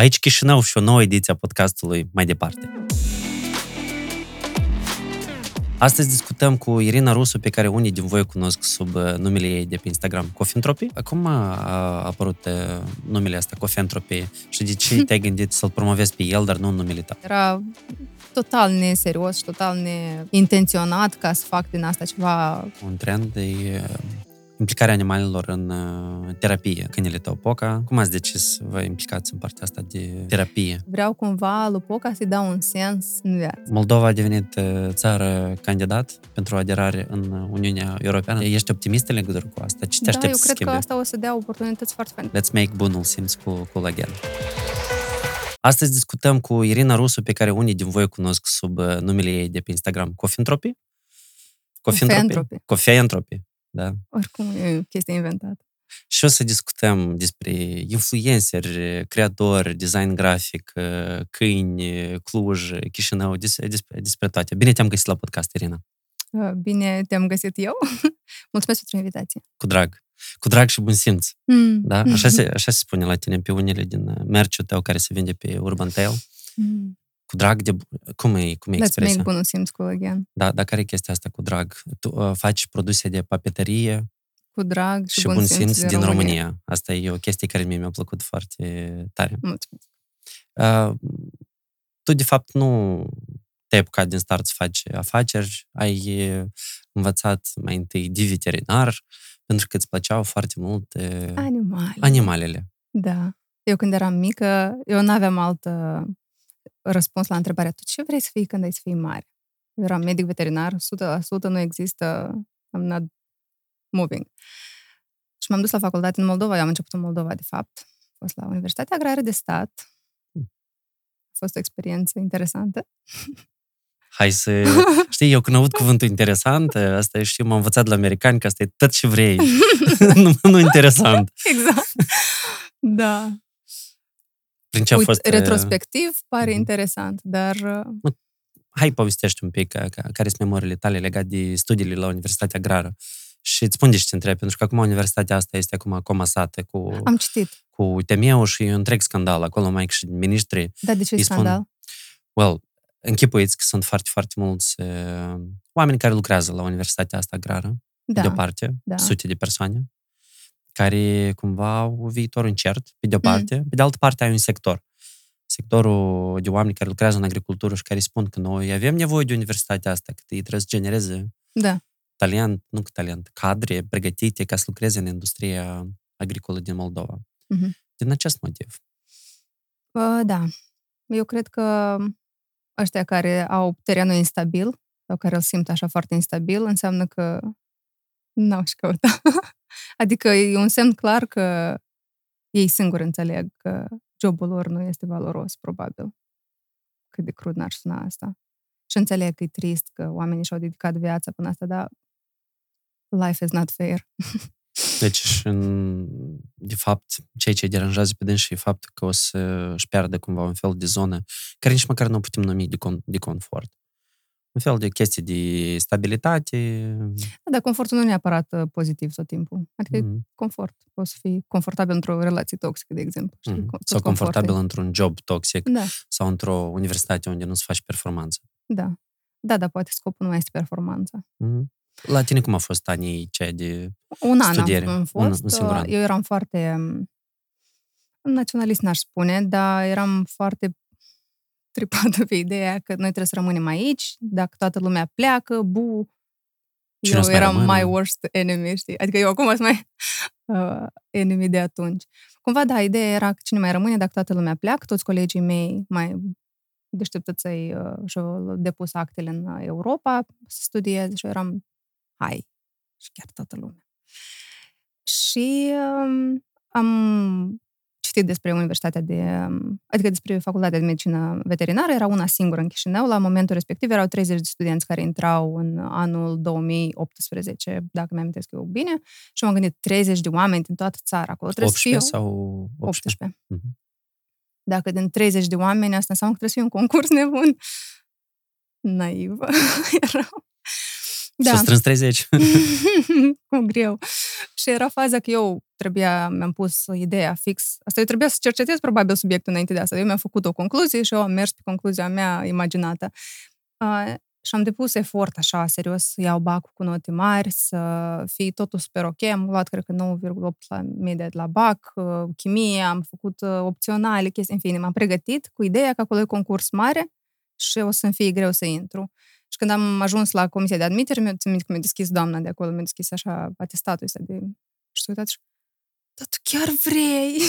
Aici Chișinău și o nouă ediție a podcastului mai departe. Astăzi discutăm cu Irina Rusu, pe care unii din voi cunosc sub uh, numele ei de pe Instagram, Cofentropy. Cum a apărut uh, numele asta, Cofentropy? Și de ce te-ai gândit să-l promovezi pe el, dar nu în numele tău? Era total neserios și total neintenționat ca să fac din asta ceva... Un trend de implicarea animalelor în uh, terapie. Câinele tău, Poca, cum ați decis să vă implicați în partea asta de terapie? Vreau cumva lui Poca să-i dau un sens în viață. Moldova a devenit uh, țară candidat pentru aderare în Uniunea Europeană. Ești optimist în legătură cu asta? Ce te da, aștepți eu să cred schimbe? că asta o să dea oportunități foarte faine. Let's make bunul simț cu cool again. Astăzi discutăm cu Irina Rusu, pe care unii din voi cunosc sub uh, numele ei de pe Instagram, Cofentropy? Cofentropy. Cofentropy, da. Oricum e o chestie inventată. Și o să discutăm despre influenceri, creatori, design grafic, câini, Cluj, Chișinău, despre, despre toate. Bine te-am găsit la podcast, Irina. Uh, Bine te-am găsit eu. Mulțumesc pentru invitație. Cu drag. Cu drag și bun simț. Mm. Da? Așa se, așa se spune la tine pe unele din uh, merciul tău care se vinde pe Urban Tail. Mm. Cu drag de... Cum e, cum e Let's expresia? make bunul simț cu again. Da, dar care e chestia asta cu drag? Tu uh, faci produse de papeterie Cu drag și, și bun simț din România. Asta e o chestie care mie mi-a plăcut foarte tare. Mulțumesc. Uh, tu, de fapt, nu te-ai apucat din start să faci afaceri, ai uh, învățat mai întâi de veterinar, pentru că îți plăceau foarte mult uh, Animale. animalele. Da. Eu când eram mică, eu nu aveam alt uh, răspuns la întrebarea tu ce vrei să fii când ai să fii mare? Eu eram medic veterinar, 100% nu există, am not moving. Și m-am dus la facultate în Moldova, eu am început în Moldova, de fapt. Am fost la Universitatea Agrară de Stat. A fost o experiență interesantă. Hai să... Știi, eu când aud cuvântul interesant, asta e, știu, m-am învățat de la americani că asta e tot ce vrei. nu, nu interesant. exact. Da. Prin ce a Uite, fost... retrospectiv pare Mhm. interesant, dar uh, Hai, povestește un pic ca, ca, care sunt memoriile tale legate de studiile la Universitatea Agrară. Și îți spun de ce te întreb, pentru că acum universitatea asta este acum comasată cu, am citit. cu temeu și e un întreg scandal. Acolo mai și ministrii. Da, de ce Îi e spun- scandal? Well, închipuiți că sunt foarte, foarte mulți uh, oameni care lucrează la Universitatea asta agrară, Da. de o parte, da. sute de persoane, care cumva au viitor incert, pe de o Mm. parte. Pe de altă parte, ai un sector. Sectorul de oameni care lucrează în agricultură și care spun că noi avem nevoie de universitatea asta, că ei trebuie să genereze Da. talent, nu că talent, cadre pregătite ca să lucreze în industria agricolă din Moldova. Mhm. Din acest motiv. Uh, da. Eu cred că ăștia care au terenul instabil sau care îl simt așa foarte instabil, înseamnă că n-au și căuta. adică e un semn clar că ei singuri înțeleg că jobul lor nu este valoros, probabil. Cât de crud n-ar suna asta. Și înțeleg că e trist că oamenii și-au dedicat viața până asta, dar life is not fair. Deci, și în, de fapt, ceea ce îi deranjează pe dânsi e faptul că o să își pierdă cumva un fel de zonă care nici măcar nu o putem numi de, con, de confort. Un fel de chestie de stabilitate. Da, dar confortul nu e neapărat uh, pozitiv tot timpul. Adică e mm, confort. Poți să fii confortabil într-o relație toxică, de exemplu. Știi? mm, Tot Sau confort e- confortabil într-un job toxic Da, sau într-o universitate unde nu-ți faci performanță. da. Da, dar poate scopul nu mai este performanța. Mm. La tine cum a fost anii ceea de... Un an Studiere. am, am Un- fost. un singur an. Eu eram foarte um, naționalist, n-aș spune, dar eram foarte tripată pe ideea că noi trebuie să rămânem aici, dacă toată lumea pleacă, bu, Cine o eu să mai eram rămână? my worst enemy, știi? Adică eu acum sunt mai uh, enemy de atunci. Cumva, da, ideea era că cine mai rămâne dacă toată lumea pleacă, toți colegii mei mai deșteptăței uh, și-au depus actele în uh, Europa să studieze și eu eram, hai, și chiar toată lumea. Și um, am citit despre Universitatea de, um, adică despre Facultatea de Medicină Veterinară, era una singură în Chișinău, la momentul respectiv erau 30 de studenți care intrau în anul 2018, dacă mi-am eu bine, și m-am gândit 30 de oameni din toată țara, acolo trebuie 18 să fie sau 18? 18. Mhm. Dacă din 30 de oameni, asta înseamnă că trebuie să fie un concurs nebun. Naivă. Erau. Da. S-a strâns 30. Cum greu. Și era faza că eu trebuia, mi-am pus ideea fix. Asta eu trebuia să cercetez probabil subiectul înainte de asta. Eu mi-am făcut o concluzie și eu am mers pe concluzia mea imaginată. Uh, și am depus efort așa, serios, să iau bacul cu note mari, să fie totul super ok. Am luat, cred că, 9,8 la media de la bac, uh, chimie, am făcut uh, opționale, chestii, în fine, m-am pregătit cu ideea că acolo e concurs mare și o să-mi fie greu să intru. Și când am ajuns la comisia de admitere, mi-a ținut că mi-a deschis doamna de acolo, mi-a deschis așa atestatul ăsta de... Și s-a uitat și... Dar tu chiar vrei?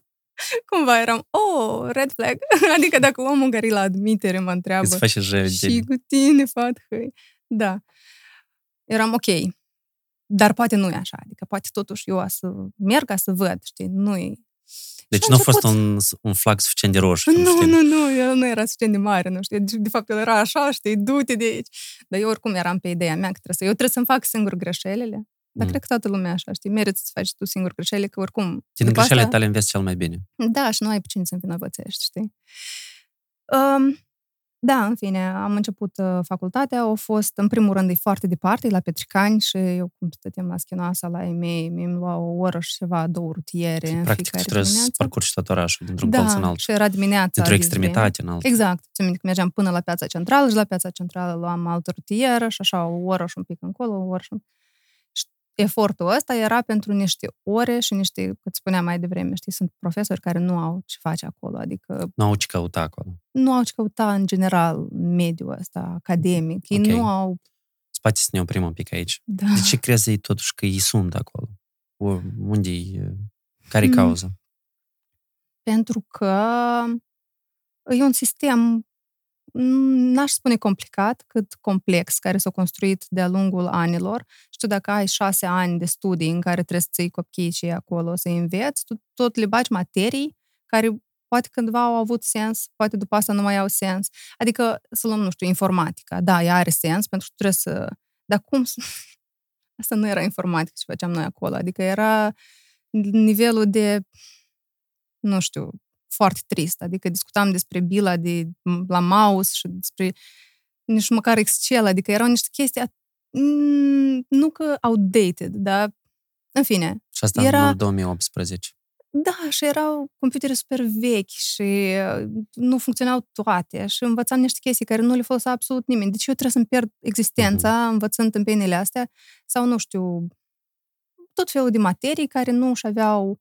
Cumva eram, oh, red flag. adică dacă omul care e la admitere mă întreabă... Îți faci și Și cu tine, fat, hăi. Da. Eram ok. Dar poate nu e așa. Adică poate totuși eu să merg ca să văd, știi? Nu e deci nu a fost un, un flag suficient de roșu. Nu, știi? nu, nu, el nu era suficient de mare, nu știu. De, de fapt, el era așa, știi, du-te de aici. Dar eu oricum eram pe ideea mea că trebuie să... Eu trebuie să-mi fac singur greșelile. Dar mm. cred că toată lumea așa, știi, merită să faci tu singur greșelile, că oricum... Din greșelile asta... tale înveți cel mai bine. Da, și nu ai pe cine să învinovățești, știi? Um, da, în fine, am început uh, facultatea, au fost, în primul rând, e foarte departe, la Petricani și eu, cum stăteam la Schinoasa, la EMEI, mi-am luat o oră și ceva, două rutiere și, în practic, fiecare trebuie dimineață. să parcurgi tot orașul, dintr-un da, colț în altul. și era dimineața. Dintr-o extremitate în altul. Exact. Țin minte că mergeam până la piața centrală și la piața centrală luam altă rutieră și așa o oră și un pic încolo, o oră și un efortul ăsta era pentru niște ore și niște, cât spuneam mai devreme, știi, sunt profesori care nu au ce face acolo, adică... Nu au ce căuta acolo. Nu au ce căuta în general în mediul ăsta academic. Ei okay. nu au... Spate să ne oprim un pic aici. Da. De ce crezi ei totuși că ei sunt acolo? unde e... Care e mm. cauza? Pentru că e un sistem n-aș spune complicat, cât complex, care s-a construit de-a lungul anilor. Știu, dacă ai șase ani de studii în care trebuie să ții copiii și acolo să înveți, tu tot le bagi materii care poate cândva au avut sens, poate după asta nu mai au sens. Adică, să luăm, nu știu, informatica. Da, ea are sens, pentru că trebuie să... Dar cum... Asta nu era informatică ce făceam noi acolo. Adică era nivelul de, nu știu, foarte trist. Adică discutam despre bila de la mouse și despre nici măcar Excel, adică erau niște chestii nu că outdated, dar în fine. Și asta era... în 2018. Da, și erau computere super vechi și uh, nu funcționau toate și învățam niște chestii care nu le folosea absolut nimeni. Deci eu trebuie să-mi pierd existența uh-huh. învățând în penile astea sau, nu știu, tot felul de materii care nu își aveau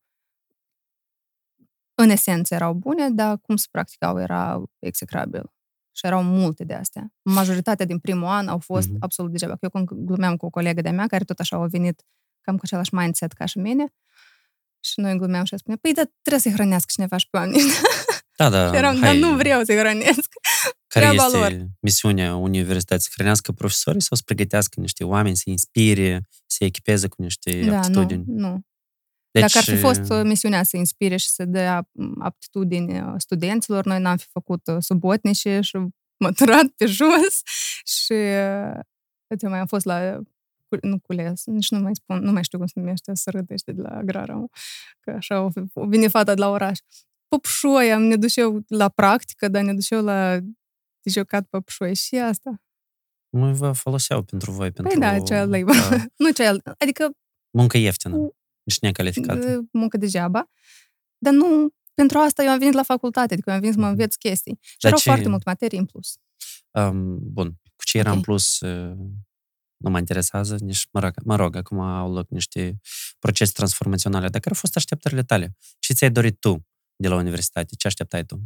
în esență erau bune, dar cum se practicau era execrabil. Și erau multe de astea. Majoritatea din primul an au fost mm-hmm. absolut degeaba. Eu când glumeam cu o colegă de-a mea, care tot așa au venit cam cu același mindset ca și mine, și noi glumeam și spunea, păi, dar trebuie să-i hrănească cineva și pe oameni. Da, da. și eram, dar nu vreau să-i hrănesc. Care Treaba este lor. misiunea universității? Să hrănească profesorii sau să pregătească niște oameni, să inspire, să echipeze cu niște da, aptitudini? Nu, nu. Deci... Dacă ar fi fost uh, misiunea să inspire și să dea aptitudini uh, studenților, noi n-am fi făcut uh, subotnice și măturat pe jos și uite, mai am fost la nu cules, nici nu mai spun, nu mai știu cum se numește, să râdește de la agrara, că așa o, o vine fata de la oraș. Păpșoi, am ne duceau la practică, dar ne duceau la de jucat păpșoi și asta. Nu vă foloseau pentru voi, păi pentru... Păi da, child labor. Da. nu child, adică... Muncă ieftină. Nici necalificată. Muncă degeaba. Dar nu, pentru asta eu am venit la facultate, adică eu am venit să mă înveț chestii. Și Dar erau ce... foarte mult materii în plus. Um, bun. Cu ce era okay. în plus uh, nu mă interesează, nici, mă rog, mă rog, acum au loc niște procese transformaționale. Dar care au fost așteptările tale? Ce ți-ai dorit tu de la universitate? Ce așteptai tu?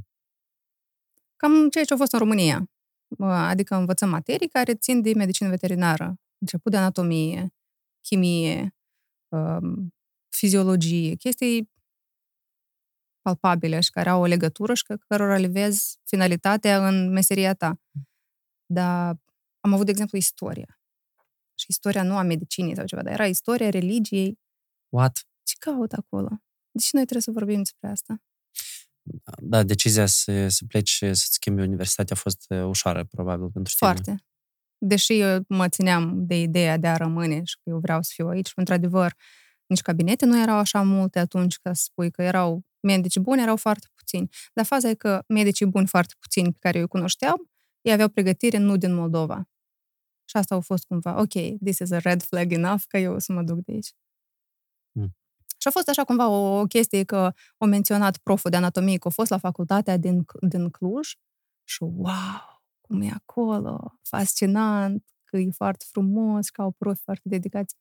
Cam ceea ce a fost în România. Adică învățăm materii care țin de medicină veterinară. Început de anatomie, chimie, um, fiziologie, chestii palpabile și care au o legătură și cărora le vezi finalitatea în meseria ta. Dar am avut, de exemplu, istoria. Și istoria nu a medicinii sau ceva, dar era istoria religiei. What? Ce caut acolo? Deci noi trebuie să vorbim despre asta. Da, decizia să, să pleci să-ți schimbi universitatea a fost uh, ușoară, probabil, pentru tine. Foarte. Deși eu mă țineam de ideea de a rămâne și că eu vreau să fiu aici, într-adevăr, nici cabinete nu erau așa multe atunci, ca să spui că erau medici buni, erau foarte puțini. Dar faza e că medicii buni foarte puțini pe care eu îi cunoșteam, ei aveau pregătire nu din Moldova. Și asta a fost cumva, ok, this is a red flag enough ca eu să mă duc de aici. Mm. Și a fost așa cumva o, o chestie că a menționat proful de anatomie că a fost la facultatea din, din Cluj și wow, cum e acolo, fascinant, că e foarte frumos, că au profi foarte dedicați.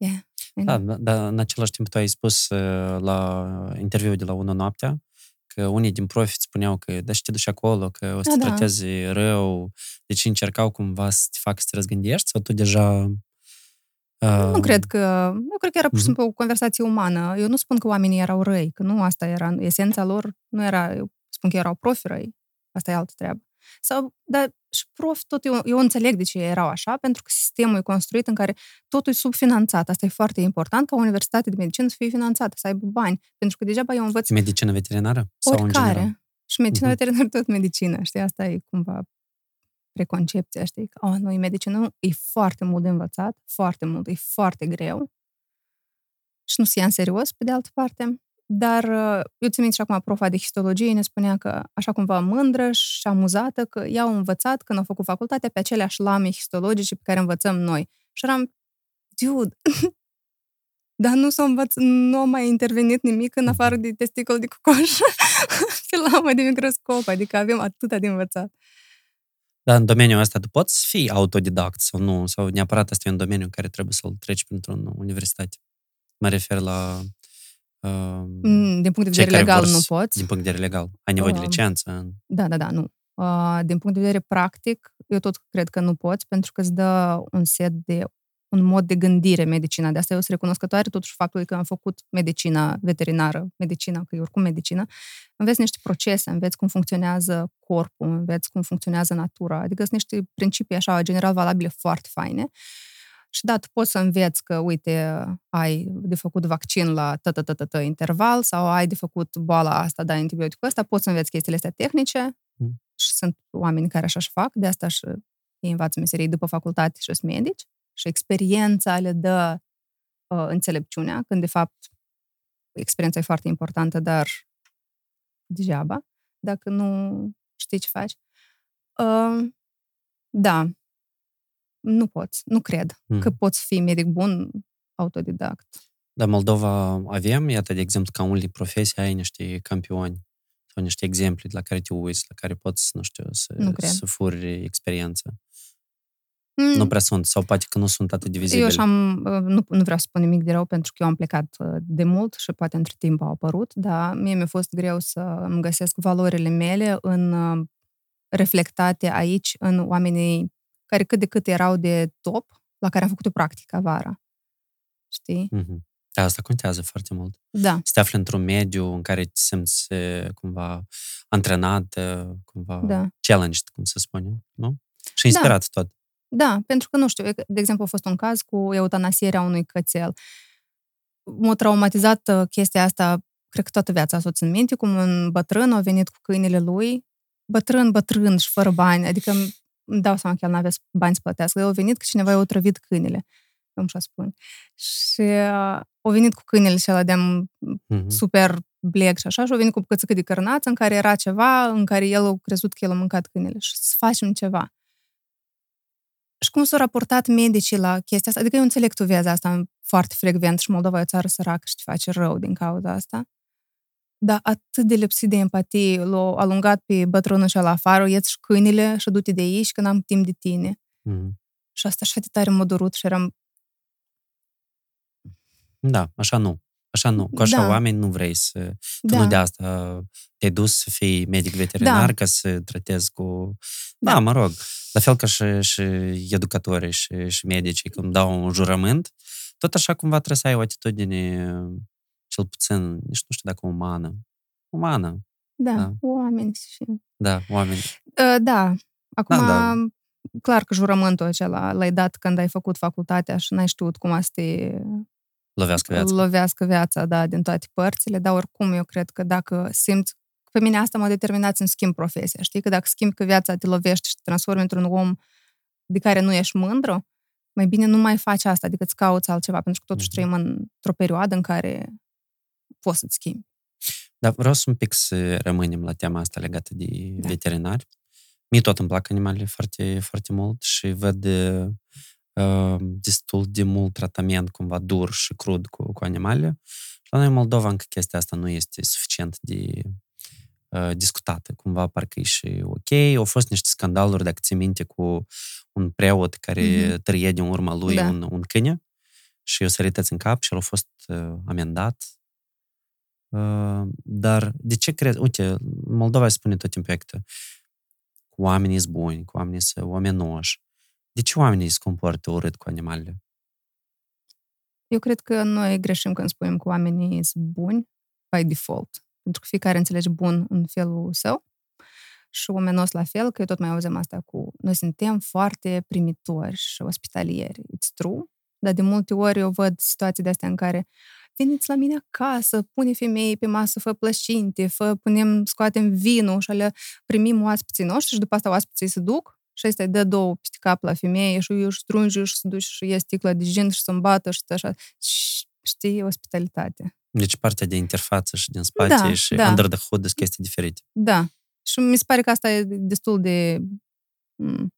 Yeah. Da, dar în același timp tu ai spus uh, la interviul de la 1 noaptea că unii din profi îți spuneau că da, și te duci acolo, că o să Da, te da. tratezi rău, deci încercau cumva să te facă să te răzgândești sau tu deja... Uh, Nu cred că... Eu cred că era pur și Mhm. simplu o conversație umană. Eu nu spun că oamenii erau răi, că nu asta era esența lor. Nu era... Eu spun că erau profi răi. Asta e altă treabă. Sau, dar și profi, tot eu, eu înțeleg de ce erau așa, pentru că sistemul e construit în care totul e subfinanțat. Asta e foarte important, ca o universitate de medicină să fie finanțată, să aibă bani. Pentru că degeaba eu învăț Medicină veterinară? Sau în general? oricare. Și medicina Mhm. veterinară tot medicină, știi? Asta e cumva preconcepția, știi? Că, oh, nu, e medicină. Nu, e foarte mult de învățat, foarte mult, e foarte greu. Și nu se ia în serios, pe de altă parte. Dar uh, eu țin minte și acum profa de histologie ne spunea că așa cumva mândră și amuzată că i-au învățat când au făcut facultatea pe aceleași lame histologice pe care învățăm noi. Și eram, dude, dar nu s-a învăț, nu a mai intervenit nimic în afară de testicul de cocoș pe lamă de microscop, adică avem atâta de învățat. Dar în domeniul ăsta tu poți fi autodidact sau nu? Sau neapărat asta e un domeniu în care trebuie să-l treci printr-o universitate? Mă refer la... Uh, Mm, Din punct de Cei vedere care legal vor nu să- poți. din punct de vedere legal. Ai nevoie de Um, licență. Da, da, da, nu. Uh, Din punct de vedere practic, eu tot cred că nu poți, pentru că îți dă un set de un mod de gândire medicina. De asta eu sunt recunoscătoare totuși faptului că am făcut medicina veterinară, medicina, că e oricum medicină. Înveți niște procese, înveți cum funcționează corpul, înveți cum funcționează natura. Adică sunt niște principii așa general valabile foarte faine. Și da, tu poți să înveți că, uite, ai de făcut vaccin la tătătătătă interval sau ai de făcut boala asta, da, antibioticul ăsta, poți să înveți chestiile astea tehnice Mm. și sunt oameni care așa și fac, de asta și ei învață meserii după facultate și sunt medici și experiența le dă uh, înțelepciunea, când de fapt experiența e foarte importantă, dar degeaba, dacă nu știi ce faci. Uh, da, nu poți, nu cred Mm. că poți fi medic bun autodidact. Dar Moldova avem, iată, de exemplu, ca unele profesii ai niște campioni sau niște exemple la care te uiți, la care poți, nu știu, să, Nu cred. să furi experiență. Mm, Nu prea sunt, sau poate că nu sunt atât de vizibile. Eu și am, uh, nu, nu vreau să spun nimic de rău, pentru că eu am plecat uh, de mult și poate între timp au apărut, dar mie mi-a fost greu să îmi găsesc valorile mele în uh, reflectate aici în oamenii care cât de cât erau de top, la care am făcut o practică vara. Știi? Mhm. Da, asta contează foarte mult. Da. Să te afli într-un mediu în care te simți e, cumva antrenat, e, cumva Da. challenged, cum se spune, nu? Și inspirat tot. Da, pentru că, nu știu, e că, de exemplu, a fost un caz cu eutanasierea unui cățel. M-a traumatizat uh, chestia asta, cred că toată viața o țin minte, cum un bătrân a venit cu câinele lui, bătrân, bătrân și fără bani, adică îmi îmi dau seama că el n-avea bani să plătească. El a venit că cineva i-a otrăvit câinele. Eu așa spun. Și uh, a venit cu câinele și ăla de Mhm. super bleg și așa, și a venit cu o bucățică de cărnață în care era ceva, în care el a crezut că el a mâncat câinele și să facem ceva. Și cum s-au raportat medicii la chestia asta? Adică eu înțeleg tu vezi asta foarte frecvent și Moldova e o țară săracă și te face rău din cauza asta. Dar atât de lipsit de empatie, l-au alungat pe bătrânul și la afară, ieți și câinile și du-te de aici că n-am timp de tine. Mhm. Și asta și de tare m-a durut și eram, Da, așa nu. Așa nu. Cu așa Da. oameni nu vrei să... Tu da, nu de asta te-ai dus să fii medic veterinar Da. ca să tratezi cu... Da, Da. mă rog. La fel ca și, și educatorii și, și medicii când dau un jurământ, tot așa cumva trebuie să ai o atitudine cel puțin, nici nu știu dacă umană. Umană, da, da. oameni și... da, oameni. Uh, da, acum, Da, da. clar că jurământul acela l-ai dat când ai făcut facultatea și n-ai știut cum să te Lovească viața. lovească viața, da, din toate părțile, dar oricum eu cred că dacă simți pe mine asta m-a determinat să-mi schimb profesia, știi? Că dacă schimbi că viața te lovește și te transformi într-un om de care nu ești mândru, mai bine nu mai faci asta decât îți cauți altceva, pentru că totuși Mhm. trăim într-o perioadă în care poți să-ți schimbi. Dar vreau să un pic să rămânem la tema asta legată de Da. veterinari. Mie tot îmi plac animalele foarte, foarte mult și văd uh, destul de mult tratament cumva dur și crud cu, cu animalele. Și la noi în Moldova încă chestia asta nu este suficient de uh, discutată. Cumva parcă e și ok. Au fost niște scandaluri, dacă ți minte, cu un preot care mm-hmm. tărie din urma lui da. un, un câine și o sărități în cap și el a fost uh, amendat. Uh, dar de ce crezi? Uite, Moldova spune tot timpul că cu oamenii sunt buni, cu oamenii sunt omenoși. De ce oamenii se comportă urât cu animalele? Eu cred că noi greșim când spunem că oamenii sunt buni by default. Pentru că fiecare înțelege bun în felul său și omenos la fel, că eu tot mai auzim asta cu noi suntem foarte primitori și ospitalieri. It's true, dar de multe ori eu văd situații de astea în care veniți la mine acasă, pune femei pe masă, fă plășinte, fă, punem, scoatem vinul și le primim oaspeții noștri și după asta oaspeții se duc și ăsta dă două peste cap la femeie și își strunge și se duce și ia sticla de gin și să îmbată și așa. Și, știi, ospitalitate. Deci partea de interfață și din spate da, și da. under the hood sunt chestii diferite. Da. Și mi se pare că asta e destul de...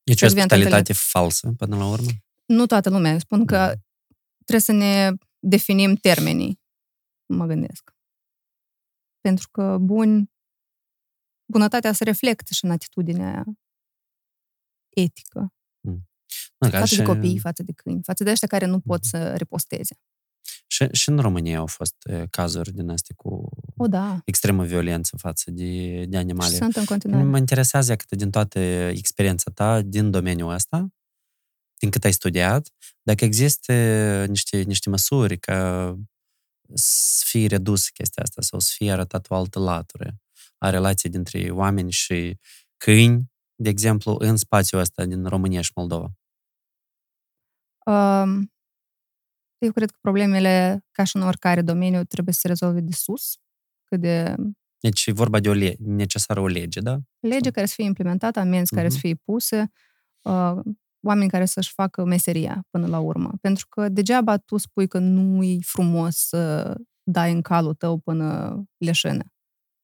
Deci o ospitalitate falsă, până la urmă? Nu toată lumea. Spun că da. trebuie să ne definim termenii, mă gândesc. Pentru că bun, bunătatea se reflectă și în atitudinea aia etică. Mm. față și... de copii, față de câini, față de ăștia care nu pot să reposteze. Și, și în România au fost e, cazuri din astea cu o, da. extremă violență față de, de animale. Și sunt în continuare. Mă interesează cât din toată experiența ta din domeniul ăsta, din cât ai studiat, dacă există niște, niște măsuri ca să fie redus chestia asta sau să fie arătat o altă latură a relației dintre oameni și câini, de exemplu, în spațiul ăsta din România și Moldova? Um, eu cred că problemele, ca și în oricare domeniu, trebuie să se rezolve de sus. Cât de... Deci e vorba de o lege, necesară o lege, da? Lege care să fie implementată, amenzi uh-huh. care să mhm. fie puse, uh, oameni care să-și facă meseria până la urmă. Pentru că degeaba tu spui că nu e frumos să dai în calul tău până leșene.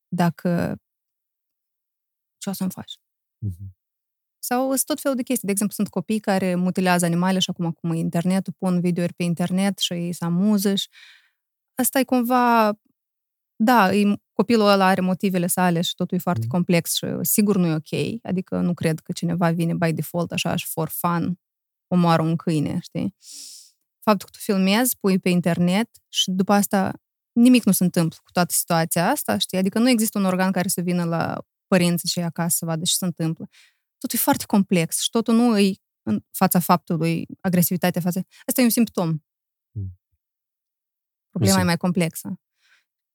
Dacă ce o să-mi faci? Uh-huh. Sau sunt tot felul de chestii. De exemplu, sunt copii care mutilează animale și acum acum internetul, pun videouri pe internet și ei se amuză și asta e cumva da, e, copilul ăla are motivele sale și totul e foarte mm. complex și sigur nu e ok. Adică nu cred că cineva vine by default așa și for fun omoară un câine, știi? Faptul că tu filmezi, pui pe internet și după asta nimic nu se întâmplă cu toată situația asta, știi? Adică nu există un organ care să vină la părinții și acasă să vadă ce se întâmplă. Totul e foarte complex și totul nu e în fața faptului agresivitatea față. Asta e un simptom. Mm. Problema e mai complexă.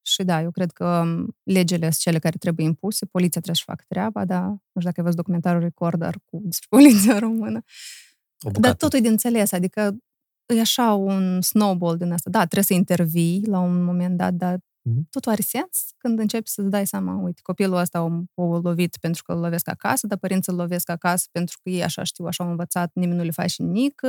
Și da, eu cred că um, legile sunt cele care trebuie impuse, poliția trebuie să facă treaba, dar nu știu dacă ai văzut documentarul Recorder cu despre poliția română. Dar totul e de înțeles, adică e așa un snowball din asta. Da, trebuie să intervii la un moment dat, dar mm-hmm. totul are sens când începi să-ți dai seama, uite, copilul ăsta o, lovit pentru că îl lovesc acasă, dar părinții îl lovesc acasă pentru că ei așa știu, așa au învățat, nimeni nu le face nimic,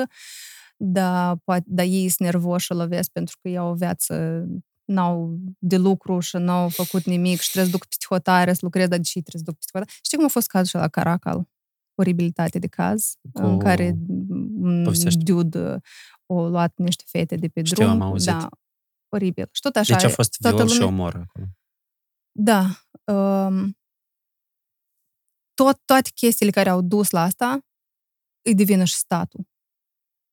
dar, poate, dar ei sunt nervoși și lovesc pentru că ei au o viață n-au de lucru și n-au făcut nimic și trebuie să duc psihotare, să lucrez, dar de ce trebuie să duc psihotare? Știi cum a fost cazul la Caracal? Oribilitate de caz, Cu... în care un dude o luat niște fete de pe Știu, drum. am auzit. Da, oribil. Și tot așa. Deci a fost viol lume... și omor acolo. Da. Um, tot, toate chestiile care au dus la asta îi devină și statul.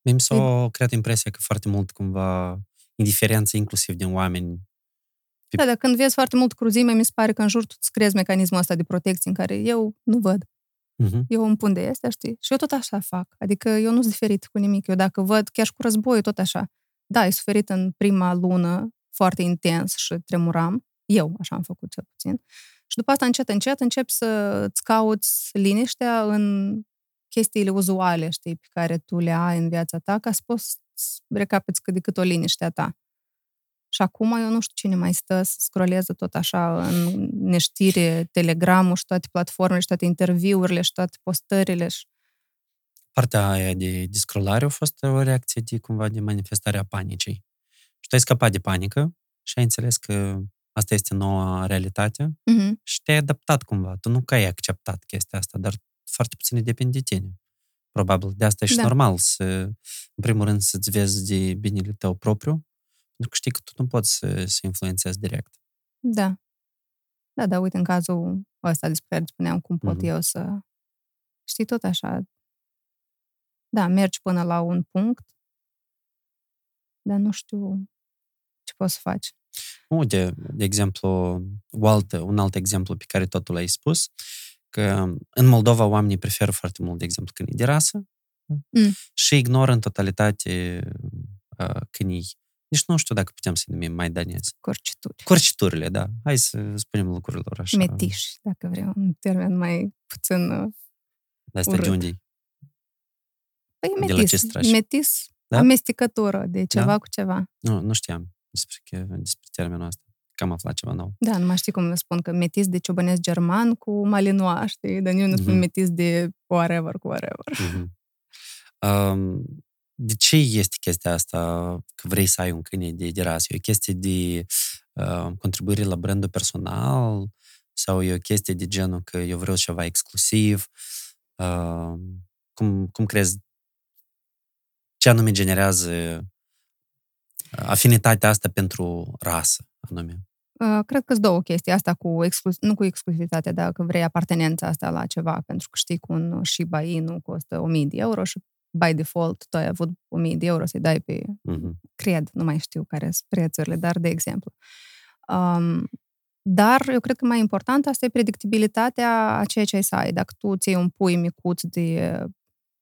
Mi s-a creat impresia că foarte mult cumva indiferență inclusiv din oameni. Da, dar când vezi foarte mult cruzime, mi se pare că în jur tu îți crezi mecanismul ăsta de protecție în care eu nu văd. Uh-huh. Eu îmi pun de este, știi? Și eu tot așa fac. Adică eu nu sunt diferit cu nimic. Eu dacă văd, chiar și cu războiul, tot așa. Da, ai suferit în prima lună foarte intens și tremuram. Eu așa am făcut cel puțin. Și după asta, încet, încet, începi să-ți cauți liniștea în chestiile uzuale, știi, pe care tu le ai în viața ta, ca să poți recapeți cât de cât o liniște a ta. Și acum eu nu știu cine mai stă să scroleze tot așa în neștire, telegramul și toate platformele și toate interviurile și toate postările. Și... Partea aia de, de scrollare a fost o reacție de cumva de manifestarea panicii. Și tu ai scăpat de panică și ai înțeles că asta este noua realitate uh-huh. și te-ai adaptat cumva. Tu nu că ai acceptat chestia asta, dar foarte puțin depind de tine. Probabil. De asta e și Da. normal să, în primul rând, să-ți vezi de binele tău propriu, pentru că știi că tu nu poți să, să influențezi direct. Da. Da, da, uite, în cazul ăsta despre care îți spuneam cum pot Mhm. eu să... Știi, tot așa. Da, mergi până la un punct, dar nu știu ce poți să faci. Uite, de exemplu, o altă, un alt exemplu pe care totul l-ai spus, că în Moldova oamenii preferă foarte mult, de exemplu, câinii de rasă Mm. și ignoră în totalitate uh, câinii. Nici nu știu dacă putem să-i numim maidanezi. Corcituri. Corciturile, da. Hai să spunem lucrurilor așa. Metiși, dacă vrei un termen mai puțin... uh, De asta de urât. unde Păi De la metis. ce strași? Metis, Da? amestecătură de ceva Da? cu ceva. Nu, nu știam despre, că- despre termenul ăsta. Că am aflat ceva nou. Da, nu mai știi cum le spun, că metis de ciobănesc german cu malinois, știi? Dar eu nu spun Mhm. metis de whatever cu whatever. Mhm. Um, de ce este chestia asta că vrei să ai un câine de, de rasă? E o chestie de uh, contribuire la brandul personal sau e o chestie de genul că eu vreau ceva exclusiv? Uh, cum, cum crezi? Ce anume generează uh, afinitatea asta pentru rasă anume? Uh, cred că sunt două chestii. Asta cu exclus- nu cu exclusivitatea, dar că vrei apartenența asta la ceva, pentru că știi că un Shiba Inu costă 1000 de euro și by default tu ai avut 1000 de euro să-i dai pe, Mhm. cred, nu mai știu care sunt prețurile, dar de exemplu. Um, dar eu cred că mai important asta e predictibilitatea a ceea ce ai să ai. Dacă tu ții un pui micuț de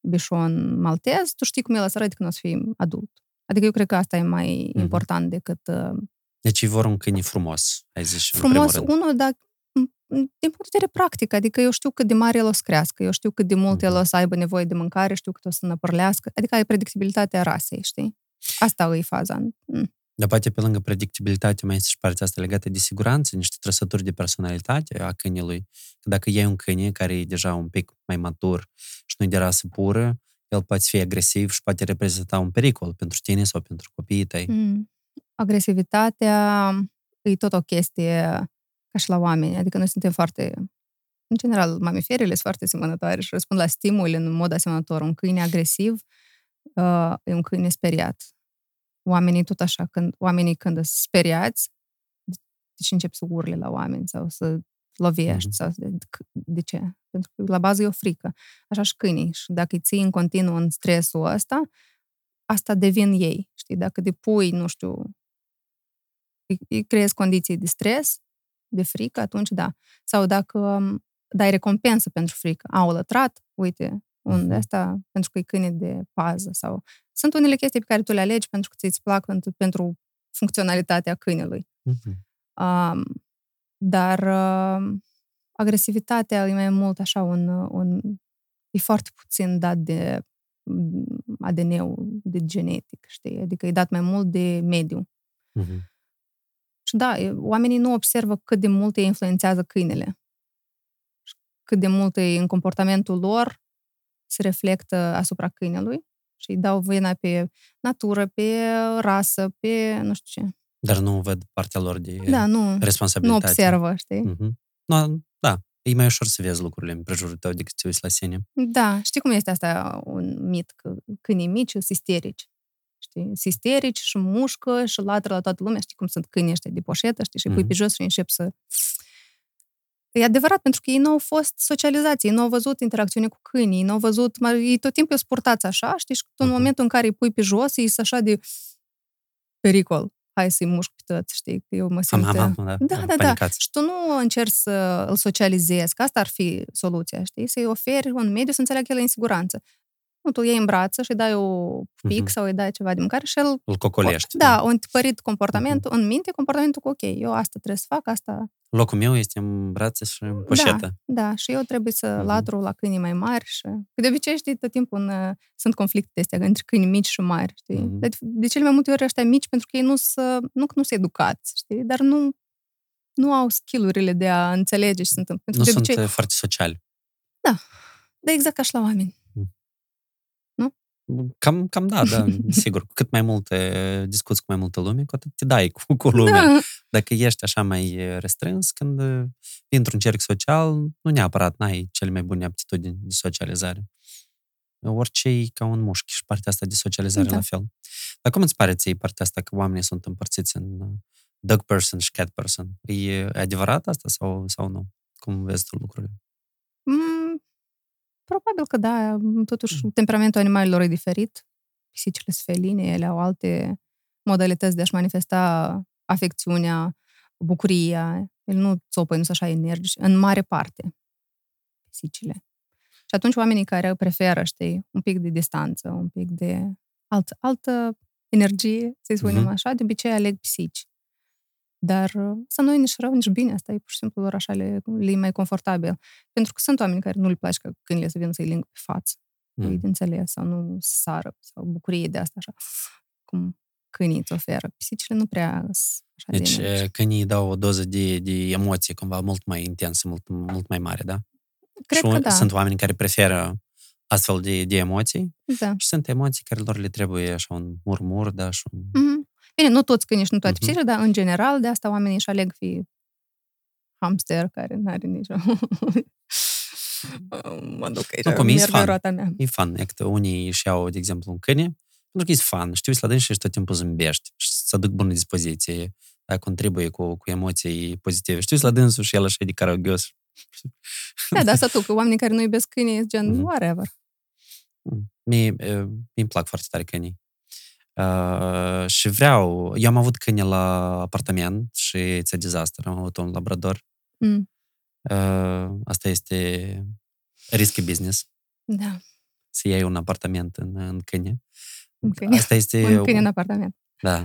bișon maltez, tu știi cum el o să arăte când o să fii adult. Adică eu cred că asta e mai Mhm. important decât uh, Deci vor un câine frumos, ai zis, în frumos, primul rând. unul, dar m- din punct de vedere practic, adică eu știu cât de mare el o să crească, eu știu cât de mult el Mhm. o să aibă nevoie de mâncare, știu cât o să năpărlească, adică ai predictibilitatea rasei, știi? Asta e faza. Mm. Dar poate pe lângă predictibilitate mai este și partea asta legată de siguranță, niște trăsături de personalitate a câinelui. Că dacă iei un câine care e deja un pic mai matur și nu-i de rasă pură, el poate fi agresiv și poate reprezenta un pericol pentru tine sau pentru copiii tăi. Mm. Agresivitatea e tot o chestie ca și la oameni, adică noi suntem foarte în general, mamiferele sunt foarte asemănătoare și răspund la stimuli în mod asemănător. Un câine agresiv uh, e un câine speriat. Oamenii tot așa, când, oamenii când sunt speriați, deci încep să urle la oameni sau să lovești. Mhm. Sau, de, de ce? Pentru că la bază e o frică. Așa și câinii. Și dacă îi ții în continuu în stresul ăsta, asta devin ei. Știi? Dacă de pui, nu știu, îi, îi creezi condiții de stres, de frică, atunci da. Sau dacă um, dai recompensă pentru frică. Au lătrat, uite, un de Mhm. asta, pentru că e câine de pază. Sau... Sunt unele chestii pe care tu le alegi pentru că ți-ți plac pentru, pentru funcționalitatea câinelui. Mhm. Um, dar uh, agresivitatea e mai mult așa un, un... e foarte puțin dat de mm, ADN-ul, de genetic, știi? Adică e dat mai mult de mediu. Mhm. Și da, e- oamenii nu observă cât de mult îi influențează câinele. Și Cât de mult e în comportamentul lor se reflectă asupra câinelui și îi dau vina pe natură, pe rasă, pe nu știu ce. Dar nu văd partea lor de Da, nu, nu responsabilitate. observă, știi? Mhm. No, da, e mai ușor să vezi lucrurile în prejurul tău decât să te uiți la sine. Da, știi cum este asta un mit, că câinii mici sunt isterici. Știi? Sunt isterici și mușcă și latră la toată lumea. Știi cum sunt câinii ăștia de poșetă, știi? Și îi pui Mhm. pe jos și încep să... E adevărat, pentru că ei nu au fost socializați, ei nu au văzut interacțiune cu câinii, ei nu au văzut... mai- Ei tot timpul sunt purtați așa, știi? Și tu în Mhm. momentul în care îi pui pe jos, ei sunt așa de pericol. Hai să-i mușc pe toți, știi? Că eu mă Am, simt... am, am, da, Da, da, da. panicați. Și tu nu încerci să îl socializezi, că asta ar fi soluția, știi? Să-i oferi un mediu să înțeleagă că el e în siguranță. Nu, tu îl iei în brață și îi dai o pic Mhm. sau îi dai ceva de mâncare și el... Îl cocolești. Da, un tipărit comportamentul, Mhm. în minte, comportamentul cu ok, eu asta trebuie să fac, asta... Locul meu este în brațe și în poșetă. Da, și eu trebuie să Mhm. latru la câinii mai mari și... Că de obicei, știi, tot timpul în, uh, sunt conflicte astea între câini mici și mari, știi? Mhm. De, de cele mai multe ori ăștia mici, pentru că ei nu sunt nu, că nu sunt educați, știi? Dar nu, nu au skill-urile de a înțelege ce se întâmplă. Pentru Nu că de sunt obicei, uh, foarte sociali. Da, exact ca și la oameni. Mm. Nu? Cam, cam da, da, sigur. Cu cât mai multe discuți cu mai multă lume, cu atât te dai cu, cu lumea. Da. Dacă ești așa mai restrâns, când uh, într-un cerc social, nu neapărat n-ai cele mai bune aptitudini de socializare. Orice e ca un mușchi și partea asta de socializare Da. la fel. Dar cum îți pare ție partea asta că oamenii sunt împărțiți în uh, dog person și cat person? E adevărat asta sau, sau nu? Cum vezi tu lucrurile? Mm, probabil că da. Totuși, temperamentul animalelor e diferit. Pisicile sunt feline, ele au alte modalități de a-și manifesta afecțiunea, bucuria. Ele nu țopă, nu sunt așa energici, în mare parte, pisicile. Și atunci oamenii care preferă, știi, un pic de distanță, un pic de alt, altă energie, să-i spunem Mhm. așa, de obicei aleg pisici. Dar uh, să nu e nici rău, nici bine, asta e pur și simplu lor așa le, le e mai confortabil. Pentru că sunt oameni care nu le place ca câinile să vină să-i ling pe față, mm. de înțeles, sau nu să sară, sau bucurie de asta așa, cum câinii îți oferă. Pisicile nu prea sunt așa Deci, de energice. uh, câinii dau o doză de, de emoție cumva mult mai intensă, mult, mult mai mare, da? Cred și că un- da. sunt oameni care preferă astfel de, de emoții da. și sunt emoții care lor le trebuie așa un murmur, da, și un... Mhm. Bine, nu toți câinii și nu toate Mhm. pisicile, dar în general de asta oamenii își aleg fi hamster care nu are nicio... mă duc aici, Nu, cum e merg în fan. roata mea. E fan, e că unii își iau, de exemplu, un câine, pentru că e fan, știu să la dânsi și tot timpul zâmbești și să aduc bună dispoziție, da, contribuie cu, cu emoții pozitive. Știu să la dânsul și el așa e de caragios. Da, dar asta tu, că oamenii care nu iubesc câinii sunt gen, Mhm. whatever. Mie, e, mi plac foarte tare câinii. Uh, și vreau, eu am avut câine la apartament și ți-a dezastru, am avut un labrador. Mm. Uh, asta este risky business, Da, să iei un apartament în, în câine. un câine. Asta este... Un câine în apartament. Da,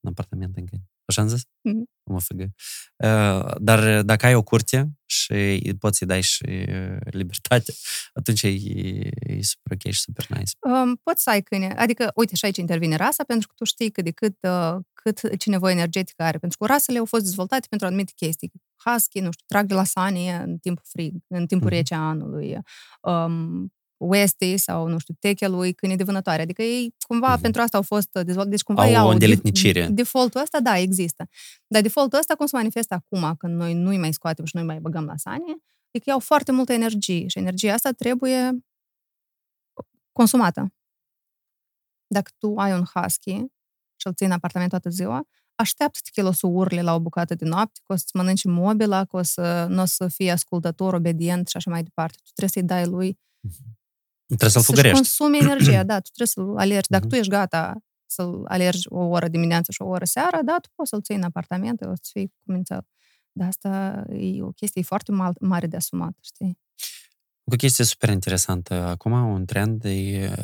un apartament în câine. Așa am zis? Mhm. Mă făgă. Uh, dar dacă ai o curte și poți să-i dai și uh, libertate, atunci e, e super ok și super nice. Um, poți să ai câine. Adică, uite, și aici intervine rasa, pentru că tu știi cât de cât, uh, cât ce nevoie energetică are. Pentru că rasele au fost dezvoltate pentru anumite chestii. Husky, nu știu, trag de la sanie în timpul frig, în timpul Mhm. rece a anului. Um, Westie sau, nu știu, techelui, câine de vânătoare. Adică ei, cumva, Mhm. pentru asta au fost dezvoltate. Deci, cumva, Au ei o au îndeletnicire. Defaultul ăsta, da, există. Dar defaultul ăsta, cum se manifestă acum, când noi nu-i mai scoatem și nu-i mai băgăm la sanie, e că iau foarte multă energie și energia asta trebuie consumată. Dacă tu ai un husky și îl ții în apartament toată ziua, așteaptă-te că el o să urle la o bucată de noapte, că o să-ți mănânci mobila, că o să, nu o să fie ascultător, obedient și așa mai departe. Tu trebuie să-i dai lui Trebuie să-l să-și fugărești. consume energia, da, tu trebuie să-l alergi. Dacă Mhm. tu ești gata să-l alergi o oră dimineață și o oră seara, da, tu poți să-l ții în apartament, o să fii cu mințel. Dar asta e o chestie foarte mal- mare de asumat, știi? O chestie super interesantă. Acum un trend e uh,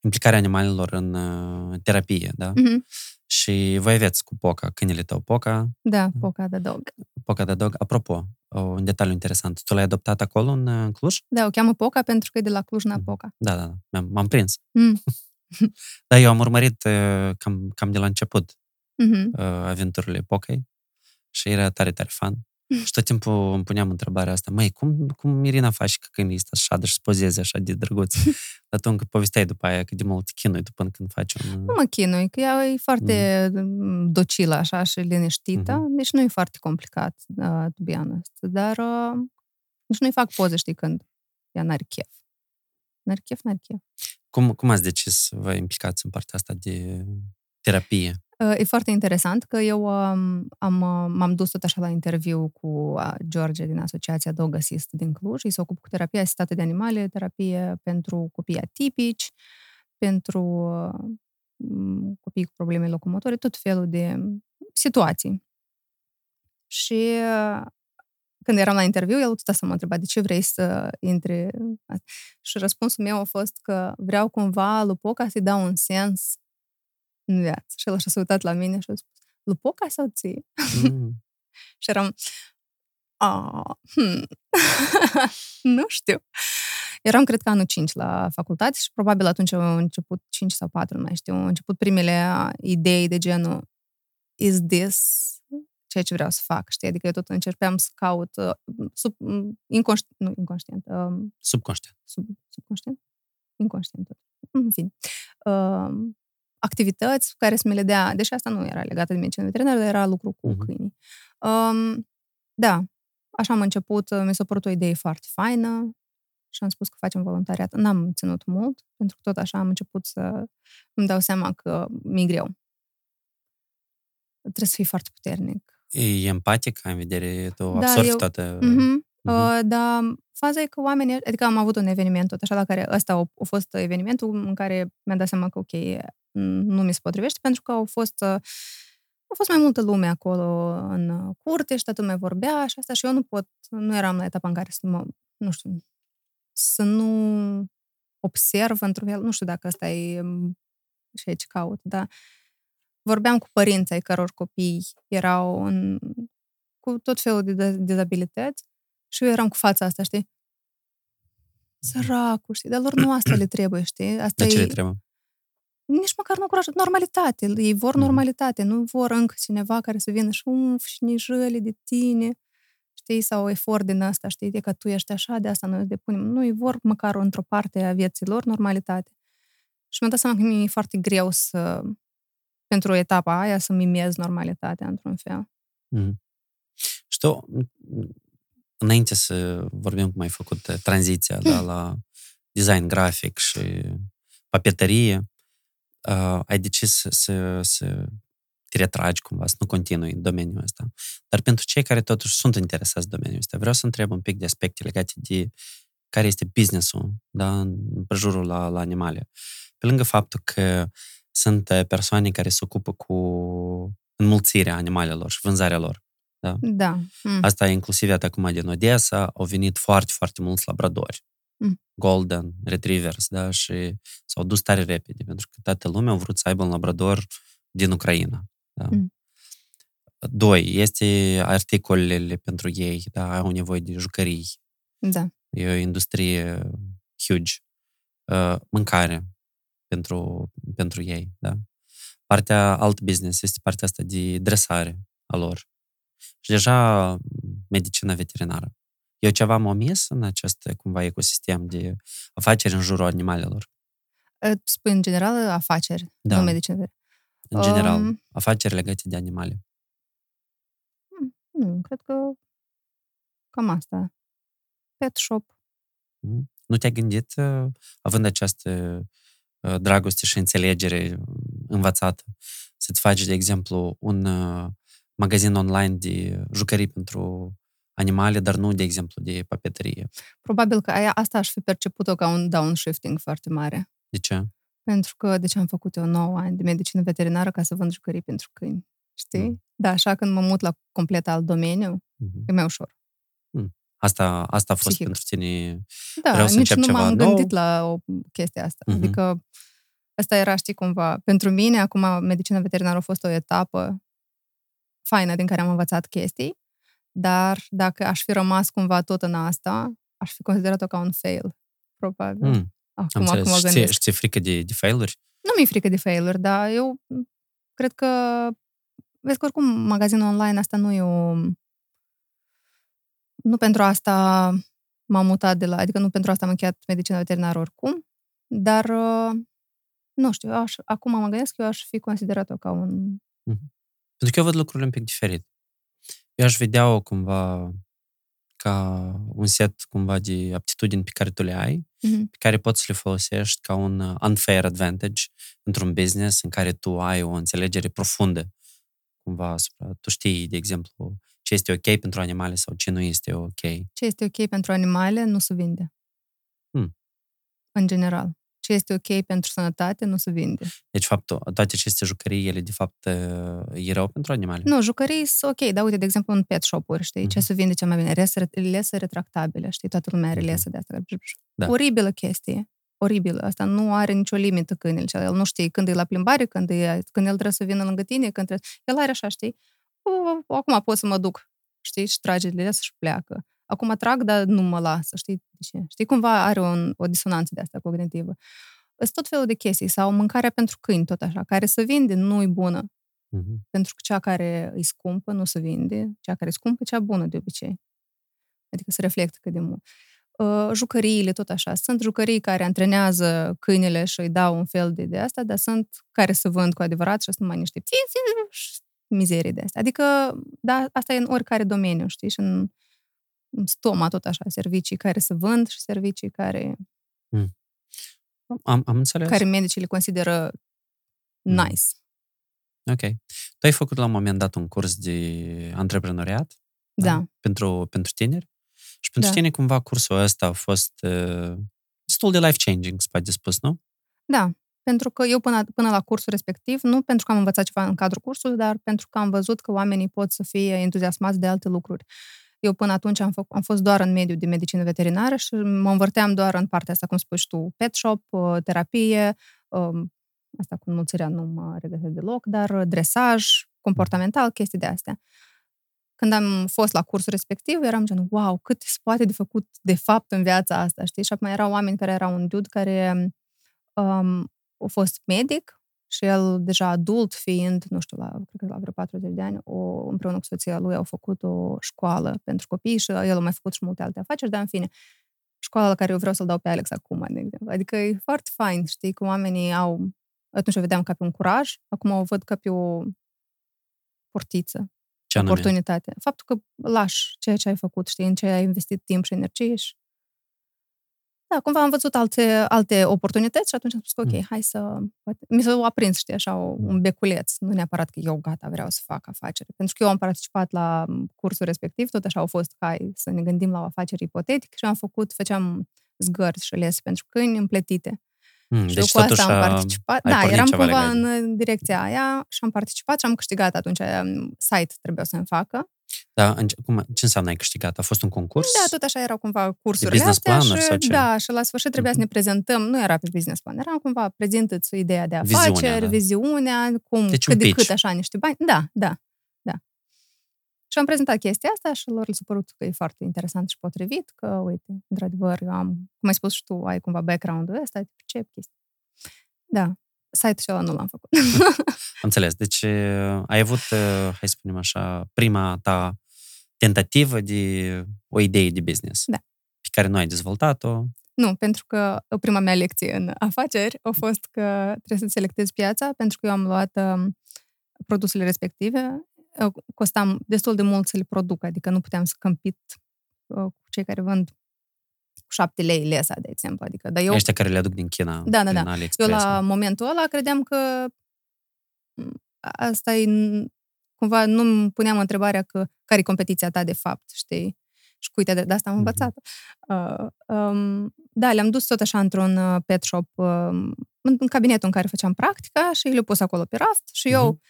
implicarea animalelor în uh, terapie, da? Mhm. Și voi aveți cu Poca, câinele tău Poca, Da, poca de dog. Poca de dog. Apropo, un detaliu interesant. Tu l-ai adoptat acolo, în uh, Cluj? Da, o cheamă Poca pentru că e de la Cluj-Napoca. Da, da, da. M-am, m-am prins. Mm. Dar eu am urmărit uh, cam, cam de la început Mhm. uh, aventurile Pocăi și era tare, tare fan. Și tot timpul îmi puneam întrebarea asta, măi, cum, cum Irina faci că când este așa și să pozeze așa de drăguț? Dar tu încă povesteai după aia că de mult te chinui tu până când faci un... Nu mă chinui, că ea e foarte mm. docilă așa și liniștită, Mhm. deci nu e foarte complicat, uh, to be honest. Dar uh, nici nu-i fac poze, știi, când ea n-are chef. N-are chef, n-are chef. Cum, cum ați decis să vă implicați în partea asta de terapie? Uh, E foarte interesant că eu um, am, uh, m-am dus tot așa la interviu cu uh, George din Asociația Dog Assist din Cluj. Ei se ocupă cu terapie asistată de animale, terapie pentru copii atipici, pentru uh, m, copii cu probleme locomotorii, tot felul de situații. Și uh, când eram la interviu, el tot să mă întreba de ce vrei să intri. Și răspunsul meu a fost că vreau cumva lui Poca să-i dau un sens în viață. Și el așa s-a uitat la mine și a spus, Lupoca sau ție? Mm. Și eram, "Ah, hmm. nu știu. Eram, cred că, anul 5 la facultate și probabil atunci au început 5 sau 4, nu mai știu, au început primele idei de genul is this ceea ce vreau să fac, știi? Adică eu tot încercam să caut uh, sub, inconștient, nu inconștient, um, Subconștient. sub, subconștient? Inconștient. tot. în fine, uh, activități care să mi le dea, deși asta nu era legată de medicină veterinară, dar era lucru cu Mhm. câinii. Um, da, așa am început, mi s-a părut o idee foarte faină și am spus că facem voluntariat. N-am ținut mult, pentru că tot așa am început să îmi dau seama că mi-e greu. Trebuie să fii foarte puternic. E empatic, ai în vedere, tu Da, absorbi eu- toată... Mhm. Mhm. Uh, dar faza e că oamenii, adică am avut un eveniment tot așa, la care ăsta a, a fost evenimentul în care mi-am dat seama că, ok, nu mi se potrivește, pentru că au fost, uh, a fost mai multă lume acolo în uh, curte și toată lumea vorbea și asta și eu nu pot, nu eram la etapa în care să mă, nu știu, să nu observ într-un fel, nu știu dacă asta e um, și aici caut, dar vorbeam cu părinții ai căror copii erau în, cu tot felul de de- dezabilități și eu eram cu fața asta, știi? Săracul, știi? Dar lor nu asta le trebuie, știi? Asta De ce e le trebuie? Nici măcar nu curaj, normalitate. Ei vor Mhm. normalitate, nu vor încă cineva care să vină și umf și ne jăle de tine, știi, sau efort din asta, știi, de că tu ești așa, de asta noi îți depunem. Nu, ei vor măcar într-o parte a vieții lor normalitate. Și mi-am dat seama că mi-e foarte greu să, pentru etapa aia, să mimez normalitatea într-un fel. Mhm. Și tu, înainte să vorbim cum ai făcut uh, tranziția da, la design grafic și papetărie, uh, ai decis să, să, să te retragi cumva, să nu continui în domeniul ăsta. Dar pentru cei care totuși sunt interesați de domeniul ăsta, vreau să întreb un pic de aspecte legate de care este business-ul da, în prejurul la, la animale. Pe lângă faptul că sunt uh, persoane care se ocupă cu înmulțirea animalelor și vânzarea lor. Da. Mm. Asta e inclusiv iată acum din Odessa, au venit foarte, foarte mulți labradori. Mm. Golden, retrievers, da, și s-au dus tare repede, pentru că toată lumea a vrut să aibă un labrador din Ucraina. Da. Mm. Doi, este articolele pentru ei, da, au nevoie de jucării. Da. E o industrie huge. Uh, Mâncare pentru, pentru ei, da. Partea alt business este partea asta de dresare a lor. Și deja medicina veterinară. Eu ceva am omis în acest cumva ecosistem de afaceri în jurul animalelor. Uh, Tu spui în general afaceri, Da. nu medicină. În general, Um, afaceri legate de animale. Nu, cred că cam asta. Pet shop. Mhm. Nu te-ai gândit, uh, având această uh, dragoste și înțelegere uh, învățată, să-ți faci, de exemplu, un uh, magazin online de jucării pentru animale, dar nu, de exemplu, de papetărie. Probabil că aia, asta aș fi perceput-o ca un downshifting foarte mare. De ce? Pentru că de ce am făcut eu 9 ani de medicină veterinară ca să vând jucării pentru câini. Știi? Mm. Da, așa când mă mut la complet alt domeniu, Mhm. e mai ușor. Asta, asta a fost Psihic. pentru tine Da, Vreau să nici încep nu ceva m-am nou. gândit la o chestie asta. Mhm. Adică asta era, știi, cumva, pentru mine, acum medicina veterinară a fost o etapă faină din care am învățat chestii, dar dacă aș fi rămas cumva tot în asta, aș fi considerat-o ca un fail, probabil. Mm, am Acum, acum înțeles. mă Și ție, gândesc. și ție frică de, de failuri? Nu mi-e frică de failuri, dar eu cred că vezi că oricum magazinul online asta nu e o... Nu pentru asta m-am mutat de la... Adică nu pentru asta am încheiat medicina veterinară oricum, dar uh, nu știu, eu aș, acum mă gândesc că eu aș fi considerat-o ca un... Pentru că eu văd lucrurile un pic diferit. Eu aș vedea-o cumva ca un set cumva de aptitudini pe care tu le ai, Mhm. pe care poți să le folosești ca un uh, unfair advantage într-un business în care tu ai o înțelegere profundă cumva asupra. Tu știi, de exemplu, ce este ok pentru animale sau ce nu este ok. Ce este ok pentru animale nu se vinde. Hmm. În general. Ce este ok pentru sănătate nu se vinde. Deci, faptul, toate aceste jucării, ele de fapt uh, e rău pentru animale. Nu, jucării sunt ok, dar uite, de exemplu, în pet shop-uri, știi, ce Mhm. se vinde cel mai bine? Lese, lese retractabile, știi, toată lumea are Mhm. lese de asta. Da. Oribilă chestie. Oribilă. Asta nu are nicio limită câinele. cel. El nu știe când e la plimbare, când, e, când el trebuie să vină lângă tine, când trebuie... El are așa, știi? O, acum pot să mă duc, știi, și trage de les și pleacă. Acum trag, dar nu mă lasă, știi de ce? Știi, cumva are un, o disonanță de asta cognitivă. Sunt tot felul de chestii. Sau mâncarea pentru câini, tot așa, care se vinde, nu e bună. Mhm. Pentru că cea care îi scumpă nu se vinde, cea care e scumpă, cea bună de obicei. Adică se reflectă cât de mult. uh, jucăriile, tot așa. Sunt jucării care antrenează câinele și îi dau un fel de, de asta, dar sunt care se vând cu adevărat și sunt numai niște mizerii de astea. Adică, da, asta e în oricare domeniu, știi, și în, în stoma tot așa, servicii care se vând și servicii care... Mm. Am, am înțeles. Care medicii le consideră mm. nice. Ok. Tu ai făcut la un moment dat un curs de antreprenoriat? Da. da? Pentru, pentru tineri? Și pentru da. tine, cumva, cursul ăsta a fost uh, destul de life-changing, spate de spus, nu? Da, pentru că eu până, până la cursul respectiv, nu pentru că am învățat ceva în cadrul cursului, dar pentru că am văzut că oamenii pot să fie entuziasmați de alte lucruri. Eu până atunci am, fă, am fost doar în mediul de medicină veterinară și mă învârteam doar în partea asta, cum spui tu, pet shop, uh, terapie, um, asta cu înmulțirea nu mă regăsesc deloc, dar dresaj, comportamental, chestii de astea. Când am fost la cursul respectiv, eram gen, wow, cât se poate de făcut de fapt în viața asta, știi? Și acum erau oameni care erau un dude care um, a fost medic și el deja adult fiind, nu știu, la, cred că la vreo 40 de ani, o, împreună cu soția lui au făcut o școală pentru copii și el a mai făcut și multe alte afaceri, dar în fine, școala la care eu vreau să-l dau pe Alex acum, de exemplu. Adică e foarte fain, știi, că oamenii au, atunci o vedeam ca pe un curaj, acum o văd ca pe o portiță, ce oportunitate. Faptul că lași ceea ce ai făcut, știi, în ce ai investit timp și energie și da, cumva am văzut alte, alte oportunități și atunci am spus că ok, mm. hai să... Mi s-a aprins, știi, așa, un beculeț. Nu neapărat că eu gata, vreau să fac afacere. Pentru că eu am participat la cursul respectiv, tot așa au fost, hai să ne gândim la o afacere ipotetică și am făcut, făceam zgărți și lese pentru câini împletite. Mm, și deci cu asta am participat. Da, eram cumva în direcția aia și am participat și am câștigat atunci um, site trebuia să-mi facă. Da, cum, ce înseamnă ai câștigat? A fost un concurs? Da, tot așa erau cumva cursurile de business astea și, sau ce? da, și la sfârșit trebuia mm-hmm. să ne prezentăm, nu era pe business plan, era cumva prezintă-ți ideea de afaceri, viziunea, da. viziunea cum, deci cât de pitch. cât așa niște bani. Da, da, da. Și am prezentat chestia asta și lor le s-a părut că e foarte interesant și potrivit, că, uite, într-adevăr, eu am, cum ai spus și tu, ai cumva background-ul ăsta, ce chestii. Da, site-ul ăla nu l-am făcut. Am înțeles. Deci ai avut, hai să spunem așa, prima ta tentativă de o idee de business. Da. Pe care nu ai dezvoltat-o. Nu, pentru că prima mea lecție în afaceri a fost că trebuie să selectezi piața, pentru că eu am luat um, produsele respective. Costam destul de mult să le produc, adică nu puteam să compit uh, cu cei care vând cu șapte lei lesa, de exemplu. Adică, dar eu... Ăștia care le aduc din China, da, da, da. Eu la momentul ăla credeam că asta e cumva nu îmi puneam întrebarea că care e competiția ta de fapt, știi? Și cu uite, de, de asta am mhm. învățat. Uh, um, da, le-am dus tot așa într-un uh, pet shop, uh, în, în cabinetul în care făceam practica și le-am pus acolo pe raft și uh-huh. eu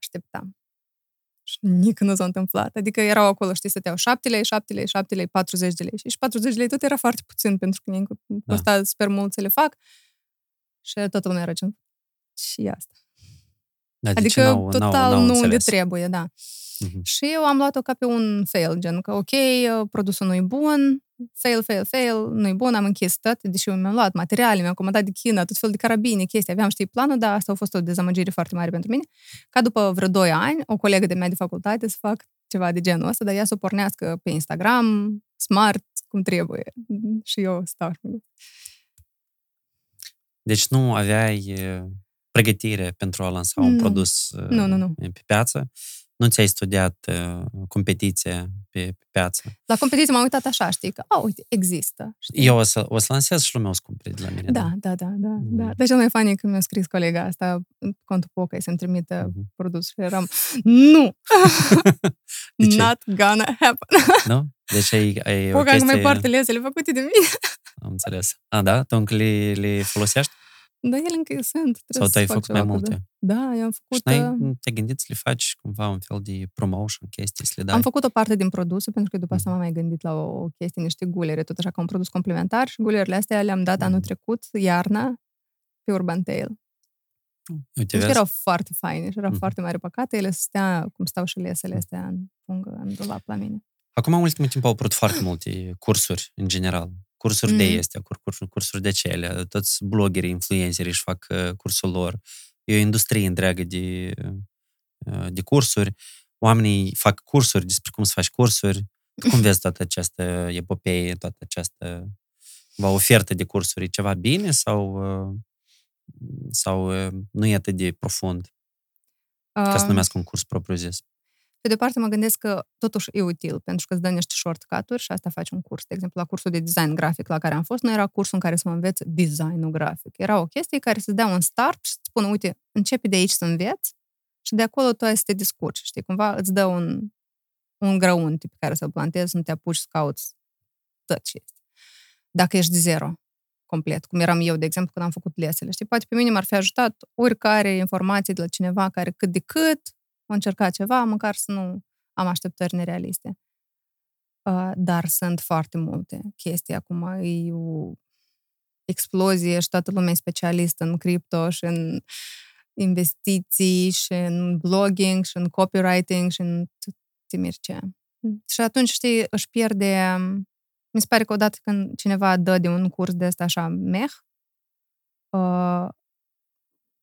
așteptam. Și nici nu s-a întâmplat. Adică erau acolo, știi, stăteau 7 lei, 7 lei, 7 lei, 40 de lei. Și 40 de lei tot era foarte puțin, pentru că mi costa da. super mult să le fac. Și toată lumea era gen, și asta. Da, adică n-au, total n-au, n-au nu înțeles. unde trebuie, da. Uh-huh. Și eu am luat-o ca pe un fail, gen că ok, produsul nu-i bun, fail, fail, fail, nu-i bun, am închis tot, deși eu mi-am luat materiale, mi-am comandat de China, tot fel de carabine, chestii, aveam, știi, planul, dar asta a fost o dezamăgire foarte mare pentru mine. Ca după vreo 2 ani, o colegă de mea de facultate să fac ceva de genul ăsta, dar ea să o pornească pe Instagram, smart, cum trebuie. Și eu stau și Deci nu aveai pregătire pentru a lansa un nu. produs nu, nu, nu. pe piață? Nu ți-ai studiat uh, competiția pe, pe piață? La competiție m-am uitat așa, știi, că, oh, uite, există. Știi? Eu o să, o să lansez și lumea o să cumpere de la mine. Da, da, da, da. Mm. da. Dar cel mai funny când mi-a scris colega asta, contul Poca, să-mi trimită mm-hmm. produs și eram, nu! Not gonna happen. nu? Deci ai, ai Poca chestie... mai poartă lesele făcute de mine. Am înțeles. A, da? Tu încă le, le folosești? Da, ele încă sunt. Sau tu ai făcut mai multe? De... Da, eu am făcut... Și n-ai, uh, te gândit să le faci cumva un fel de promotion, chestii, să le dai? Am făcut o parte din produse, pentru că după asta m-am mai gândit la o chestie, niște gulere, tot așa ca un produs complementar și gulerele astea le-am dat anul trecut, iarna, pe Urban Tail. Uite, deci erau foarte faine și era mm. foarte mare păcate. Ele stea, cum stau și lesele astea în pungă, în dulap la mine. Acum, în ultimul timp, au apărut foarte multe cursuri, în general cursuri mm. de este, cursuri, cursuri de cele, toți bloggerii, influencerii își fac uh, cursul lor. E o industrie întreagă de, uh, de cursuri. Oamenii fac cursuri despre cum să faci cursuri. Cum vezi toată această epopee, toată această va ofertă de cursuri? E ceva bine sau, uh, sau uh, nu e atât de profund? Ca să Uh, numească un curs propriu-zis. Pe de parte, mă gândesc că totuși e util, pentru că îți dă niște shortcut-uri și asta faci un curs. De exemplu, la cursul de design grafic la care am fost, nu era cursul în care să mă înveț designul grafic. Era o chestie care să dea un start și să spună, uite, începe de aici să înveți și de acolo tu ai să te descurci, știi? Cumva îți dă un, un grăunt pe care să-l plantezi, să nu te apuci să cauți tot ce este. Dacă ești de zero, complet, cum eram eu, de exemplu, când am făcut lesele. Știi, poate pe mine m-ar fi ajutat oricare informație de la cineva care cât de cât a încercat ceva, măcar să nu am așteptări nerealiste. Uh, Dar sunt foarte multe chestii. Acum e o explozie și toată lumea e specialist în cripto și în investiții și în blogging și în copywriting și în timir ce. Și atunci, știi, își pierde... Mi se pare că odată când cineva dă de un curs de ăsta așa meh, uh,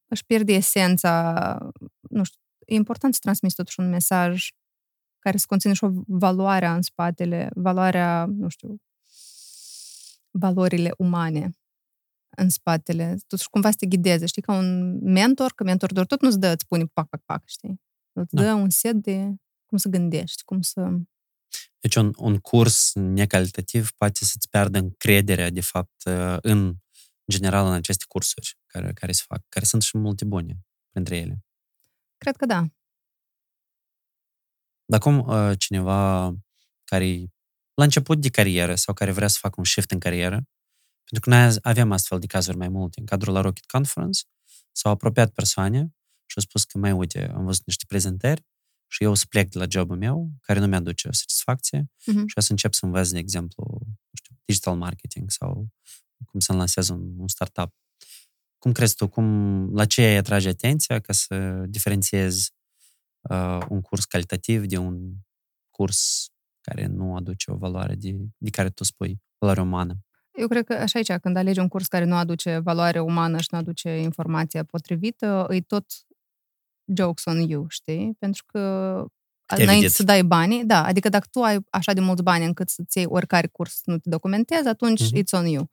își pierde esența, nu știu, e important să transmiți totuși un mesaj care să conține și o valoare în spatele, valoarea, nu știu, valorile umane în spatele, totuși cumva să te ghideze, știi, ca un mentor, că mentor doar tot nu-ți dă, îți spune pac, pac, pac, știi? Îți Da. dă un set de cum să gândești, cum să... Deci un, un curs necalitativ poate să-ți piardă încrederea, de fapt, uh, în general în aceste cursuri care, care se fac, care sunt și multe bune printre ele. Cred că da. Dar cum uh, cineva care la început de carieră sau care vrea să facă un shift în carieră, pentru că noi avem astfel de cazuri mai multe. În cadrul la Rocket Conference s-au apropiat persoane și au spus că, mai uite, am văzut niște prezentări și eu o să plec de la jobul meu, care nu mi-aduce o satisfacție Mhm. și o să încep să învăț, de exemplu, nu știu, digital marketing sau cum să lansez un, un startup. Cum crezi tu, cum, la ce îi atrage atenția ca să diferențiezi uh, un curs calitativ de un curs care nu aduce o valoare de, de care tu spui, valoare umană? Eu cred că așa aici, când alegi un curs care nu aduce valoare umană și nu aduce informația potrivită, îi tot jokes on you, știi? Pentru că Te-ai înainte vedit. să dai banii, da, adică dacă tu ai așa de mulți bani încât să-ți iei oricare curs nu te documentezi, atunci Mhm. it's on you.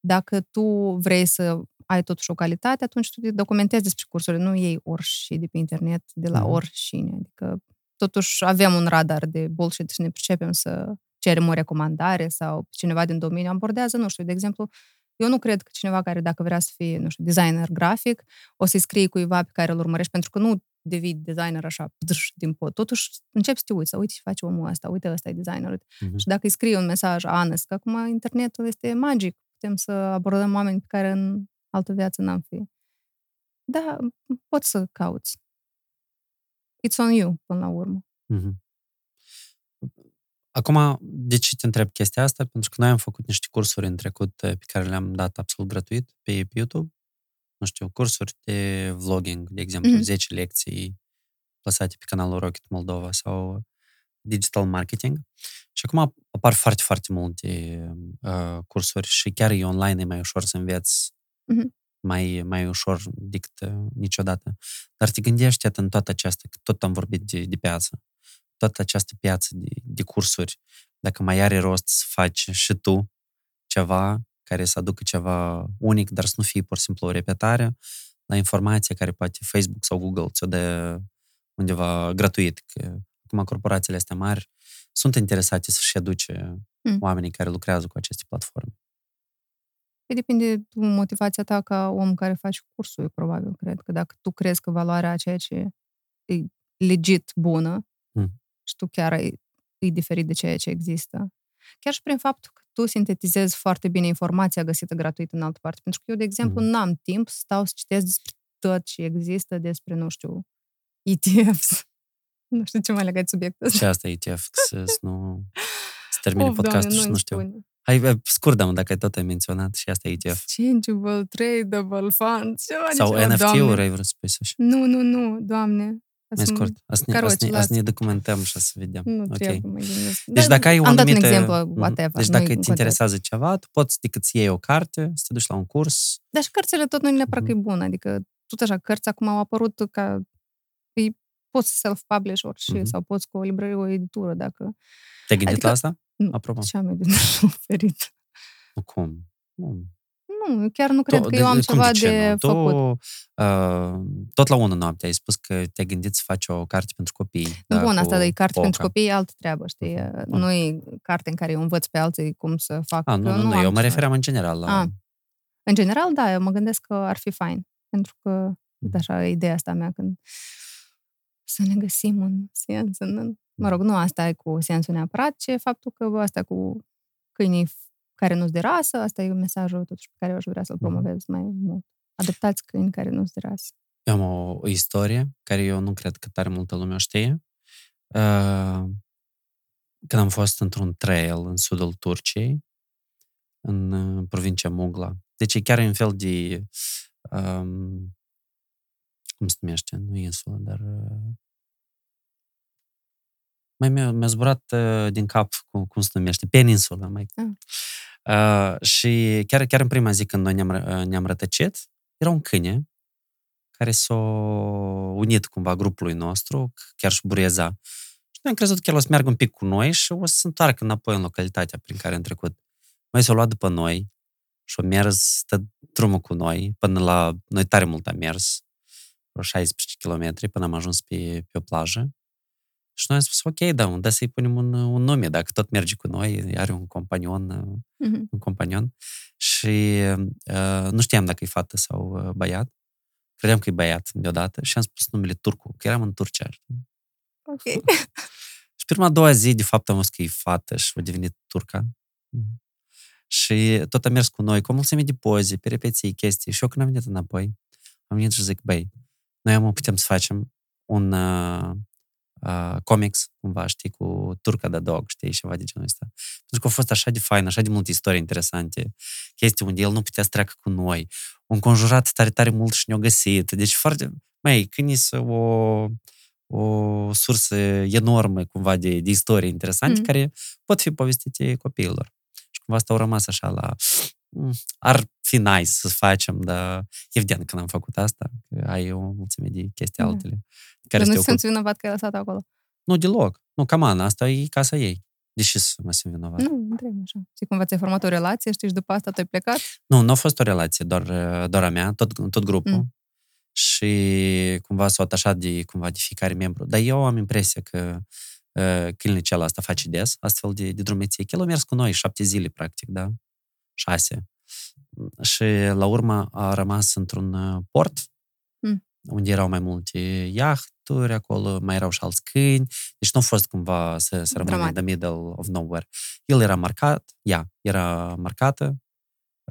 Dacă tu vrei să ai totuși o calitate, atunci tu te documentezi despre cursuri, nu iei orice de pe internet, de la Mhm. oricine. Adică totuși avem un radar de bullshit și ne pricepem să cerem o recomandare sau cineva din domeniu abordează, nu știu, de exemplu, eu nu cred că cineva care dacă vrea să fie, nu știu, designer grafic, o să-i scrie cuiva pe care îl urmărești, pentru că nu devii designer așa pdâș, din pot. Totuși începi să te uiți, să uite ce face omul ăsta, uite ăsta e designer. Uite. Mhm. Și dacă îi scrie un mesaj honest, că acum internetul este magic, putem să abordăm oameni pe care în altă viață n-am fi. Da, poți să cauți. It's on you, până la urmă. Mhm. Acum, de ce te întreb chestia asta? Pentru că noi am făcut niște cursuri în trecut eh, pe care le-am dat absolut gratuit pe, pe YouTube. Nu știu, cursuri de vlogging, de exemplu, Mhm. 10 lecții plasate pe canalul Rocket Moldova sau digital marketing. Și acum apar foarte, foarte multe uh, cursuri și chiar e online, e mai ușor să înveți Mhm. mai, mai ușor decât uh, niciodată. Dar te gândești iată, în toată această, că tot am vorbit de, de piață, toată această piață de, de cursuri, dacă mai are rost să faci și tu ceva care să aducă ceva unic, dar să nu fie pur și simplu o repetare la informație care poate Facebook sau Google ți-o dă undeva gratuit. Că acum corporațiile astea mari sunt interesate să-și aduce Mm. oamenii care lucrează cu aceste platforme. Păi depinde de motivația ta ca om care faci cursul, eu probabil, cred că dacă tu crezi că valoarea a ceea ce e legit bună Mm. și tu chiar ai, e diferit de ceea ce există. Chiar și prin faptul că tu sintetizezi foarte bine informația găsită gratuit în altă parte. Pentru că eu, de exemplu, Mhm. n-am timp să stau să citesc despre tot ce există, despre, nu știu, ETFs. Nu știu ce mai legat de subiectul ăsta. Și asta e ETF, să, să nu să termine Of, podcastul Doamne, și nu nu știu. spune. Hai, eh, scurt, dar dacă tot ai menționat și asta e ETF. Exchangeable, tradable funds, ceva de Sau ceva, Doamne. NFT-uri, ai vrut să spui așa. Nu, nu, nu, Doamne. Mai Să-mi- scurt. Asta ne, Caroci, asta ne, las. asta ne documentăm și să vedem. Nu Ok. trebuie, mă gândesc. Deci dacă ai o Am dat un anumită... exemplu, Mhm. whatever. Deci nu-i dacă îți contează. interesează ceva, tu poți decât să iei o carte, să te duci la un curs. Dar și cărțile tot nu neapărat că e Mhm. bun. Adică, tot așa, cărți acum au apărut ca... Îi poți self-publish orice, Mhm. sau poți cu o librărie, o editură, dacă... Te-ai gândit Adică- la asta? Nu, Apropo. Ce am eu de suferit? Nu, Cum? Nu. Nu, eu chiar nu cred Tu- că eu am cum ceva ce de nu? Tu, făcut. uh, tot la ună noapte ai spus că te-ai gândit să faci o carte pentru copii. Nu, da, bun, cu asta de carte Poca. pentru copii e altă treabă, știi? Mhm. Bun. Nu e carte în care eu învăț pe alții cum să fac. A, că nu, nu, nu, am eu mă ce- refeream în general la... A. În general, da, eu mă gândesc că ar fi fain. Pentru că, uite așa, ideea asta mea când să ne găsim un sens. În, mă rog, nu asta e cu sensul neapărat, ci faptul că bă, asta cu câinii care nu-s de rasă, asta e mesajul totuși pe care eu aș vrea să-l Mhm. promovez mai mult. Adoptați câini care nu-s de rasă. Eu am o, o istorie care eu nu cred că tare multă lume o știe. Uh, când am fost într-un trail în sudul Turciei, în uh, provincia Mugla. Deci e chiar un fel de... Um, cum se numește? Nu e insulă, dar... Uh, mai mi-a, mi-a zburat uh, din cap cum, cum se numește, peninsulă. Mai. Uh, și chiar, chiar în prima zi când noi ne-am, ră- ne-am rătăcit, era un câine care s-a unit cumva grupului nostru, chiar și bureza. Și noi am crezut că el o să meargă un pic cu noi și o să se întoarcă înapoi în localitatea prin care am trecut. Noi s-au luat după noi și au mers stă drumul cu noi până la... Noi tare mult am mers, vreo 16 km până am ajuns pe, pe o plajă. Și noi am spus, ok, da, unde să-i punem un, un nume, dacă tot merge cu noi, are un companion, uh, Mhm. un companion. Și uh, nu știam dacă e fată sau uh, băiat. Credeam că e băiat deodată și am spus numele Turcu, că eram în Turcia. știi? Ok. Și prima a doua zi, de fapt, am văzut că e fată și a devenit turca. Și tot a mers cu noi, cu o mulțime de poze, peripeții, chestii. Și eu când am venit înapoi, am venit și zic, băi, noi am putem să facem un uh, uh, comics, cumva, știi, cu turca de dog, știi, ceva de genul ăsta. Pentru că a fost așa de fain, așa de multe istorii interesante, chestii unde el nu putea să treacă cu noi, un conjurat tare, tare mult și ne-a găsit. Deci foarte, mai, când e o, o sursă enormă, cumva, de, de istorii interesante, Mm. care pot fi povestite copiilor. Și cumva asta au rămas așa la... "Mm, Ar fi nice să facem, dar evident când am făcut asta, că ai o mulțime de chestii Da. altele. Dar Care nu te te simți vinovat că ai lăsat acolo. Nu, deloc. Nu, caman, asta e casa ei. Deși să mă simt vinovat. Nu, întreb așa. Și cumva ți-ai format o relație, știți, și după asta tu ai plecat? Nu, nu a fost o relație, doar, doar a mea, tot, tot grupul. Mm. Și cumva s-au atașat de, cumva, de fiecare membru. Dar eu am impresia că uh, câinele acela asta face des, astfel de, de drumeție. El a mers cu noi șapte zile, practic, da? Șase. Și la urmă a rămas într-un uh, port, Mm. unde erau mai multe iahturi acolo, mai erau și alți câini. Deci nu a fost cumva să, să rămână in Dramatic. the middle of nowhere. El era marcat, ea era marcată,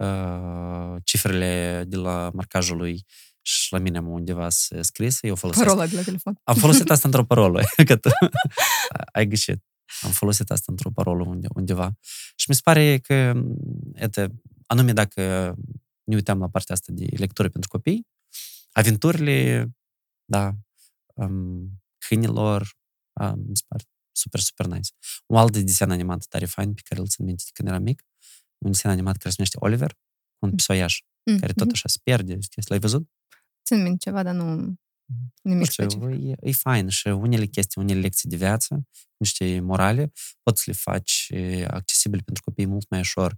uh, cifrele de la marcajul lui și la mine am undeva s- scris, eu folosesc. Parola de la telefon. Am folosit asta într-o parolă, că tu ai greșit. Am folosit asta într-o parolă unde, undeva. Și mi se pare că, ete, anume dacă ne uităm la partea asta de lectură pentru copii, aventurile, da, um, câinilor, uh, mi se pare super, super nice. Un alt desen animat tare fain pe care îl țin minte de când eram mic, un desen animat care se numește Oliver, un pisoiaș, Mm, care tot mhm. așa se pierde. știi, L-ai văzut? Țin minte ceva, dar nu Nu nimic știu, specific. e, e fain și unele chestii, unele lecții de viață, niște morale, poți să le faci e, accesibile pentru copii mult mai ușor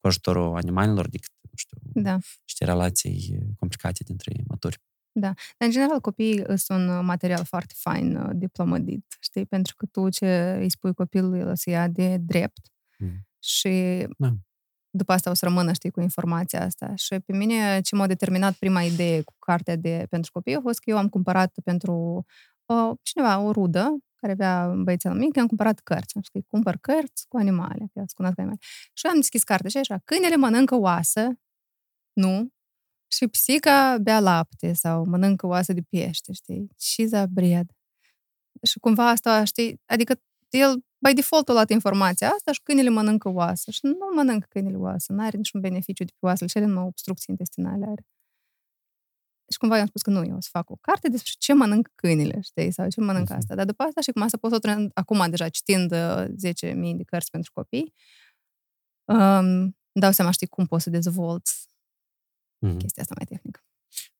cu ajutorul animalelor decât, nu știu, Da. niște relații e, complicate dintre maturi. Dar, în general, copiii sunt un material foarte fain uh, de plămădit, știi? Pentru că tu ce îi spui copilului, el o să ia de drept Mm. și Da. după asta o să rămână, știi, cu informația asta. Și pe mine ce m-a determinat prima idee cu cartea de pentru copii a fost că eu am cumpărat pentru uh, cineva, o rudă, care avea băiețel mic, am cumpărat cărți. Am spus că îi cumpăr cărți cu animale, că el se cunoască animale. Și eu am deschis cartea și așa, câinele mănâncă oasă, nu, și psica bea lapte sau mănâncă oasă de pește, știi? Și za bread. Și cumva asta, știi, adică el, by default, a luat informația asta și câinele mănâncă oasă. Și nu mănâncă câinele oasă, nu are niciun beneficiu de pe oasele, și ele numai obstrucții intestinale are. Și cumva i-am spus că nu, eu o să fac o carte despre ce mănâncă câinile, știi, sau ce mănâncă Mhm. asta. Dar după asta și cum asta pot să o trăiesc acum deja citind uh, 10.000 de cărți pentru copii, um, îmi dau seama, știi, cum poți să dezvolți Mhm. chestia asta mai tehnică.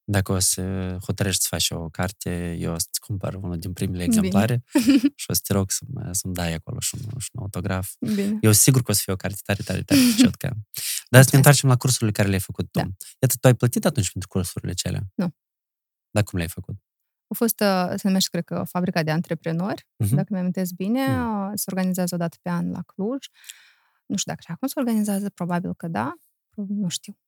Dacă o să hotărăști să faci o carte, eu o să-ți cumpăr unul din primele exemplare Bine. și o să te rog să să-mi dai acolo și un, și un autograf. Bine. Eu sigur că o să fie o carte tare, tare, tare ciotcă. Dar să ne întoarcem la cursurile care le-ai făcut tu. Da. Iată, tu ai plătit atunci pentru cursurile cele? Nu. Dar cum le-ai făcut? A fost, uh, se numește, cred că, Fabrica de Antreprenori, uh-huh. dacă mi amintesc bine. Uh-huh. Se organizează o dată pe an la Cluj. Nu știu dacă și acum se organizează, probabil că da. Nu știu.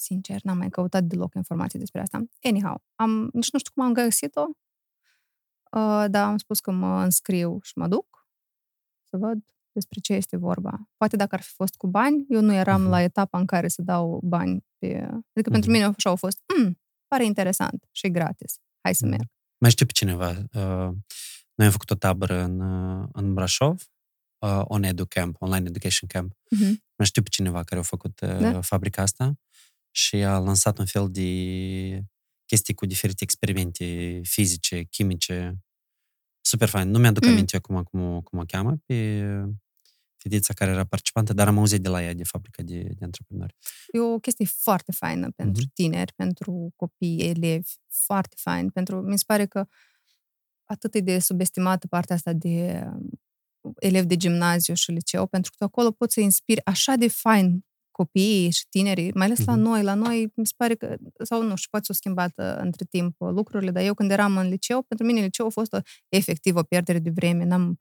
Sincer, n-am mai căutat deloc informații despre asta. Anyhow, am, nici nu știu cum am găsit-o, uh, dar am spus că mă înscriu și mă duc să văd despre ce este vorba. Poate dacă ar fi fost cu bani, eu nu eram uh-huh. la etapa în care să dau bani pe... Adică uh-huh. pentru mine așa au fost, mm, pare interesant și gratis. Hai să merg. Mai știu pe cineva. Uh, noi am făcut o tabără în, uh, în Brașov, uh, On Edu Camp, Online Education Camp. Uh-huh. Mai știu pe cineva care a făcut uh, da? fabrica asta și a lansat un fel de chestii cu diferite experimente fizice, chimice. Super fain. Nu mi-aduc mm. aminte acum cum, cum o cheamă pe fetița care era participantă, dar am auzit de la ea de fabrica de, de antreprenori. E o chestie foarte faină pentru mm-hmm. tineri, pentru copii, elevi, foarte fain. Pentru, mi se pare că atât e de subestimată partea asta de um, elevi de gimnaziu și liceu, pentru că acolo poți să inspiri așa de fain copiii și tinerii, mai ales mm-hmm. la noi. La noi, mi se pare că, sau nu știu, poate s-au schimbat uh, între timp lucrurile, dar eu când eram în liceu, pentru mine liceu a fost o, efectiv o pierdere de vreme. N-am,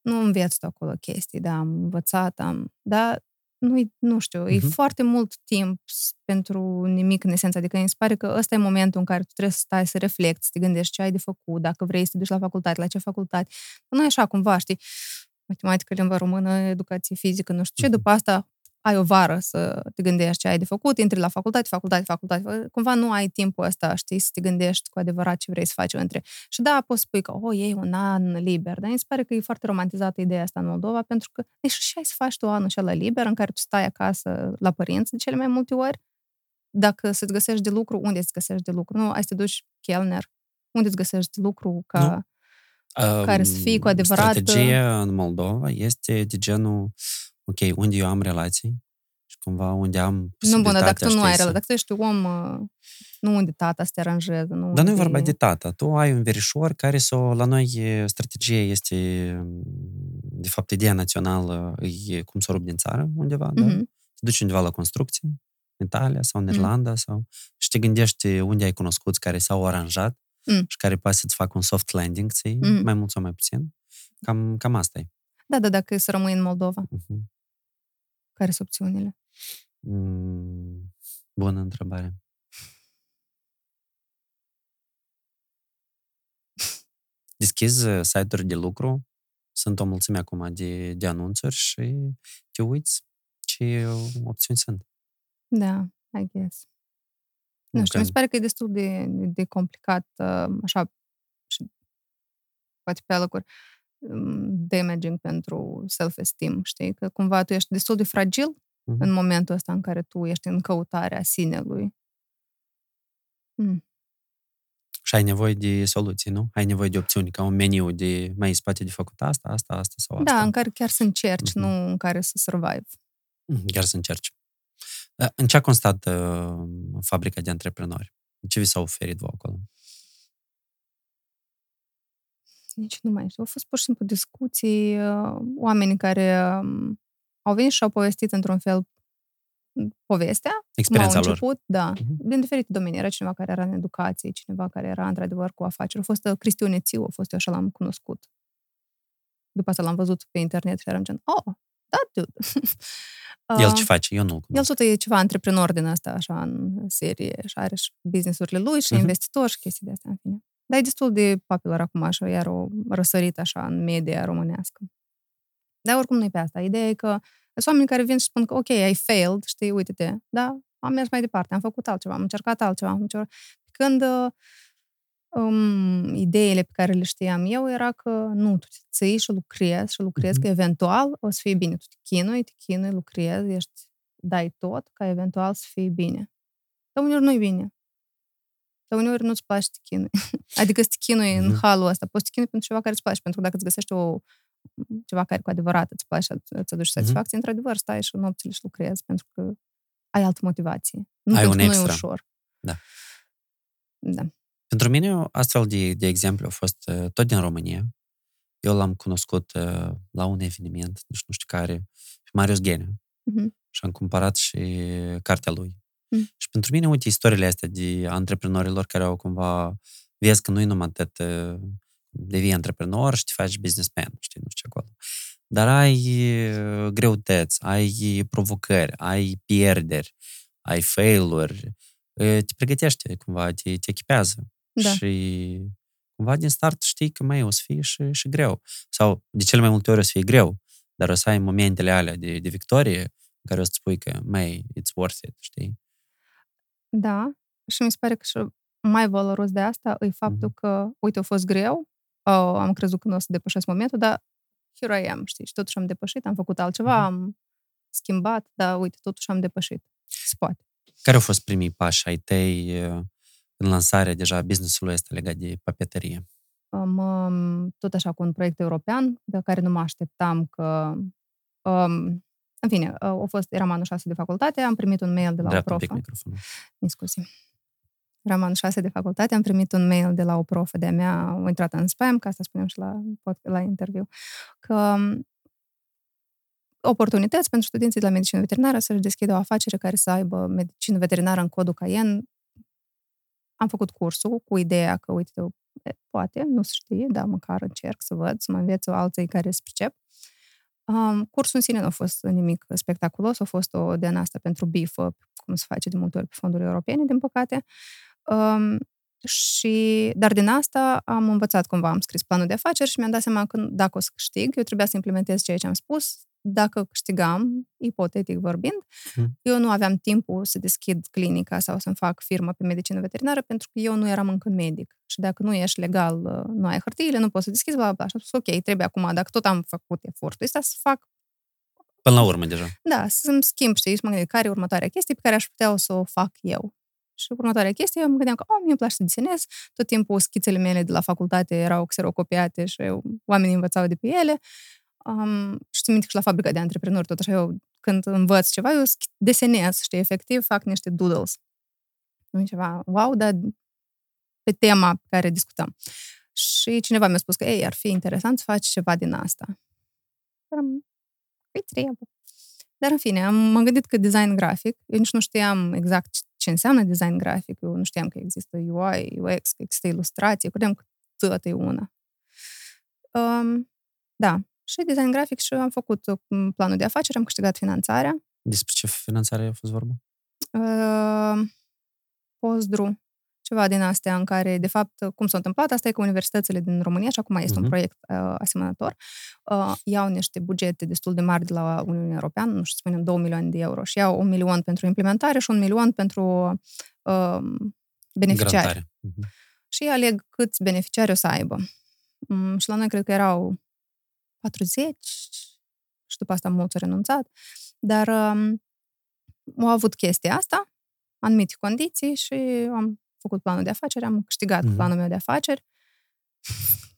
nu înveți tu acolo chestii, da, am învățat, am, dar nu, nu știu, uh-huh. e foarte mult timp pentru nimic în esență, adică îmi pare că ăsta e momentul în care tu trebuie să stai să reflecti, să te gândești ce ai de făcut, dacă vrei să te duci la facultate, la ce facultate. Nu e așa cumva, știi, matematică, limba română, educație fizică, nu știu ce, după asta ai o vară să te gândești ce ai de făcut, intri la facultate, facultate, facultate, cumva nu ai timpul ăsta, știi, să te gândești cu adevărat ce vrei să faci între. Și da, poți spui că, oh, e un an liber, dar mi se pare că e foarte romantizată ideea asta în Moldova, pentru că, deci și ai să faci tu anul la liber în care tu stai acasă la părinți de cele mai multe ori, dacă să-ți găsești de lucru, unde să găsești de lucru? Nu, ai să te duci chelner, unde îți găsești de lucru ca... Nu. Care să fie cu adevărat... Strategia în Moldova este de genul ok, unde eu am relații și cumva unde am Nu, bună, dacă tu nu ai relații, dacă tu ești om, uh, nu unde tata se aranjează. Nu Dar nu e vorba de tata. Tu ai un verișor care sau la noi strategia este, de fapt, ideea națională e cum să rup din țară undeva, mm-hmm. da? Mhm. Te duci undeva la construcții, în Italia sau în mhm. Irlanda, mm. sau și te gândești unde ai cunoscuți care s-au aranjat mm. și care poate să-ți facă un soft landing, ți mm. mai mult sau mai puțin. Cam, cam asta e. Da, da, dacă să rămâi în Moldova. Uh-huh. Care sunt opțiunile? Mm, bună întrebare. Deschizi uh, site-uri de lucru, sunt o mulțime acum de, de anunțuri și te uiți ce opțiuni sunt. Da, I guess. Nu știu, mi se pare că e destul de, de complicat, uh, așa, și poate pe alocuri, um, damaging pentru self-esteem, știi? Că cumva tu ești destul de fragil mm-hmm. în momentul ăsta în care tu ești în căutarea sinelui. Mm. Și ai nevoie de soluții, nu? Ai nevoie de opțiuni, ca un meniu de mai spate de făcut asta, asta, asta sau asta. Da, în care chiar să încerci, mm-hmm. nu în care să survive. Mm, chiar să încerci. În ce a constat uh, fabrica de antreprenori? Ce vi s-a oferit vouă acolo? Nici nu mai știu. Au fost pur și simplu discuții, uh, oameni care um, au venit și au povestit într-un fel povestea. Experiența au început, lor. da, uh-huh. din diferite domenii. Era cineva care era în educație, cineva care era într-adevăr cu afaceri. A fost uh, Cristiune Țiu, a fost eu așa l-am cunoscut. După asta l-am văzut pe internet și eram gen, oh, da, dude. El ce face? Eu nu El tot e ceva antreprenor din asta, așa, în serie și are și business-urile lui și uh-huh. investitor și chestii de astea, în fine. Dar e destul de popular acum, așa, iar o răsărit așa în media românească. Dar oricum nu e pe asta. Ideea e că sunt oameni care vin și spun că, ok, ai failed, știi, uite-te, da, am mers mai departe, am făcut altceva, am încercat altceva, am încercat... Când um, ideile pe care le știam eu era că nu, tu te ții și lucrezi și lucrezi mm-hmm. că eventual o să fie bine. Tu te chinui, te chinui, lucrezi, ești, dai tot ca eventual să fie bine. Dar uneori nu-i bine. Dar uneori nu-ți place să te chinui. adică să te chinui mm-hmm. în mhm. halul ăsta. Poți să te chinui pentru ceva care îți place, pentru că dacă îți găsești o, ceva care cu adevărat îți place, îți aduce satisfacție, mm-hmm. într-adevăr stai și nopțile și lucrezi pentru că ai altă motivație. Nu ai pentru un că nu e ușor. Da. Da. Pentru mine, astfel de, de exemplu, a fost uh, tot din România. Eu l-am cunoscut uh, la un eveniment, nici nu știu care, pe Marius Gheniu. Mhm. Și am cumpărat și cartea lui. Mm. Și pentru mine, uite, istoriile astea de antreprenorilor care au cumva, vezi că nu e numai atât uh, devii antreprenor și te faci businessman, știi, nu știu ce acolo. Dar ai uh, greutăți, ai provocări, ai pierderi, ai fail-uri, uh, te pregătește cumva, te, te echipează. Da. Și cumva din start știi că mai o să fie și, și greu. Sau de cele mai multe ori o să fie greu, dar o să ai momentele alea de, de victorie în care o să spui că, mai, it's worth it, știi? Da. Și mi se pare că și mai valoros de asta e faptul Mhm. că, uite, a fost greu, uh, am crezut că nu o să depășesc momentul, dar here I am, știi, și totuși am depășit, am făcut altceva, Mhm. am schimbat, dar uite, totuși am depășit. Se poate. Care au fost primii pași ai tăi uh, în lansarea deja business-ului ăsta legat de papeterie? Am, um, tot așa cu un proiect european, de care nu mă așteptam că... Um, în fine, uh, a fost, eram anul 6 de facultate, am primit un mail de la o Dreaptă un pic profă. microfonul. Mi scuzi. Eram anul 6 de facultate, am primit un mail de la o profă de-a mea, au intrat în spam, ca asta spuneam și la, pod- la interviu, că um, oportunități pentru studenții de la medicină veterinară să-și deschidă o afacere care să aibă medicină veterinară în codul CAIEN. Am făcut cursul cu ideea că, uite, e, poate, nu se știe, dar măcar încerc să văd, să mă învețe alții care se pricep. Um, cursul în sine nu a fost nimic spectaculos, a fost o de asta pentru bifă, cum se face de multe ori pe fonduri europene, din păcate. Um, și, dar din asta am învățat cumva, am scris planul de afaceri și mi-am dat seama că dacă o să câștig, eu trebuia să implementez ceea ce am spus. Dacă câștigam, ipotetic vorbind, Hmm. eu nu aveam timpul să deschid clinica sau să-mi fac firmă pe medicină veterinară pentru că eu nu eram încă medic. Și dacă nu ești legal, uh, nu ai hârtiile, nu poți să deschizi, bla, bla, bla. Și am spus, ok, trebuie acum, dacă tot am făcut efortul ăsta, să fac Până la urmă, deja. da, să-mi schimb, știi, și mă gândesc care e următoarea chestie pe care aș putea să o fac eu. Și următoarea chestie, eu mă gândeam că, oh, mie îmi place să desenez, tot timpul schițele mele de la facultate erau xerocopiate și eu, oamenii învățau de pe ele. Um, și țin minte că și la fabrica de antreprenori, tot așa, eu când învăț ceva, eu schi- desenez, știi, efectiv, fac niște doodles. Nu e ceva, wow, dar pe tema pe care discutăm. Și cineva mi-a spus că, ei, ar fi interesant să faci ceva din asta. Dar am, păi trebuie. Dar, în fine, am, m-am gândit că design grafic, eu nici nu știam exact ce înseamnă design grafic, eu nu știam că există UI, UX, că există ilustrație, credeam că tot e una. Um, da, și design grafic și am făcut um, planul de afaceri, am câștigat finanțarea. Despre ce finanțare a fost vorba? Uh, Postdru, ceva din astea în care, de fapt, cum s-a întâmplat, asta e că universitățile din România, și acum este un Mhm. proiect uh, asemănător, uh, iau niște bugete destul de mari de la Uniunea Europeană, nu știu, spunem 2 milioane de euro, și iau un milion pentru implementare și un milion pentru uh, beneficiari. Garantare. Mhm. Și aleg câți beneficiari o să aibă. Mm, și la noi cred că erau 40 și după asta mulți au renunțat. Dar um, au avut chestia asta, anumite condiții și am făcut planul de afaceri, am câștigat Mhm. planul meu de afaceri.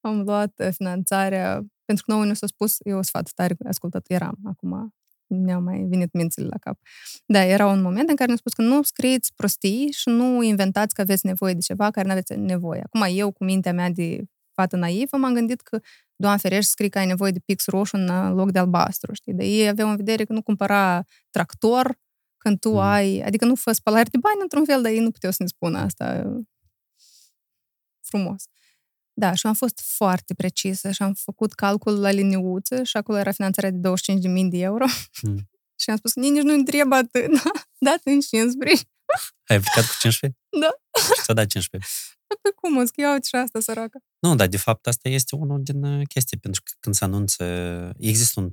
am luat uh, finanțarea, pentru că nouă nu s-a spus, eu sunt foarte tare ascultat, eram acum, ne-au mai venit mințile la cap. Da, era un moment în care ne-au spus că nu scrieți prostii și nu inventați că aveți nevoie de ceva care nu aveți nevoie. Acum eu, cu mintea mea de fată naivă, m-am gândit că, Doamne ferește, scrii că ai nevoie de pix roșu în uh, loc de albastru, știi? Dar ei aveau în vedere că nu cumpăra tractor când tu Mhm. ai... Adică nu fă spălare de bani într-un fel, dar ei nu puteau să ne spună asta uh, frumos. Da, și am fost foarte precisă și am făcut calcul la liniuță și acolo era finanțarea de 25.000 de euro. Mm. și am spus, nici nu-mi trebuie atât, da? dați-mi 15. Ai aplicat cu 15? Da. Și ți-a dat 15. Pe cum, îți că ia uite și asta, săracă. Nu, dar de fapt asta este unul din uh, chestii, pentru că când se anunță, există un,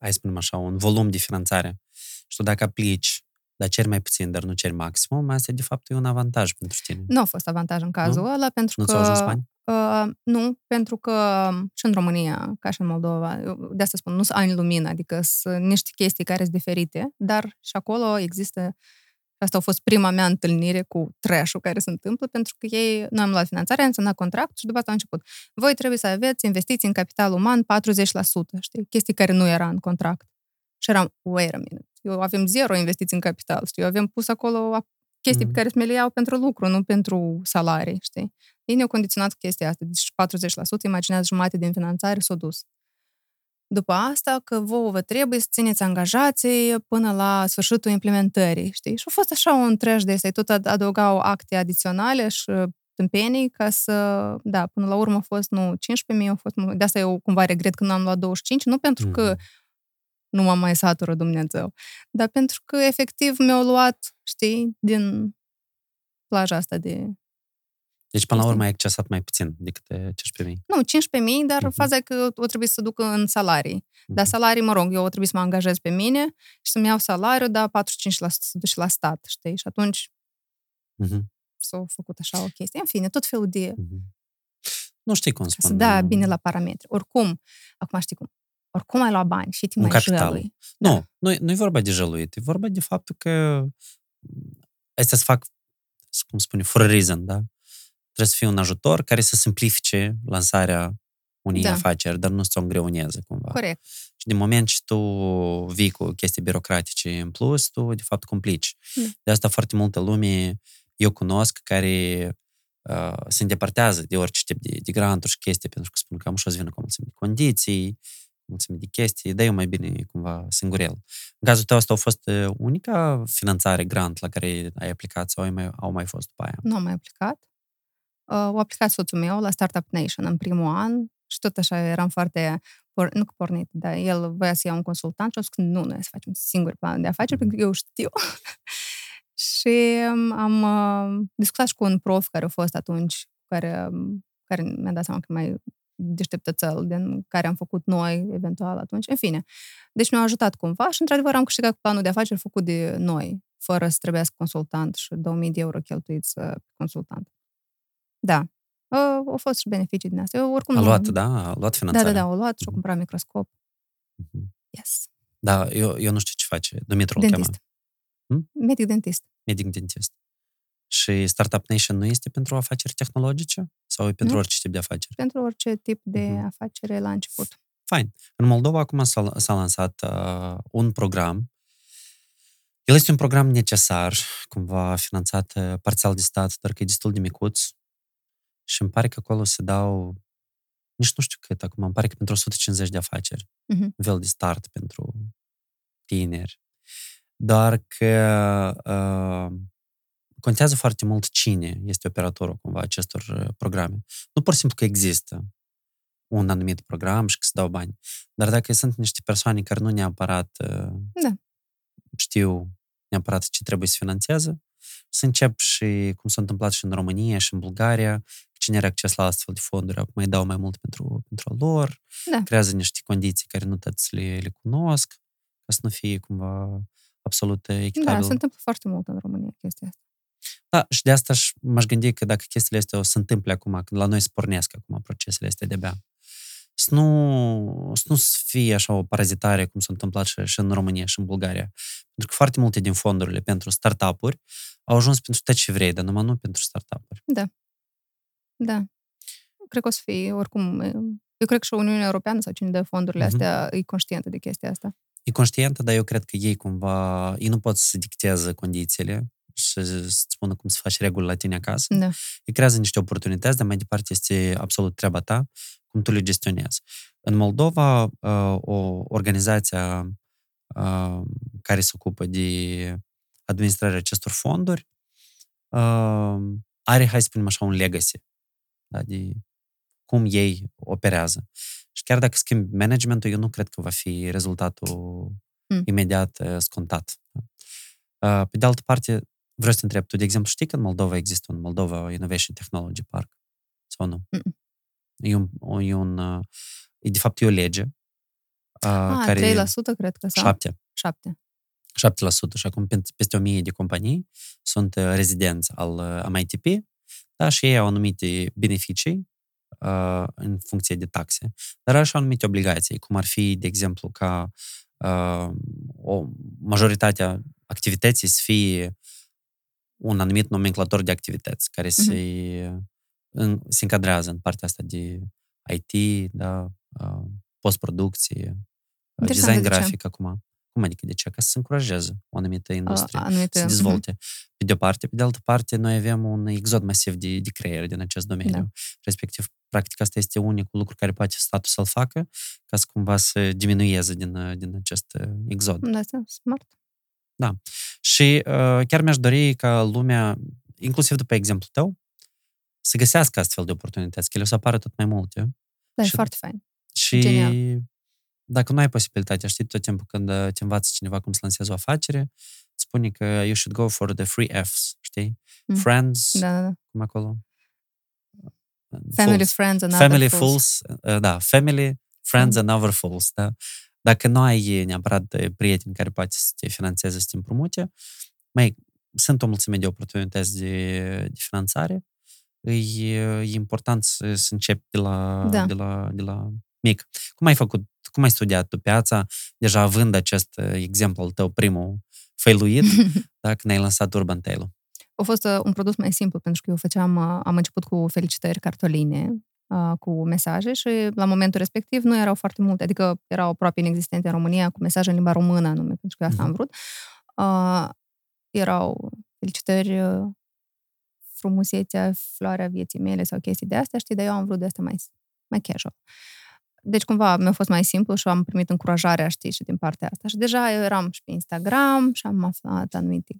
hai să spunem așa, un volum de finanțare. Și tu dacă aplici, dar ceri mai puțin, dar nu ceri maximum, asta de fapt e un avantaj pentru tine. Nu a fost avantaj în cazul Nu? ăla, pentru Nu că... ți-au ajuns bani? Uh, nu, pentru că și în România, ca și în Moldova, eu de asta spun, nu sunt ani lumină, adică sunt niște chestii care sunt diferite, dar și acolo există Asta a fost prima mea întâlnire cu trash care se întâmplă, pentru că ei, noi am luat finanțarea, am semnat contract și după asta a început. Voi trebuie să aveți investiții în capital uman 40%, știi? Chestii care nu era în contract. Și eram, wait a minute, eu avem zero investiții în capital, știi? Eu avem pus acolo chestii Mhm. pe care mi le iau pentru lucru, nu pentru salarii, știi? Ei ne-au condiționat cu chestia asta, deci 40%, imaginează jumate din finanțare s-a dus. După asta, că vouă vă trebuie să țineți angajații până la sfârșitul implementării, știi? Și a fost așa un trăș de ăsta, tot ad- adăugau acte adiționale și uh, tâmpenii ca să, da, până la urmă a fost, nu, 15.000, a fost, de asta eu cumva regret că nu am luat 25, nu pentru că Mhm. nu m-am mai satură Dumnezeu, dar pentru că efectiv mi-au luat, știi, din plaja asta de... Deci, până la Chestii. urmă, ai accesat mai puțin decât 15.000. Nu, 15.000, dar Mhm. faza e că o trebuie să duc în salarii. Dar Mhm. salarii, mă rog, eu o trebuie să mă angajez pe mine și să-mi iau salariul, dar 45% să duci la stat, știi? Și atunci Mhm. s-a făcut așa o chestie. În fine, tot felul de... Mhm. Nu știi cum Ca spun. să da uh, bine la parametri. Oricum, acum știi cum, oricum ai luat bani și te Un mai capital. jălui. Nu, Da. nu, nu e vorba de jăluit, e vorba de faptul că astea să fac, cum spune, for a reason, da? Trebuie să fie un ajutor care să simplifice lansarea unei Da. afaceri, dar nu să o îngreuneze cumva. Corect. Și din moment ce tu vii cu chestii birocratice în plus, tu de fapt complici. Da. De asta foarte multă lume eu cunosc care uh, se îndepărtează de orice tip de, de granturi și chestii, pentru că spun că am și o să vină cu o mulțime de condiții, mulțime de chestii, dar eu mai bine cumva singurel. În cazul tău asta a fost uh, unica finanțare grant la care ai aplicat sau ai mai, au mai fost după aia? Nu am mai aplicat. Uh, a aplicat soțul meu la Startup Nation în primul an și tot așa eram foarte, por- nu că pornit, dar el voia să ia un consultant și a spus că nu, noi să facem singur plan de afaceri, pentru că eu știu. și um, am uh, discutat și cu un prof care a fost atunci, care, um, care mi-a dat seama că e mai deșteptățel din care am făcut noi, eventual, atunci. În fine. Deci mi-au ajutat cumva și, într-adevăr, am câștigat cu planul de afaceri făcut de noi, fără să trebuiască consultant și 2000 de euro cheltuiți uh, pe consultant. Da. Uh, au fost și beneficii din asta. Eu oricum A nu- luat, da? A luat Da, finanțarea? da, da, au luat și au Mhm. cumpărat microscop. Mhm. Yes. Da, eu, eu nu știu ce face. Dumitru îl cheamă. Dentist. Hm? Medic dentist. Medic dentist. Și Startup Nation nu este pentru afaceri tehnologice? Sau e pentru Nu. orice tip de afaceri? Pentru orice tip de Mhm. afacere la început. Fain. În Moldova acum s-a, s-a lansat uh, un program. El este un program necesar, cumva finanțat uh, parțial de stat, dar că e destul de micuț. Și îmi pare că acolo se dau, nici nu știu cât acum, îmi pare că pentru 150 de afaceri. Mhm. Un fel de start pentru tineri. Doar că uh, contează foarte mult cine este operatorul cumva acestor uh, programe. Nu pur și simplu că există un anumit program și că se dau bani. Dar dacă sunt niște persoane care nu neapărat uh, Da. știu neapărat ce trebuie să finanțeze, să încep și, cum s-a întâmplat și în România și în Bulgaria, cine are acces la astfel de fonduri, acum mai dau mai mult pentru, pentru a lor, Da. creează niște condiții care nu toți le, le cunosc, ca să nu fie cumva absolut echitabil. Da, se întâmplă foarte mult în România chestia asta. Da, și de asta și m-aș gândi că dacă chestiile astea o să se întâmple acum, când la noi se pornesc acum procesele astea de-abia, să nu, să nu fie așa o parazitare cum s-a întâmplat și, și în România și în Bulgaria. Pentru că foarte multe din fondurile pentru startup-uri au ajuns pentru tot ce vrei, dar numai nu pentru startup-uri. Da. Cred că o să fie, oricum, eu cred că și Uniunea Europeană sau cine dă fondurile Mhm. astea e conștientă de chestia asta. E conștientă, dar eu cred că ei cumva, ei nu pot să dicteze condițiile și să-ți spună cum să faci reguli la tine acasă. Da. îi creează niște oportunități, dar mai departe este absolut treaba ta, cum tu le gestionezi. În Moldova, uh, o organizație uh, care se ocupă de administrarea acestor fonduri uh, are, hai să spunem așa, un legacy da, de cum ei operează. Și chiar dacă schimbi managementul, eu nu cred că va fi rezultatul Mm. imediat uh, scontat. Uh, Pe de altă parte, vreau să te întreb, tu, de exemplu, știi că în Moldova există un Moldova Innovation Technology Park? Sau nu? Mm-mm. E, un, o- e, un, uh, e de fapt e o lege uh, Ah, care 3% cred că, sau? 7, 7. 7% și acum pe- peste 1000 de companii sunt uh, rezidenți al uh, MITP, da, și ei au anumite beneficii uh, în funcție de taxe, dar au și anumite obligații, cum ar fi, de exemplu, ca uh, o majoritatea activității să fie un anumit nomenclator de activități care Mhm. se, în, se încadrează în partea asta de IT, da, uh, postproducție, uh, Interesant, design de ce? grafic acum. Cum adică de ce? Ca să se încurajeze o anumită industrie, anumite, să se dezvolte. Pe de o parte, pe de altă parte, noi avem un exod masiv de, de creier din acest domeniu. Da. Respectiv, practic, asta este unicul lucru care poate statul să-l facă ca să cumva să diminueze din, din acest exod. Da, asta smart. Da. Și uh, chiar mi-aș dori ca lumea, inclusiv după exemplu tău, să găsească astfel de oportunități, că ele o să apară tot mai multe. Da, și, e foarte fain. Și Genial. Dacă nu ai posibilitatea, știi, tot timpul când uh, te învață cineva cum să lansezi o afacere, spune că you should go for the free Fs, știi? Mm. Friends, da, da, da. cum acolo? Family, fools. friends, and Family other fools. fools. Uh, da, family, friends mm. and other fools, da. Dacă nu ai neapărat prieteni care poate să te finanțeze, să te împrumute, mai sunt o mulțime de oportunități de, de finanțare. E, e important să, să începi de la, Da. de, la, de la mic. Cum ai făcut, cum ai studiat tu piața, deja având acest uh, exemplu al tău, primul failuit, da, când ai lansat Urban Tail? A fost uh, un produs mai simplu, pentru că eu făceam, uh, am început cu felicitări cartoline, uh, cu mesaje și la momentul respectiv nu erau foarte multe, adică erau aproape inexistente în România cu mesaje în limba română anume, pentru că eu asta am Mhm. vrut. Uh, erau felicitări, uh, frumusețea, floarea vieții mele sau chestii de astea, știi, dar eu am vrut de astea mai, mai casual. Deci, cumva, mi-a fost mai simplu și am primit încurajarea, știi, și din partea asta. Și deja eu eram și pe Instagram și am aflat anumite...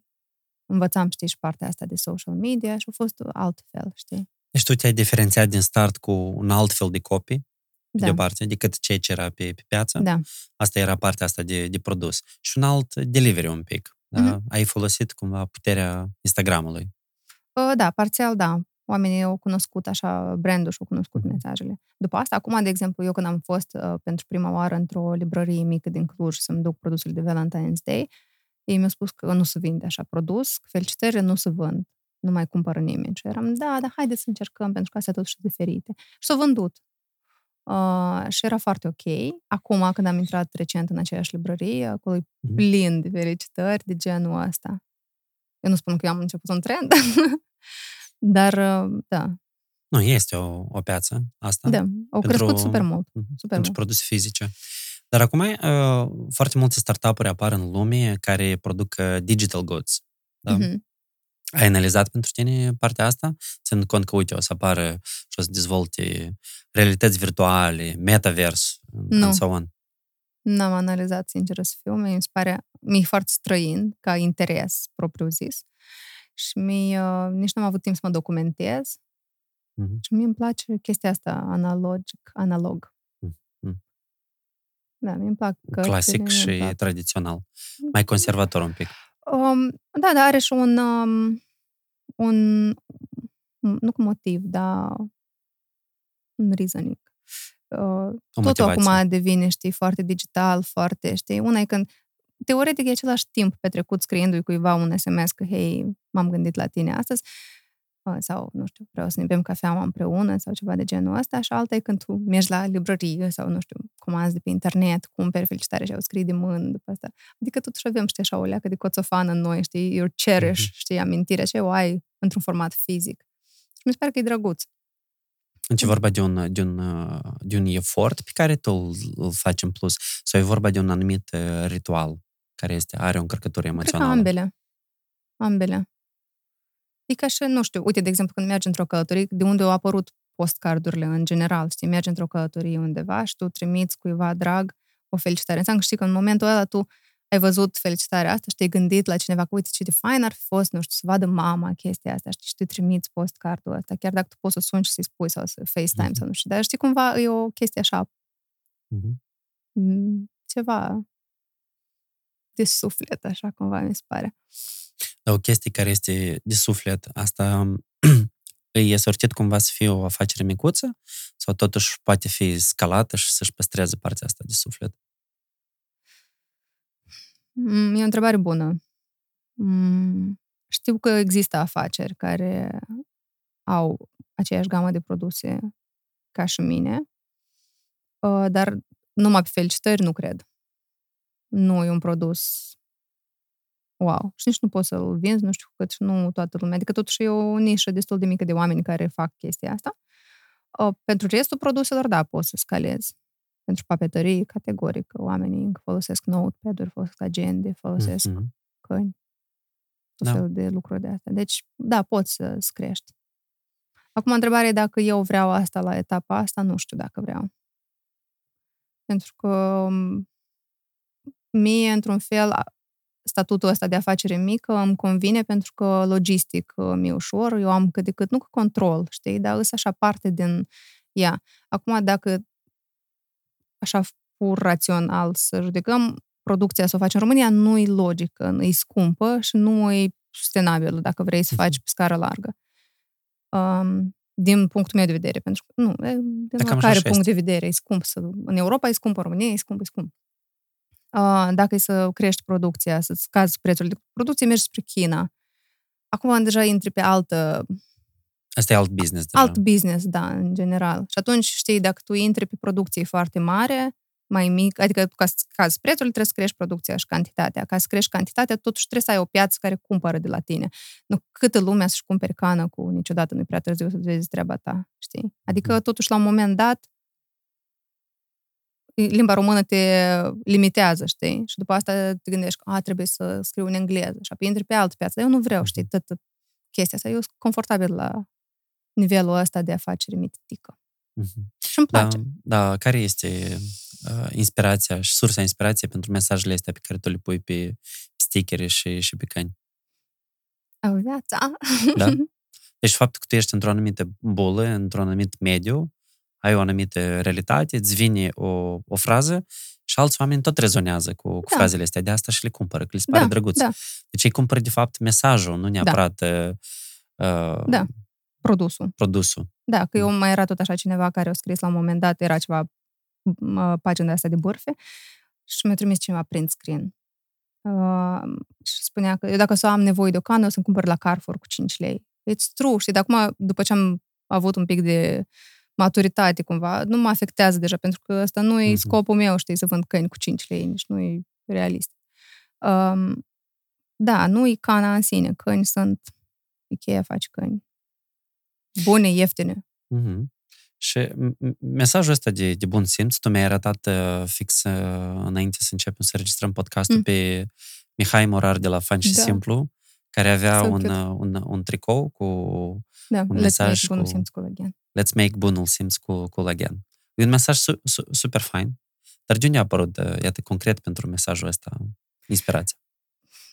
Învățam, știi, și partea asta de social media și a fost altfel, știi? Deci tu te-ai diferențiat din start cu un alt fel de copii, pe Da. de o parte, decât ceea ce era pe, pe piață. Da. Asta era partea asta de, de produs. Și un alt delivery un pic. Da? Mhm. Ai folosit cumva puterea Instagramului. Uh, Da, parțial, da. Oamenii au cunoscut așa brandul și au cunoscut Mhm. mesajele. După asta, acum, de exemplu, eu când am fost uh, pentru prima oară într-o librărie mică din Cluj să-mi duc produsul de Valentine's Day, ei mi-au spus că nu se vinde așa produs, că felicitările nu se vând, nu mai cumpără nimeni. Și eram, da, dar haideți să încercăm, pentru că astea totuși sunt diferite. Și s-au vândut. Uh, și era foarte ok. Acum, când am intrat recent în aceeași librărie, acolo e Mhm. plin de felicitări de genul ăsta. Eu nu spun că eu am început un trend, dar uh, da, Nu, este o, o piață asta. da, au Pentru- crescut super mult. Mhm. Super pentru mult. produse fizice. Dar acum uh, foarte multe startup-uri apar în lume care produc uh, digital goods. Da? Mhm. Ai analizat pentru tine partea asta? Ținând cont că, uite, o să apară și o să dezvolte realități virtuale, metavers, Nu. and so on. N-am analizat, sincer să fiu. Mi se pare, mi-e foarte străin ca interes propriu zis. Și mi uh, nici nu am avut timp să mă documentez. Mhm. Și mie îmi place chestia asta analogic, analog. Mhm. Da, mi îmi plac cărțile, Clasic mi-mi și plac. tradițional. Mai conservator un pic. Um, da, dar are și un, um, un, nu cu motiv, dar un reasoning. Uh, O totul motivație. acum devine, știi, foarte digital, foarte, știi, una e când teoretic e același timp petrecut scriindu-i cuiva un SMS că, hei, m-am gândit la tine astăzi, uh, sau, nu știu, vreau să ne bem cafeaua împreună sau ceva de genul ăsta și alta e când tu mergi la librărie sau, nu știu, comanzi de pe internet, cumperi felicitare și au scris de mână după asta. Adică totuși avem, știi, așa o leacă de coțofană în noi, știi, you cherish, Mhm. știi, amintirea și o ai într-un format fizic. Și mi se pare că e drăguț. Deci e vorba de un, de, un, uh, de un efort pe care tu îl, îl faci în plus sau e vorba de un anumit uh, ritual care este, are o încărcătură Cred că emoțională? ambele. Ambele. E ca și, nu știu, uite, de exemplu, când mergi într-o călătorie, de unde au apărut postcardurile în general, știi, mergi într-o călătorie undeva și tu trimiți cuiva drag o felicitare. Înseamnă că știi că în momentul ăla tu ai văzut felicitarea asta și te-ai gândit la cineva că, uite, ce de fain ar fi fost, nu știu, să vadă mama chestia asta, știi, și tu trimiți postcardul ăsta, chiar dacă tu poți să suni și să-i spui sau să FaceTime Mhm. sau nu știu, dar știi, cumva e o chestie așa, Mhm. m, ceva de suflet, așa cumva mi se pare. Dar o chestie care este de suflet, asta e sortit cumva să fie o afacere micuță sau totuși poate fi scalată și să-și păstreze partea asta de suflet? Mm, E o întrebare bună. Mm, Știu că există afaceri care au aceeași gamă de produse ca și mine, uh, dar numai pe felicitări nu cred. Nu e un produs wow. Și nici nu poți să-l vinzi, nu știu cât și nu toată lumea. Adică totuși e o nișă destul de mică de oameni care fac chestia asta. Uh, Pentru restul produselor, da, poți să scalezi. Pentru papetării, categoric, oamenii încă folosesc notepad-uri, folosesc agende, folosesc Mhm. căni, tot Da. felul de lucruri de astea. Deci, da, poți să crești. Acum, întrebarea e dacă eu vreau asta la etapa asta, nu știu dacă vreau. Pentru că m, mie, într-un fel, a- statutul ăsta de afacere mică îmi convine pentru că logistic uh, mi-e ușor, eu am cât de cât, nu că control, știi, dar îs așa parte din ea. Acum, dacă așa pur rațional să judecăm, producția să o faci în România nu e logică, e scumpă și nu e sustenabilă dacă vrei să faci pe scară largă. Um, din punctul meu de vedere, pentru că nu, e, din Da, cam oricare așa punct este. de vedere e scump. Să, în Europa e scump, în România e scump, e scump. Uh, dacă e să crești producția, să scazi prețul de producție, mergi spre China. Acum deja intri pe altă Asta e alt business deja. alt business, da, în general. Și atunci, știi, dacă tu intri pe producție foarte mare, mai mic, adică ca să scazi prețul, trebuie să crești producția și cantitatea. Ca să crești cantitatea, totuși trebuie să ai o piață care cumpără de la tine. Nu câtă lumea să-și cumpere cană cu niciodată nu-i prea târziu să vezi treaba ta, știi? Adică, Mhm. totuși, la un moment dat, limba română te limitează, știi? Și după asta te gândești că a, trebuie să scriu în engleză și apoi intri pe altă piață. Dar eu nu vreau, știi, tot chestia asta. Eu sunt confortabil la nivelul ăsta de afacere mititică. Mhm. Și îmi Da, place. da, care este uh, inspirația și sursa inspirației pentru mesajele astea pe care tu le pui pe stickere și, și pe căni? Da. Viața. Da? Deci faptul că tu ești într-o anumită bulă, într-un anumit mediu, ai o anumită realitate, îți vine o, o frază și alți oameni tot rezonează cu, cu Da. frazele astea. De asta și le cumpără, că le se pare Da, drăguț. da. Deci ei cumpără, de fapt, mesajul, nu neapărat uh, uh, Da. Produsul. produsul. Da, că eu mai era tot așa cineva care a scris la un moment dat, era ceva m- pagina de asta de bârfe și mi-a trimis cineva print screen. Uh, și spunea că eu dacă să am nevoie de o cană, o să-mi cumpăr la Carrefour cu 5 lei. It's true, știi, de acum, după ce am avut un pic de maturitate cumva, nu mă afectează deja, pentru că ăsta nu e Mhm. scopul meu, știi, să vând câini cu 5 lei, nici nu e realist. Um, da, nu e cana în sine, câini sunt, Ikea face câini. Bune, ieftine. Mhm. Și m- m- mesajul ăsta de, de bun simț, tu mi-ai arătat uh, fix uh, înainte să începem să registrăm podcastul Mm. pe Mihai Morar de la Fan și Da. Simplu, care avea So un, cute. uh, un, un tricou cu Da, Un let's mesaj make bunul cu- simț colagen. Let's make bunul simț cu, cu again. E un mesaj su, su, super fain. Dar de unde a apărut, uh, iată, concret pentru mesajul ăsta, inspirația?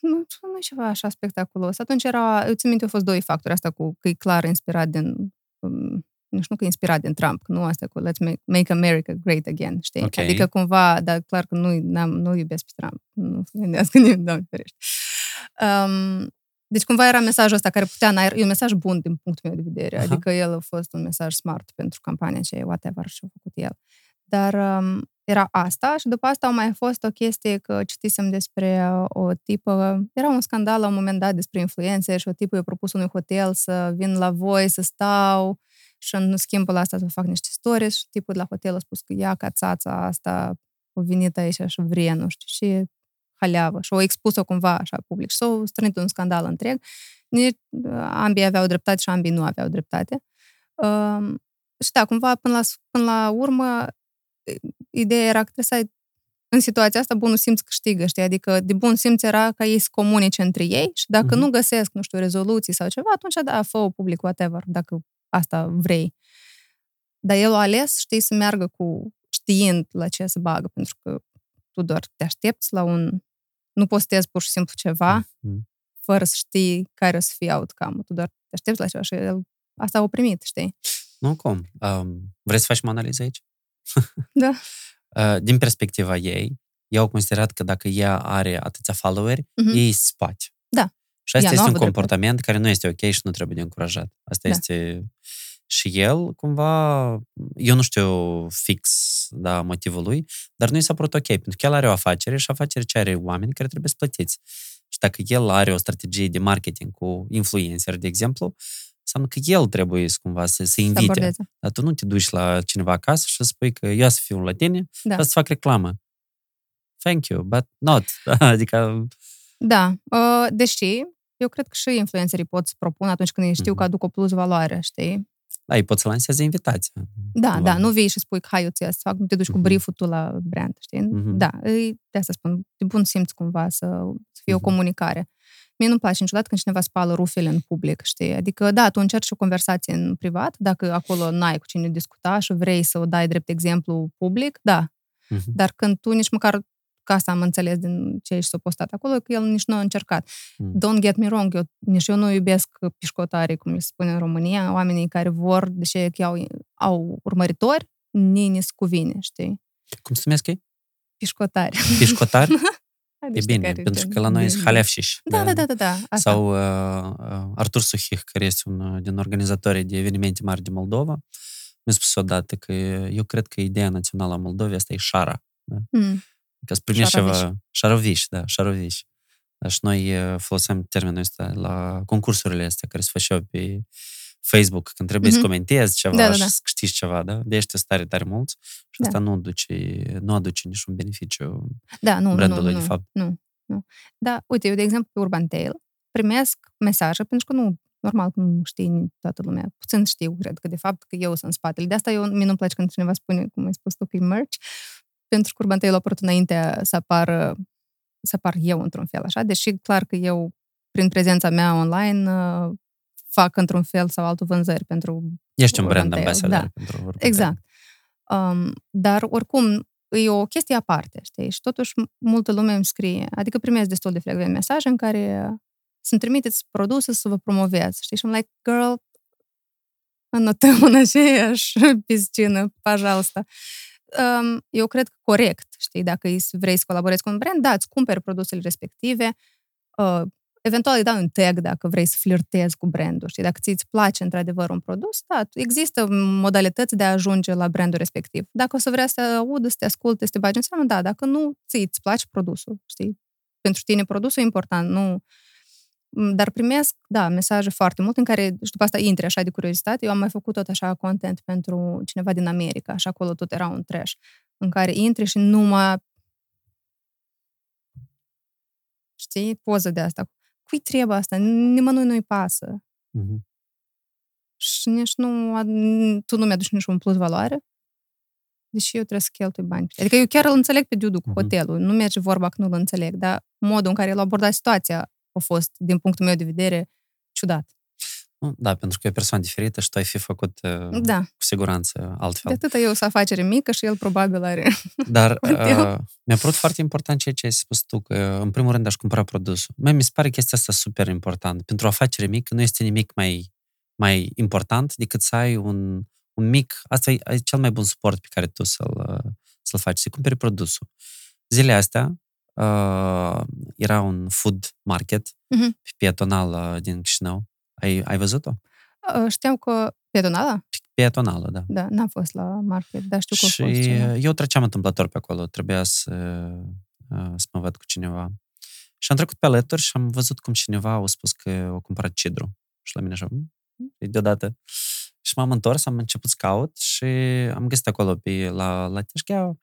Nu, nu e ceva așa spectaculos. Atunci era, eu țin minte, au fost doi factori. Asta cu că e clar inspirat din, um, nu știu că e inspirat din Trump, că nu asta cu Let's make, make America great again, știi? Ok. Adică cumva, dar clar că nu, n-am, nu iubesc pe Trump. Nu se gândească nimeni, doamne ferește. Um, deci cumva era mesajul ăsta care putea, n-ai- e un mesaj bun din punctul meu de vedere. Aha. Adică el a fost un mesaj smart pentru campania ce whatever și-a făcut el. Dar um, era asta și după asta a mai fost o chestie că citisem despre uh, o tipă, era un scandal la un moment dat despre influențe și o tipă i-a propus unui hotel să vin la voi, să stau și în schimbul asta să fac niște stories și tipul de la hotel a spus că ia ca țața asta a venit aici și vrea, nu știu, și haleavă și au expus-o cumva așa public și s-au strânit un scandal întreg. Nici, ambii aveau dreptate și ambii nu aveau dreptate. Um, și da, cumva până la, până la urmă ideea era că trebuie să ai în situația asta bunul simț câștigă, știi? Adică de bun simț era ca ei să comunice între ei și dacă Mhm. nu găsesc, nu știu, rezoluții sau ceva, atunci da, fă public, whatever, dacă asta vrei. Dar el a ales, știi, să meargă cu știind la ce să bagă, pentru că tu doar te aștepți la un... Nu postezi pur și simplu ceva Mhm. fără să știi care o să fie outcome Tu doar te aștepți la ceva și el asta a primit, știi? Nu, cum? Um, vrei să facem o analiză aici? Da. Uh, din perspectiva ei, ei au considerat că dacă ea are atâția followeri, Mhm. ei îi spate. Da. Și asta Ea nu este a un avut comportament care nu este ok și nu trebuie de încurajat. Asta Da. este... Și el, cumva, eu nu știu fix da, motivul lui, dar nu i s-a părut ok, pentru că el are o afacere și afacere ce are oameni care trebuie să plătiți. Și dacă el are o strategie de marketing cu influencer, de exemplu, înseamnă că el trebuie să, cumva să, să Să invite. abordeze. Dar tu nu te duci la cineva acasă și să spui că eu să fiu la tine Da. da. să fac reclamă. Thank you, but not. Adică, Da, uh, deși eu cred că și influencerii pot să propun atunci când ei știu Mhm. că aduc o plus valoare, știi? Da, îi poți să lanseze invitația. Da, Cumva. da, nu vii și spui, hai, eu ți să fac, nu te duci cu Mhm. brieful tu la brand, știi? Mhm. Da, îi, de asta spun, de bun simț cumva să, să fie o Mhm. comunicare. Mie nu-mi place niciodată când cineva spală rufele în public, știi? Adică, da, tu încerci o conversație în privat, dacă acolo n-ai cu cine discuta și vrei să o dai drept exemplu public, da. Mhm. Dar când tu nici măcar ca asta am înțeles din ce ești s-a postat acolo, că el nici nu a încercat. Mm. Don't get me wrong, eu, nici eu nu iubesc pișcotarii, cum le spune în România, oamenii care vor, deși că au, au urmăritori, nini cuvine, știi? Cum se numesc ei? Pișcotari. Pișcotari? e Niște bine, care pentru gen- că la noi sunt gen- halefșiși. Da, da, da, da, da. Asta. Sau uh, uh, Artur Suhih, care este un din organizatorii de evenimente mari din Moldova, mi-a spus odată că eu cred că ideea națională a Moldovei asta e șara. Mm. Că să primești Șaroviș. ceva... Șaroviș, da, șaroviș. Dar și noi uh, folosim termenul ăsta la concursurile astea care se făceau pe Facebook, când trebuie Mhm. să comentezi ceva Da, da, și da. să câștigi ceva, da? De ăștia sunt tare, tare mulți și Da. asta nu aduce, nu aduce niciun beneficiu Da, nu, nu, brandului, nu, de fapt. nu, nu. Da, uite, eu, de exemplu, pe Urban Tail primesc mesaje, pentru că nu, normal că nu știe toată lumea. Puțin știu, cred că, de fapt, că eu sunt în spatele. De asta eu, mie nu-mi place când cineva spune, cum ai spus tu, că e merch, pentru că Urban Tail a apărut înainte să apară, să apar eu într-un fel, așa, deși clar că eu, prin prezența mea online, uh, fac într-un fel sau altul vânzări pentru Ești un Urban brand Tail, ambassador da. pentru Urban Exact. Um, dar oricum, e o chestie aparte, știi? Și totuși multă lume îmi scrie, adică primesc destul de frecvent mesaje în care să-mi trimiteți produse să vă promovez, știi? Și am like, girl, înotăm în aceeași piscină, пожалуйста. Um, eu cred că corect, știi, dacă îi vrei să colaborezi cu un brand, da, îți cumperi produsele respective, uh, eventual îi dau un tag dacă vrei să flirtezi cu brandul, știi, dacă ți-ți place într-adevăr un produs, da, există modalități de a ajunge la brandul respectiv. Dacă o să vrea să audă, să te asculte, să te bagi în seamă, da, dacă nu, ți îți place produsul, știi? Pentru tine produsul e important, nu... Dar primesc, da, mesaje foarte mult în care, și după asta intri așa de curiozitate. Eu am mai făcut tot așa content pentru cineva din America, și acolo tot era un trash, în care intri și numai știi, poză de asta. Cui trebuie asta? Nimănui nu-i pasă. Mhm. Și nici nu, ad- tu nu mi-aduci niciun plus valoare. Deși eu trebuie să cheltui bani. Adică eu chiar îl înțeleg pe Dudu cu Mhm. hotelul. Nu merge vorba că nu îl înțeleg, dar modul în care el a abordat situația a fost, din punctul meu de vedere, ciudat. Nu, Da, pentru că e o persoană diferită și tu ai fi făcut uh, Da. cu siguranță De altfel. atâta eu să afacere mică și el probabil are... Dar Hotel. uh, mi-a părut foarte important ceea ce ai spus tu, că în primul rând aș cumpăra produsul. Mie mi se pare chestia asta super important. Pentru o afacere mică nu este nimic mai, mai important decât să ai un, un mic... Asta e, e cel mai bun suport pe care tu să-l, uh, să-l faci, să cumperi produsul. Zilele astea uh, era un food market Mhm. pe pietonal uh, din Chișinău. Ai, ai văzut-o? Uh, Știam că pedonala? Pietonală, da. Da, n-am fost la market, dar știu că a Și fost ceva. eu treceam întâmplător pe acolo, trebuia să, uh, să mă văd cu cineva. Și am trecut pe alături și am văzut cum cineva a spus că a cumpărat cidru. Și la mine așa, "Mm, e deodată. Și m-am întors, am început să caut și am găsit acolo pe, la, la Teșghea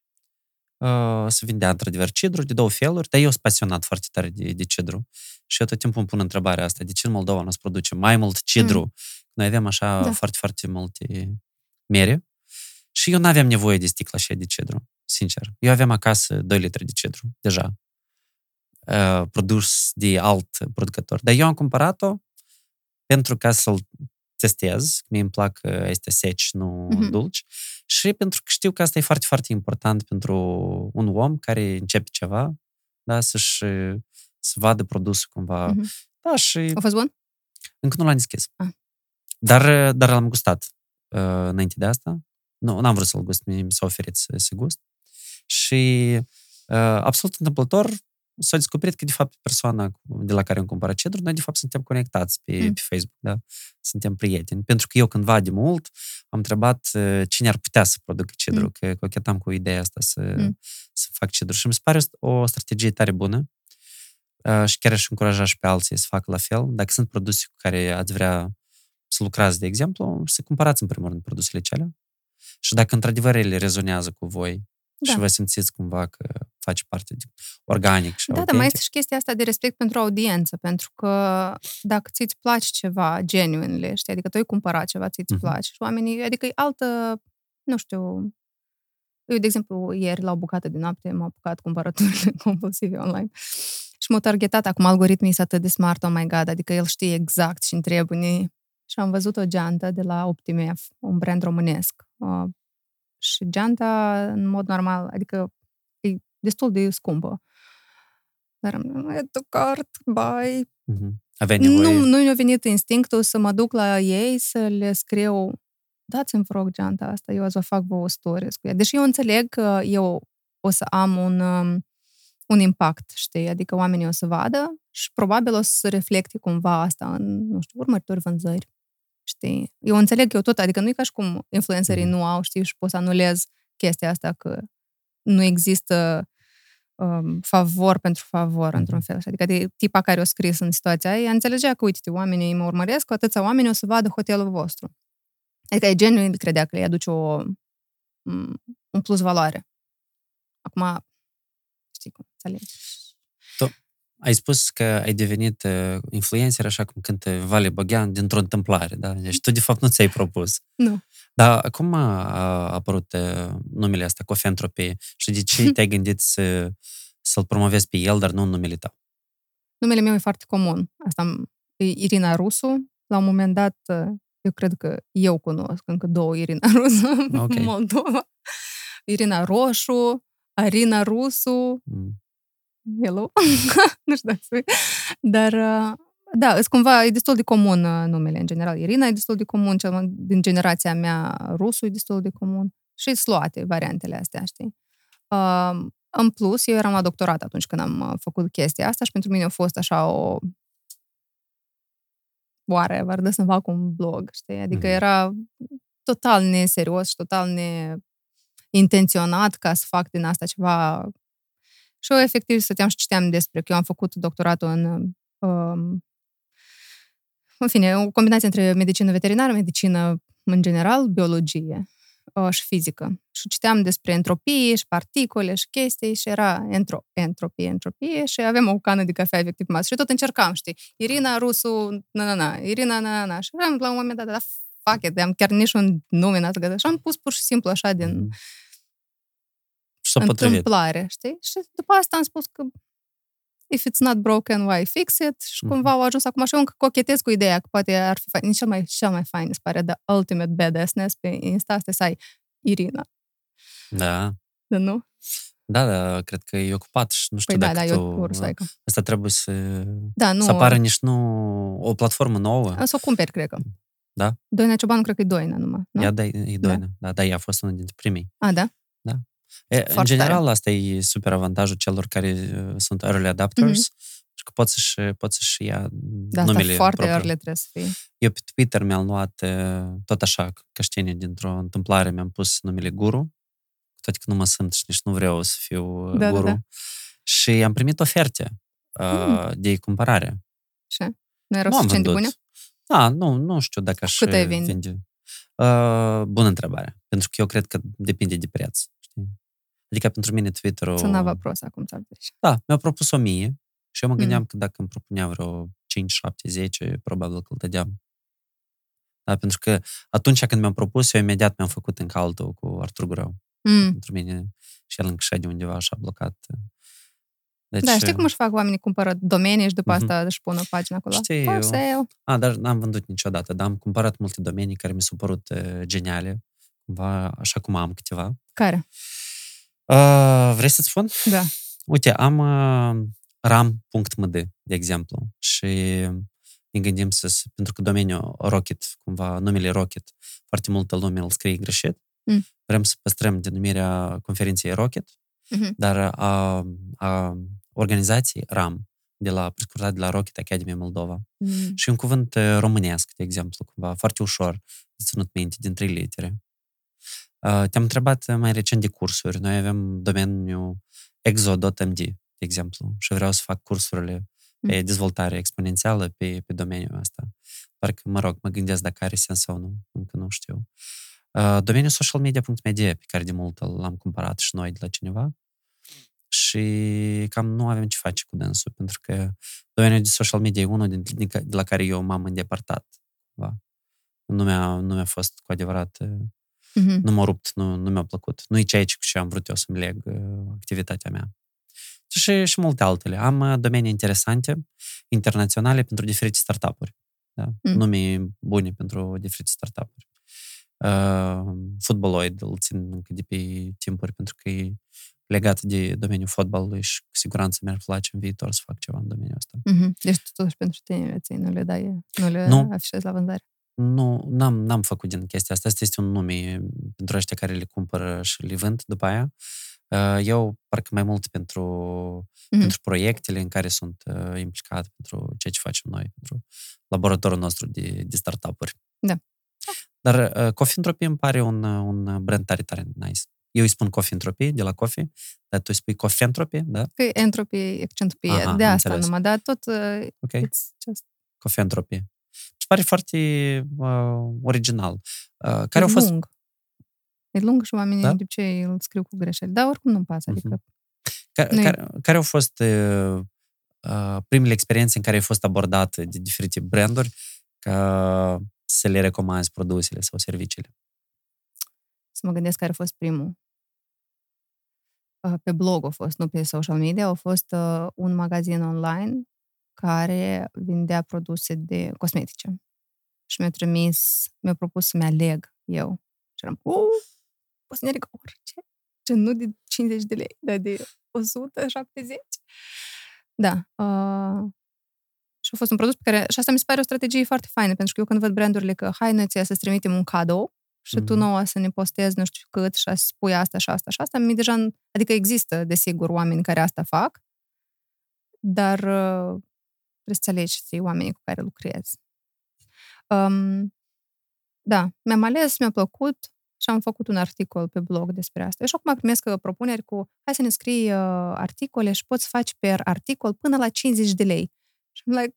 uh, se vindea într-adevăr cidru de două feluri, dar eu sunt pasionat foarte tare de, de cidru. Și eu tot timpul îmi pun întrebarea asta, de ce în Moldova nu se produce mai mult cidru? Mm. Noi avem așa Da. foarte, foarte multe mere. Și eu nu aveam nevoie de sticla așa de cedru, sincer. Eu aveam acasă 2 litri de cedru, deja, uh, produs de alt producător. Dar eu am cumpărat-o pentru ca să-l testez, mie îmi plac uh, este seci, nu Mhm. mm-hmm. dulci, și pentru că știu că asta e foarte, foarte important pentru un om care începe ceva, da, să-și să vadă produsul cumva. Mhm. Mm-hmm. Da, și A fost bun? încă nu l-am deschis. Ah. Dar, dar l-am gustat uh, înainte de asta. Nu, n-am vrut să-l gust, mi mi s-a oferit să, să gust. Și uh, absolut întâmplător s-a descoperit că, de fapt, persoana de la care am cumpărat cedru, noi, de fapt, suntem conectați pe, Mm. mm. pe Facebook, da? Suntem prieteni. Pentru că eu, cândva de mult, am întrebat uh, cine ar putea să producă cedru, Mm. mm. că cochetam cu ideea asta să, Mm. mm. să fac cedru. Și mi se pare o, o strategie tare bună uh, și chiar aș încuraja și pe alții să facă la fel. Dacă sunt produse cu care ați vrea să lucrați, de exemplu, să cumpărați în primul rând produsele cele. Și dacă într-adevăr ele rezonează cu voi Da. și vă simțiți cumva că faci parte de organic și Da, dar mai este și chestia asta de respect pentru audiență, pentru că dacă ți-ți place ceva genuinely, știi, adică tu ai cumpărat ceva, ți-ți Mhm. place și oamenii, adică e altă, nu știu, eu, de exemplu, ieri, la o bucată de noapte, m-au apucat cumpărăturile compulsive online și m-au targetat acum algoritmii sunt atât de smart, oh my god, adică el știe exact și trebuie și am văzut o geantă de la Optimef, un brand românesc. Uh, și geanta, în mod normal, adică e destul de scumpă. Dar am e tu cart, bai. Mhm. Aveai nevoie... Nu, nu mi-a venit instinctul să mă duc la ei să le scriu dați-mi, vă rog, geanta asta, eu o să fac vouă stories cu ea. Deși eu înțeleg că eu o să am un, um, un impact, știi? Adică oamenii o să vadă și probabil o să reflecte cumva asta în, nu știu, următori vânzări. Știi? Eu înțeleg eu tot, adică nu e ca și cum influencerii Mhm. nu au, știi, și poți să anulezi chestia asta că nu există um, favor pentru favor, Mhm. într-un fel. Adică de tipa care o scris în situația aia, ea înțelegea că, uite, oamenii mă urmăresc, cu atâția oameni o să vadă hotelul vostru. Adică e genuin credea că le aduce o, m, un plus valoare. Acum, știi cum, înțelegi. Ai spus că ai devenit uh, influencer așa cum cântă Vale Băghean dintr-o întâmplare, da? Deci tu de fapt nu ți-ai propus. Nu. Dar cum a, a apărut uh, numele asta, Cofentropie? Și de ce te-ai gândit să, să-l promovezi pe el, dar nu în numele tău? Numele meu e foarte comun. Asta am- e Irina Rusu. La un moment dat, eu cred că eu cunosc încă două Irina Rusu Ok. în Moldova. Irina Roșu, Arina Rusu, Mm. Hello, nu știu dacă spui. Dar, uh, da, sunt cumva, e destul de comun uh, numele în general. Irina e destul de comun, cel mai, din generația mea, Rusu e destul de comun. Și sunt luate variantele astea, știi? Uh, în plus, eu eram la doctorat atunci când am uh, făcut chestia asta și pentru mine a fost așa o whatever, de să-mi fac un blog, știi? Adică Mhm. era total neserios și total neintenționat ca să fac din asta ceva și eu efectiv stăteam și citeam despre că eu am făcut doctoratul în um, în fine, o combinație între medicină veterinară, medicină în general, biologie uh, și fizică. Și citeam despre entropie și particule și chestii și era entro, entropie, entropie și aveam o cană de cafea efectiv pe masă și tot încercam, știi, Irina Rusu, na, na, na, Irina, na, na, na. Și eram la un moment dat, da, fuck it, am chiar nici un nume n-ați găsit. Și am pus pur și simplu așa din Mhm. Și s-a potrivit. întâmplare, știi? Și după asta am spus că if it's not broken, why fix it? Și Mhm. cumva au ajuns acum și eu încă cochetez cu ideea că poate ar fi fain. Cel mai, cel mai fain, îți pare, the ultimate badassness pe Insta, asta să ai Irina. Da. Da, nu? Da, da, cred că e ocupat și nu știu Păi da, dacă da, tu... eu ursu, adică. Asta trebuie să, Da, nu. să apară nici nu o platformă nouă. O să o cumperi, cred că. Da? Doina Ciobanu, cred că e Doina numai. Nu? Ea da, e Doina. Da, da, ea a fost una dintre primii. A, da? E, în Foarte general, asta e super avantajul celor care uh, sunt early adapters, și că pot să-și, pot să-și ia Da, asta numele foarte propriu. early trebuie să fie. Eu pe Twitter mi-am luat uh, tot așa, ca ștenie, dintr-o întâmplare, mi-am pus numele Guru, cu toate că nu mă sunt și nici nu vreau să fiu uh, Da, da, guru. da. Și am primit oferte uh, de cumpărare. Și? Nu erau Nu am suficient de vândut. bune? Da, nu, nu știu dacă aș Cât ai uh, vinde? vinde. Uh, bună întrebare. Pentru că eu cred că depinde de preț. Adică pentru mine Twitter-ul... Țăna vopros acum, ți Da, mi-a propus o mie și eu mă gândeam mm. că dacă îmi propunea vreo 5, 7, 10, probabil că îl dădeam. Da, pentru că atunci când mi-am propus, eu imediat mi-am făcut în caltul cu Artur Gurau. Mm. Pentru mine și el încășea de undeva așa blocat. Deci, da, știi uh, cum își fac oamenii? Cumpără domenii și după mm-hmm. asta își pun o pagină acolo. Știu. For sale. A, dar n-am vândut niciodată, dar am cumpărat multe domenii care mi s-au părut uh, geniale. Cumva, așa cum am câteva. Care? Uh, vrei să-ți spun? Da. Uite, am uh, ram.md, de exemplu, și ne gândim să, să- pentru că domeniul Rocket, cumva numele Rocket, foarte multă lume îl scrie greșit. Mm. Vrem să păstrăm denumirea conferinței Rocket, Mhm. dar a, a organizației RAM, de la prescurtat de la Rocket Academy Moldova. Mm. Și un cuvânt uh, românesc, de exemplu, cumva, foarte ușor de ținut minte, din trei litere. Uh, Te-am întrebat uh, mai recent de cursuri. Noi avem domeniul exo.md, de exemplu, și vreau să fac cursurile pe dezvoltare exponențială pe, pe domeniul ăsta. Doar că, mă rog, mă gândesc dacă are sens sau nu, încă nu știu. Uh, Domeniul socialmedia.media, pe care de mult l-am cumpărat și noi de la cineva, și cam nu avem ce face cu dânsul, pentru că domeniul de social media e unul din, din, de la care eu m-am îndepărtat. Da? Nu, mi-a, nu mi-a fost cu adevărat, Mhm. nu m-a rupt, nu, nu mi-a plăcut. Nu e ceea ce cu ce am vrut eu să-mi leg uh, activitatea mea. Și, și multe altele. Am uh, domenii interesante, internaționale, pentru diferite startup-uri. Da? Mm. Nume bune pentru diferite startup-uri. Uh, Footballoid îl țin încă de pe timpuri pentru că e legat de domeniul fotbalului și cu siguranță mi-ar place în viitor să fac ceva în domeniul ăsta. Mhm. Deci tu totuși pentru tine le ții, nu le dai, nu le Nu. afișezi la vânzare. Nu, n-am, n-am făcut din chestia asta. Asta este un nume pentru ăștia care le cumpără și le vând după aia. Uh, Eu parcă mai mult pentru, Mhm. pentru proiectele în care sunt uh, implicat, pentru ceea ce facem noi, pentru laboratorul nostru de, de startup-uri. Da. Dar uh, Coffee Entropy îmi pare un, uh, un brand tare, tare nice. Eu îi spun Coffee Entropy de la Coffee, dar tu îi spui Coffee Entropy, da? Că e entropie, accentul pe Aha, e, am de asta înțeles. numai, dar tot uh, Ok? it's just Coffee Entropy. Și pare foarte uh, original. Uh, care e au fost lung. E lung și oamenii Da? de obicei îl scriu cu greșeli. Dar oricum nu-mi pasă. Adică Mhm. Care, Nu e- care, care au fost uh, uh, primele experiențe în care ai fost abordat de diferite branduri ca să le recomanzi produsele sau serviciile? să mă gândesc care a fost primul. Uh, Pe blog a fost, nu pe social media, a fost uh, un magazin online care vindea produse de cosmetice. Și mi-a trimis, mi-a propus să-mi aleg eu. Și eram, uh, poți să ne aleg orice. Ce nu de 50 de lei, dar de 170. Da. Uh, și a fost un produs pe care... Și asta mi se pare o strategie foarte faină, pentru că eu când văd brandurile că hai noi ție să-ți trimitem un cadou și tu Mhm. nouă să ne postezi nu știu cât și să spui asta și asta și asta, mi deja... Adică există, desigur, oameni care asta fac, dar uh, trebuie să alegi să fii oamenii cu care lucrezi. Um, da, mi-am ales, mi-a plăcut și am făcut un articol pe blog despre asta. Și acum primesc uh, propuneri cu hai să ne scrii uh, articole și poți face per articol până la 50 de lei. Și am like,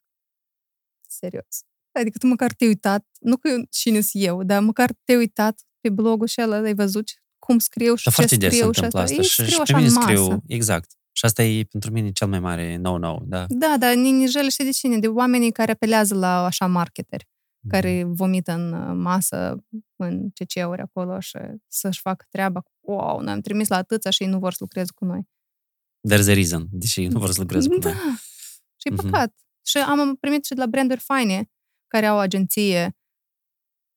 serios. Adică tu măcar te-ai uitat, nu că eu- cine sunt eu, dar măcar te-ai uitat pe blogul și ăla, ai văzut cum scriu și Dar ce foarte des se scriu și întâmplă asta. asta. Ei Și, și scriu pe așa mine în masă. scriu, exact. Și asta e pentru mine cel mai mare no-no, da. Da, dar ninijele știi de cine? De oamenii care apelează la așa marketeri, Mhm. care vomită în uh, masă, în CC-uri acolo și să-și facă treaba. Wow, noi am trimis la atâția și ei nu vor să lucreze cu noi. There's a reason, deși nu vor să lucrez cu da. noi. Și e Mhm. păcat. Și am primit și de la branduri faine care au agenție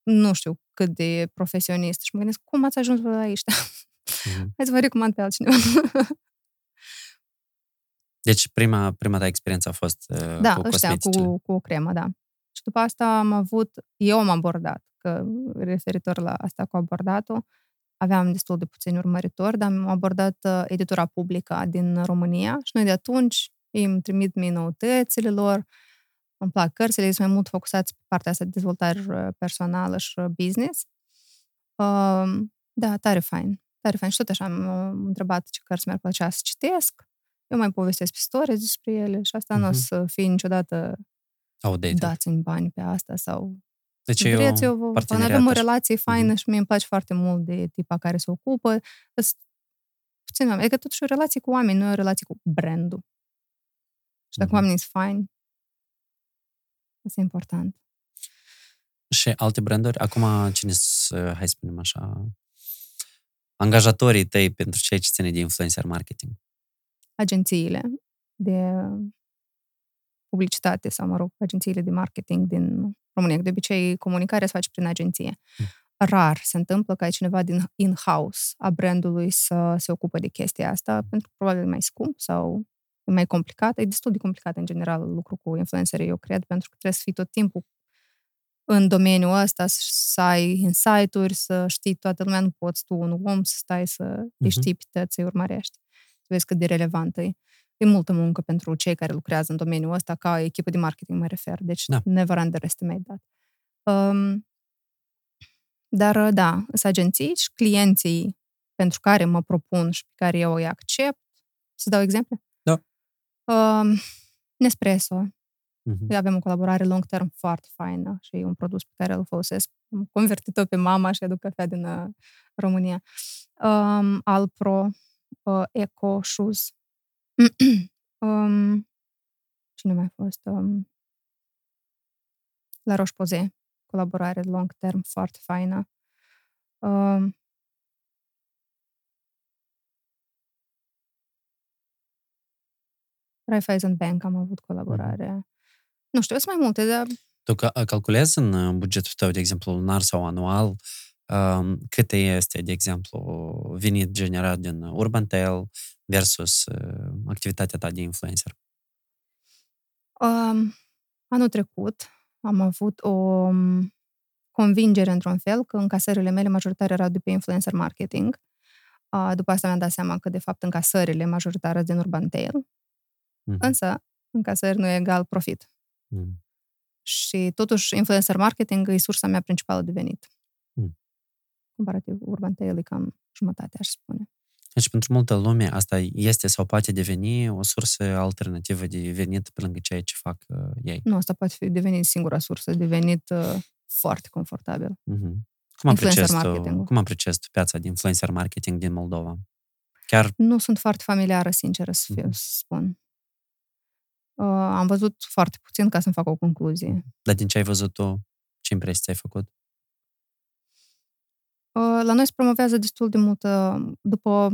nu știu cât de profesionist. Și mă gândesc, cum ați ajuns la aici? Mhm. Hai să vă recomand pe altcineva. Deci prima, prima ta experiență a fost uh, da, cu ăștia, cosmeticele. cu, cu o cremă, da. Și după asta am avut, eu am abordat, că referitor la asta cu abordatul, aveam destul de puțini urmăritori, dar am abordat uh, editura publică din România și noi de atunci ei îmi trimit mie noutățile lor, îmi plac cărțile, sunt mai mult focusați pe partea asta de dezvoltare uh, personală și uh, business. Uh, da, tare fain, tare fain. Și tot așa am uh, întrebat ce cărți mi-ar plăcea să citesc. Eu mai povestesc pe stories despre ele și asta nu o Mhm. să fie niciodată Outdated. dați-mi bani pe asta sau Deci e vreți, o eu vă, parteneriat avem o așa. relație faină Mhm. și mie îmi place foarte mult de tipa care se ocupă. Îs puțin oameni. Adică totuși o relație cu oameni, nu e o relație cu brandul. Și dacă Mhm. oamenii sunt faini, asta e important. Și alte branduri? Acum, cine sunt, hai să spunem așa, angajatorii tăi pentru ceea ce ține de influencer marketing? Agențiile de publicitate sau, mă rog, agențiile de marketing din România. De obicei, comunicarea se face prin agenție. Mm. Rar se întâmplă ca cineva din in-house a brandului să se ocupe de chestia asta, pentru că probabil e mai scump sau e mai complicat. E destul de complicat, în general, lucru cu influencerii, eu cred, pentru că trebuie să fii tot timpul în domeniul ăsta, să- să ai insight-uri, să știi toată lumea, nu poți tu, un om, să stai să îi Mhm. știi pe toți, să-i urmărești. Să vezi cât de relevant e. E multă muncă pentru cei care lucrează în domeniul ăsta, ca echipă de marketing mă refer. Deci, Da. never underestimate that. Um, dar, da, sunt agenții și clienții pentru care mă propun și pe care eu îi accept. Să dau exemple? Da. Um, Nespresso. Mhm. Avem o colaborare long term foarte faină și e un produs pe care îl folosesc. Am convertit-o pe mama și aduc cafea din uh, România. Um, Alpro, uh, Eco Shoes. um, cine mai a fost? Um, la Roche-Posay, colaborare long term foarte faină. Um, Raiffeisen Bank am avut colaborare. Mm. Nu știu, sunt mai multe, dar... Tu calculezi în bugetul tău, de exemplu, lunar sau anual, um, cât este, de exemplu, venit generat din Urban Tail versus uh, activitatea ta de influencer? Um, anul trecut am avut o um, convingere, într-un fel, că încasările mele majoritare erau de pe influencer marketing. Uh, după asta mi-am dat seama că, de fapt, încasările majoritare din Urban Tail. Mm. Însă, încasări nu e egal profit. Mm. Și, totuși, influencer marketing e sursa mea principală de venit. Mm. Comparativ, Urban Tail e cam jumătate, aș spune. Deci, pentru multă lume, asta este sau poate deveni o sursă alternativă de venit pe lângă ceea ce fac uh, ei. Nu, asta poate fi devenit singura sursă de venit uh, foarte confortabil. Mm-hmm. Cum apreciezi, tu, cum apreciezi tu piața de influencer marketing din Moldova? Chiar... Nu sunt foarte familiară, sinceră să, fiu, mm-hmm. să spun. Uh, am văzut foarte puțin ca să-mi fac o concluzie. Dar din ce ai văzut tu, ce impresii ai făcut? Uh, la noi se promovează destul de mult după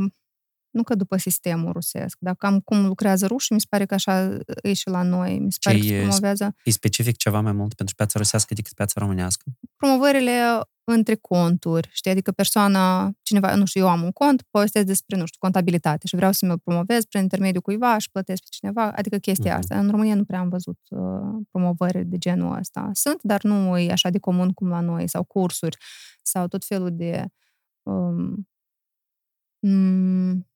nu că după sistemul rusesc, dar cam cum lucrează rușii, mi se pare că așa e și la noi. Mi se pare că se promovează... E specific ceva mai mult pentru piața rusească decât piața românească? Promovările între conturi, știi? Adică persoana, cineva, nu știu, eu am un cont, povestesc despre, nu știu, contabilitate și vreau să mi-l promovez prin intermediul cuiva și plătesc pe cineva, adică chestia mm-hmm. asta. În România nu prea am văzut uh, promovări de genul ăsta. Sunt, dar nu e așa de comun cum la noi, sau cursuri, sau tot felul de um, mm,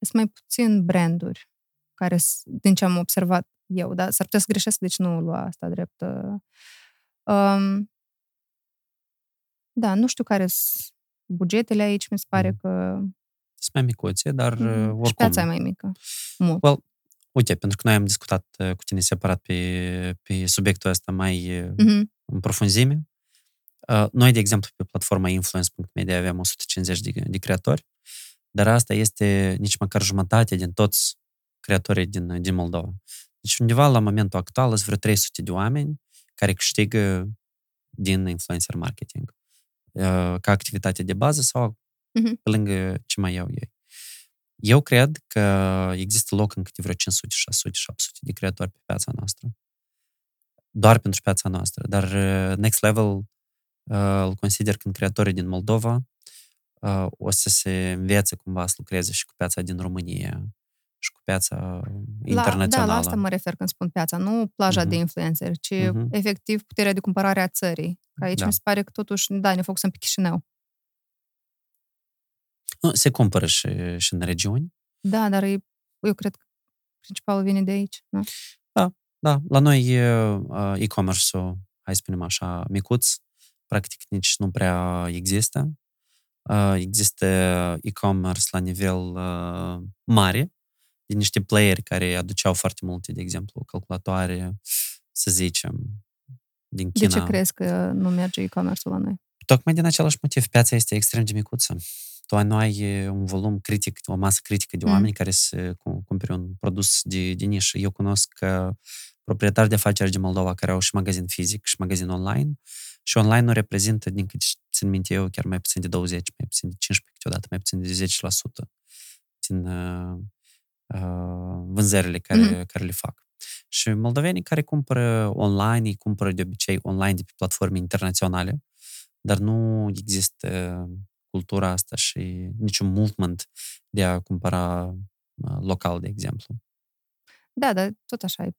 sunt mai puțin branduri care, din ce am observat eu, dar s-ar putea să greșesc, deci nu lua asta drept. Uh, um, da, nu știu care sunt bugetele aici, mi se pare că... Sunt mai micuțe, dar mm. oricum... Și piața e mai mică. Mult. Well, uite, pentru că noi am discutat uh, cu tine separat pe, pe subiectul ăsta mai mm-hmm. în profunzime. Noi, de exemplu, pe platforma influence.media avem 150 de, de creatori dar asta este nici măcar jumătate din toți creatorii din, din Moldova. Deci undeva la momentul actual sunt vreo 300 de oameni care câștigă din influencer marketing uh, ca activitate de bază sau uh-huh. pe lângă ce mai iau ei. Eu cred că există loc încă de vreo 500, 600, 700 de creatori pe piața noastră. Doar pentru piața noastră. Dar uh, next level uh, îl consider când creatorii din Moldova o să se învețe cumva să lucreze și cu piața din România și cu piața internațională. Da, la asta mă refer când spun piața, nu plaja uh-huh. de influencer, ci uh-huh. efectiv puterea de cumpărare a țării. Că aici da. mi se pare că totuși, da, ne focusăm pe Chișinău. Nu, se cumpără și, și în regiuni. Da, dar e, eu cred că principalul vine de aici, nu? Da, da. La noi e-commerce-ul, hai să spunem așa, micuț, practic nici nu prea există. Există e-commerce la nivel mare, de niște playeri care aduceau foarte multe, de exemplu, calculatoare, să zicem, din China. De ce crezi că nu merge e-commerce-ul la noi? Tocmai din același motiv. Piața este extrem de micuță. Tu nu ai un volum critic, o masă critică de oameni mm. care să cumpere un produs de, de nișă. Eu cunosc proprietari de afaceri din Moldova care au și magazin fizic și magazin online și online nu reprezintă, din câte țin minte eu, chiar mai puțin de 20, mai puțin de 15 câteodată, mai puțin de 10% din uh, uh, vânzările care, mm-hmm. care le fac. Și moldovenii care cumpără online, îi cumpără de obicei online de pe platforme internaționale, dar nu există cultura asta și niciun movement de a cumpăra uh, local, de exemplu. Da, dar tot așa e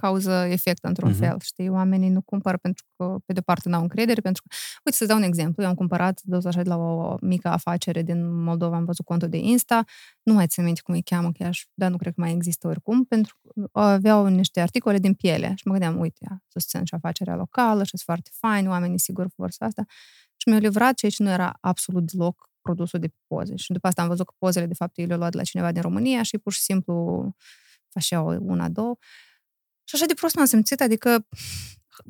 cauză-efect într-un uh-huh. fel, știi? Oamenii nu cumpără pentru că, pe de parte, n-au încredere, pentru că... Uite, să dau un exemplu. Eu am cumpărat, dus așa, de la o mică afacere din Moldova, am văzut contul de Insta, nu mai țin minte cum îi cheamă chiar, dar nu cred că mai există oricum, pentru că aveau niște articole din piele și mă gândeam, uite, susțin și afacerea locală și sunt foarte fain, oamenii sigur vor să asta. Și mi-au livrat ceea ce nu era absolut deloc produsul de poze. Și după asta am văzut că pozele, de fapt, ei le-au luat de la cineva din România și pur și simplu făceau una, două. Și așa de prost m-am simțit, adică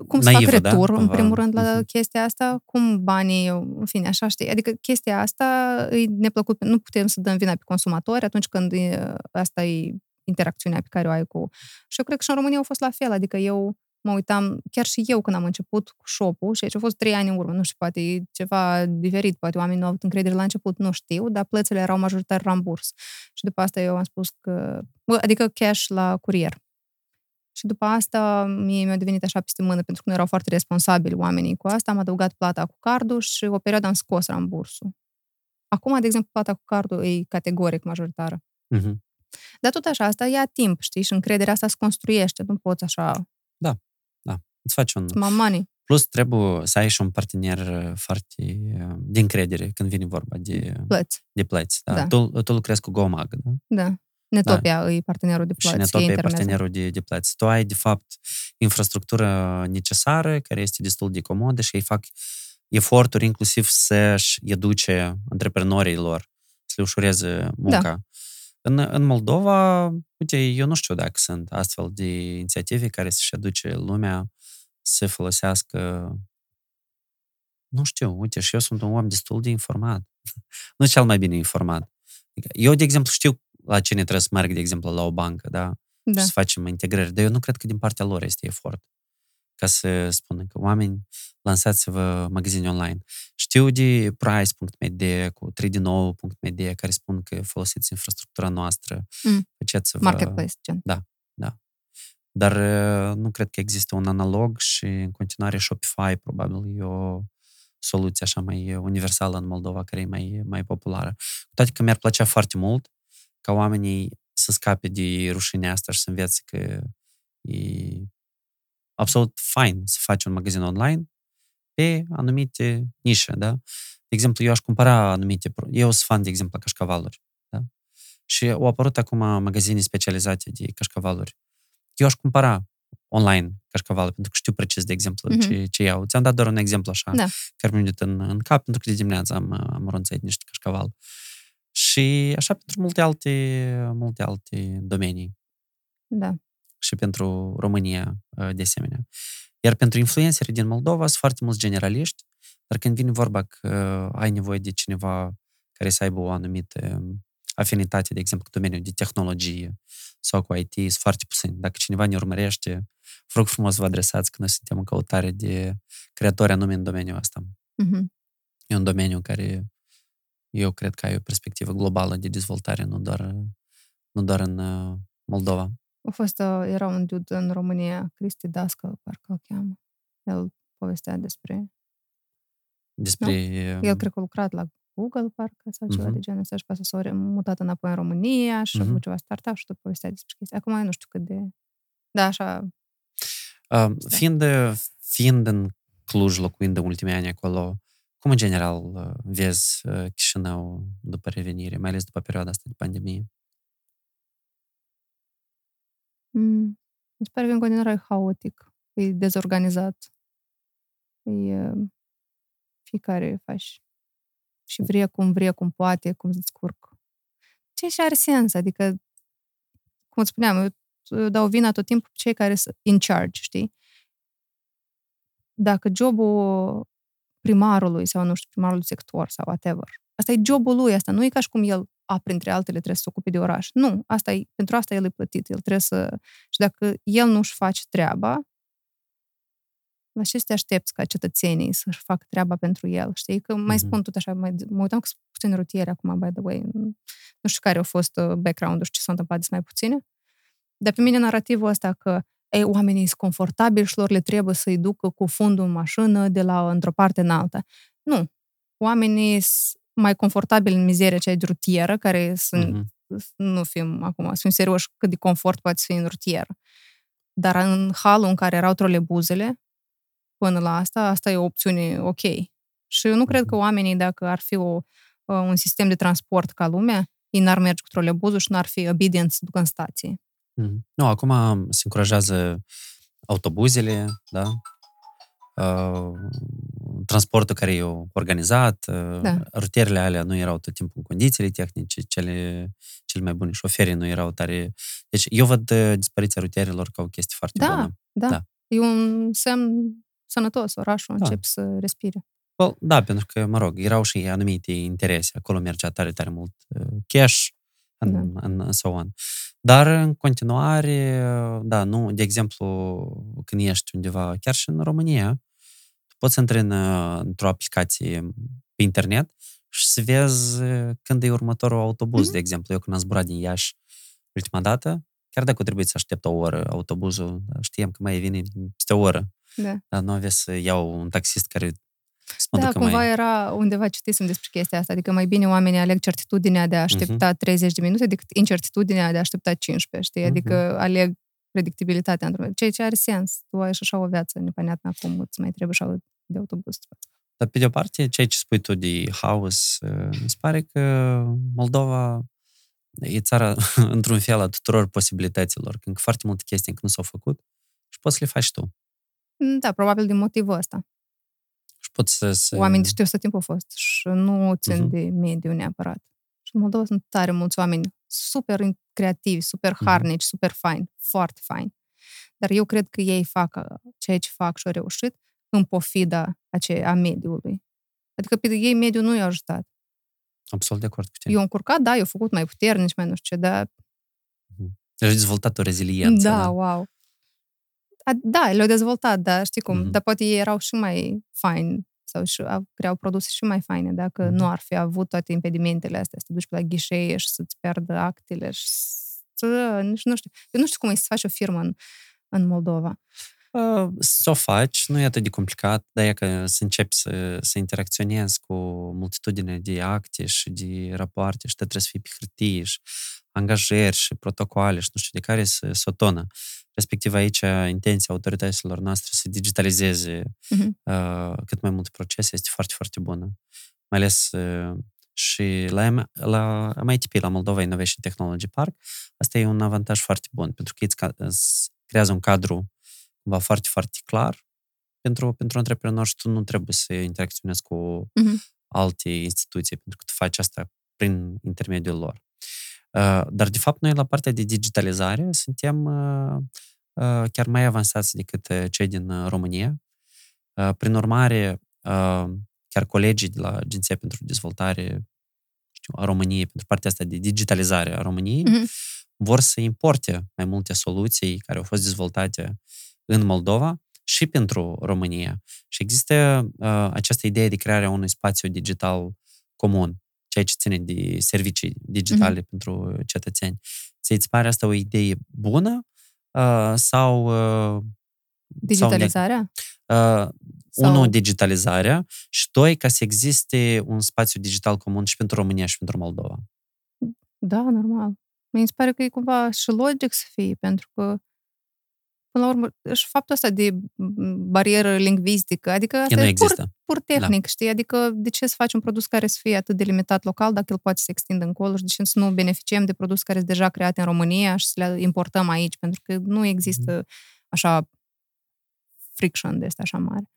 cum să fac naivă, da, retur, în cumva. primul rând, la Mhm. chestia asta, cum banii, în fine, așa, știi? Adică chestia asta e neplăcut, nu putem să dăm vina pe consumatori atunci când e, asta e interacțiunea pe care o ai cu... Și eu cred că și în România a fost la fel, adică eu mă uitam, chiar și eu când am început cu shop-ul, și aici a fost trei ani în urmă, nu știu, poate e ceva diferit, poate oamenii nu au avut încredere la început, nu știu, dar plățile erau majoritar ramburs. Și după asta eu am spus că, bă, adică cash la curier. Și după asta mie mi-a devenit așa peste mână, pentru că nu erau foarte responsabili oamenii cu asta, am adăugat plata cu cardul și o perioadă am scos rambursul. Acum, de exemplu, plata cu cardul e categoric majoritară. Mhm. Dar tot așa, asta ia timp, știi? Și încrederea asta se construiește. Nu poți așa, Îți faci un... mă money. Plus, trebuie să ai și un partener uh, foarte uh, de încredere când vine vorba de, Plăți. de plăți. Da? Da. Tu, tu lucrezi cu GoMag, da? Da. Netopia da. e partenerul de și plăți. Netopia ei e intermediar. partenerul de, de plăți. Tu ai, de fapt, infrastructură necesară, care este destul de comodă și ei fac eforturi inclusiv să-și educe antreprenorii lor, să le ușureze munca. Da. În, în Moldova, uite, eu nu știu dacă sunt astfel de inițiative care să-și educe lumea să folosească nu știu, uite, și eu sunt un om destul de informat. nu cel mai bine informat. Adică Eu, de exemplu, știu la cine trebuie să merg, de exemplu, la o bancă, da? Da. și să facem integrări. Dar eu nu cred că din partea lor este efort ca să spună că oameni, lansați-vă magazine online. Știu de price.md cu 3dnou.md care spun că folosiți infrastructura noastră, Mm. faceți-vă... Marketplace, gen. Dar uh, nu cred că există un analog și în continuare Shopify probabil e o soluție așa mai universală în Moldova, care e mai, mai populară. Cu toate că mi-ar plăcea foarte mult ca oamenii să scape de rușinea asta și să învețe că e absolut fain să faci un magazin online pe anumite nișe, da? De exemplu, eu aș cumpăra anumite... pro- Eu sunt fan, de exemplu, la cașcavaluri, da? Și au apărut acum magazine specializate de cașcavaluri. Eu aș cumpăra online cașcavalul, pentru că știu precis, de exemplu, Mhm. ce, ce iau. Ți-am dat doar un exemplu așa, Da. care mi-a venit în, în cap, pentru că de dimineață am, am ronțăit niște cașcaval. Și așa pentru multe alte, multe alte domenii Da. și pentru România uh, de asemenea. Iar pentru influencerii din Moldova sunt foarte mulți generaliști, dar când vine vorba că uh, ai nevoie de cineva care să aibă o anumită um, afinitate, de exemplu, cu domeniul de tehnologie sau cu IT, sunt foarte puțini. Dacă cineva ne urmărește, vă rog frumos să vă adresați că noi suntem în căutare de creatori anume în domeniul ăsta. Mhm. E un domeniu care eu cred că ai o perspectivă globală de dezvoltare, nu doar, nu doar în uh, Moldova. A fost, uh, era un dude în România, Cristi Dască, parcă îl cheamă. El povestea despre... Despre... El cred că a lucrat la Google, parcă, sau ceva Mhm. de genul ăsta și pe asta s-a re- mutat înapoi în România și a Mhm. avut ceva startup și tot povestea despre chestia. Acum eu nu știu cât de... Da, așa, Uh, fiind, fiind în Cluj, locuind în ultimii ani acolo, cum în general uh, vezi uh, Chișinău după revenire, mai ales după perioada asta de pandemie? Mm, mi se pare că în continuare e haotic, e dezorganizat. E, uh, fiecare faci și vrea cum vrea, cum poate, cum se descurc. Ce și are sens, adică, cum îți spuneam, eu, eu dau vina tot timpul pe cei care sunt in charge, știi? Dacă jobul primarului sau, nu știu, primarul sector sau whatever, asta e jobul lui, asta nu e ca și cum el a, printre altele, trebuie să se ocupe de oraș. Nu, asta e, pentru asta el e plătit. El trebuie să... Și dacă el nu-și face treaba, la ce să te aștepți ca cetățenii să-și facă treaba pentru el? Știi? Că mai Mhm. spun tot așa, mai, mă uitam că sunt puțin rutiere acum, by the way. Nu știu care a fost uh, background-ul și ce s-a întâmplat, sunt mai puține. Dar pe mine narativul ăsta că ei, oamenii sunt confortabili și lor le trebuie să-i ducă cu fundul în mașină de la într-o parte în alta. Nu. Oamenii sunt mai confortabili în mizeria cea de rutieră, care sunt, Mhm. nu fim acum, să fim serioși cât de confort poate fi în rutieră. Dar în halul în care erau trolebuzele, până la asta, asta e o opțiune ok. Și eu nu cred că oamenii, dacă ar fi o, un sistem de transport ca lumea, ei n-ar merge cu trolebuzul și n-ar fi obedient să ducă în stație. Mhm. Nu, acum se încurajează autobuzele, da? Uh, transportul care e organizat, uh, Da. rutierele alea nu erau tot timpul în condițiile tehnice, cele, cele mai bune, șoferii nu erau tare... Deci eu văd uh, dispariția rutierilor ca o chestie foarte Da, bună. Da. Da. E un semn sănătos, orașul Da. începe să respire. Well, da, pentru că, mă rog, erau și anumite interese. Acolo mergea tare, tare mult uh, cash and, Da. and, and so on. Dar, în continuare, uh, da, nu, de exemplu, când ești undeva, chiar și în România, tu poți să intri în, uh, într-o aplicație pe internet și să vezi uh, când e următorul autobuz, Mhm. de exemplu. Eu când am zburat din Iași ultima dată, chiar dacă trebuie să aștept o oră autobuzul, știam că mai vine peste o oră. Da. Dar nu avea să iau un taxist care să mă Da, ducă cumva mai... era undeva citisem despre chestia asta, adică mai bine oamenii aleg certitudinea de a Mhm. aștepta 30 de minute decât incertitudinea de a aștepta 15, știi? Adică aleg predictibilitatea într-un fel, ceea ce are sens. Tu ai și așa o viață nepăneatnă acum, îți mai trebuie așa de autobuz. Dar pe de o parte, ceea ce spui tu de haos, uh, mi se pare că Moldova e țara, într-un fel, a tuturor posibilităților, când foarte multe chestii încă nu s-au făcut și poți să le faci tu. Da, probabil din motivul ăsta. Și poți să... să... Oamenii știu să timp au fost și nu țin Mhm. de mediu neapărat. Și în Moldova sunt tare mulți oameni super creativi, super Mhm. harnici, super faini, foarte faini. Dar eu cred că ei fac uh, ceea ce fac și au reușit în pofida ace- a mediului. Adică pe ei mediul nu i-a ajutat. Absolut de acord cu tine. Eu am încurcat, da, eu făcut mai puternici, mai nu știu ce, dar Ai dezvoltat o reziliență. da, wow. A, da, le-au dezvoltat, dar știi cum, Mhm. dar poate ei erau și mai faini sau și au, creau produse și mai faine dacă Mhm. nu ar fi avut toate impedimentele astea, să te duci pe la ghișee și să-ți pierdă actele și să, nici nu știu. Eu nu știu cum e să faci o firmă în, în Moldova. Uh, Să o faci, nu e atât de complicat, dar e că să începi să, să interacționezi cu multitudine de acte și de rapoarte și te trebuie să fii pe hârtie și angajări și protocoale și nu știu de care să, să o tonă. Respectiv aici intenția autorităților noastre să digitalizeze Mhm. uh, cât mai multe procese este foarte, foarte bună. Mai ales uh, și la, M- la MITP, la Moldova Innovation Technology Park, asta e un avantaj foarte bun, pentru că îți, ca- îți creează un cadru cumva foarte, foarte clar pentru, pentru antreprenor și tu nu trebuie să interacționezi cu Mhm. alte instituții, pentru că tu faci asta prin intermediul lor. Uh, Dar, de fapt, noi la partea de digitalizare suntem uh, uh, chiar mai avansați decât uh, cei din uh, România. Uh, Prin urmare, uh, chiar colegii de la Agenția pentru Dezvoltare știu, a României, pentru partea asta de digitalizare a României, Mhm. vor să importe mai multe soluții care au fost dezvoltate în Moldova și pentru România. Și există uh, această idee de crearea unui spațiu digital comun, ceea ce ține de servicii digitale pentru cetățeni. Ți îți pare asta o idee bună uh, sau... Uh, Digitalizarea? sau, uh, Sau- unul, digitalizarea și doi, ca să existe un spațiu digital comun și pentru România și pentru Moldova. Da, normal. Mi se pare că e cumva și logic să fie, pentru că până la urmă, și faptul ăsta de m, barieră lingvistică, adică Ea asta nu e pur, există. pur tehnic, știi? Adică de ce să faci un produs care să fie atât de limitat local dacă el poate să se extindă încolo și de ce să nu beneficiem de produse care sunt deja create în România și să le importăm aici, pentru că nu există așa friction de asta așa mare.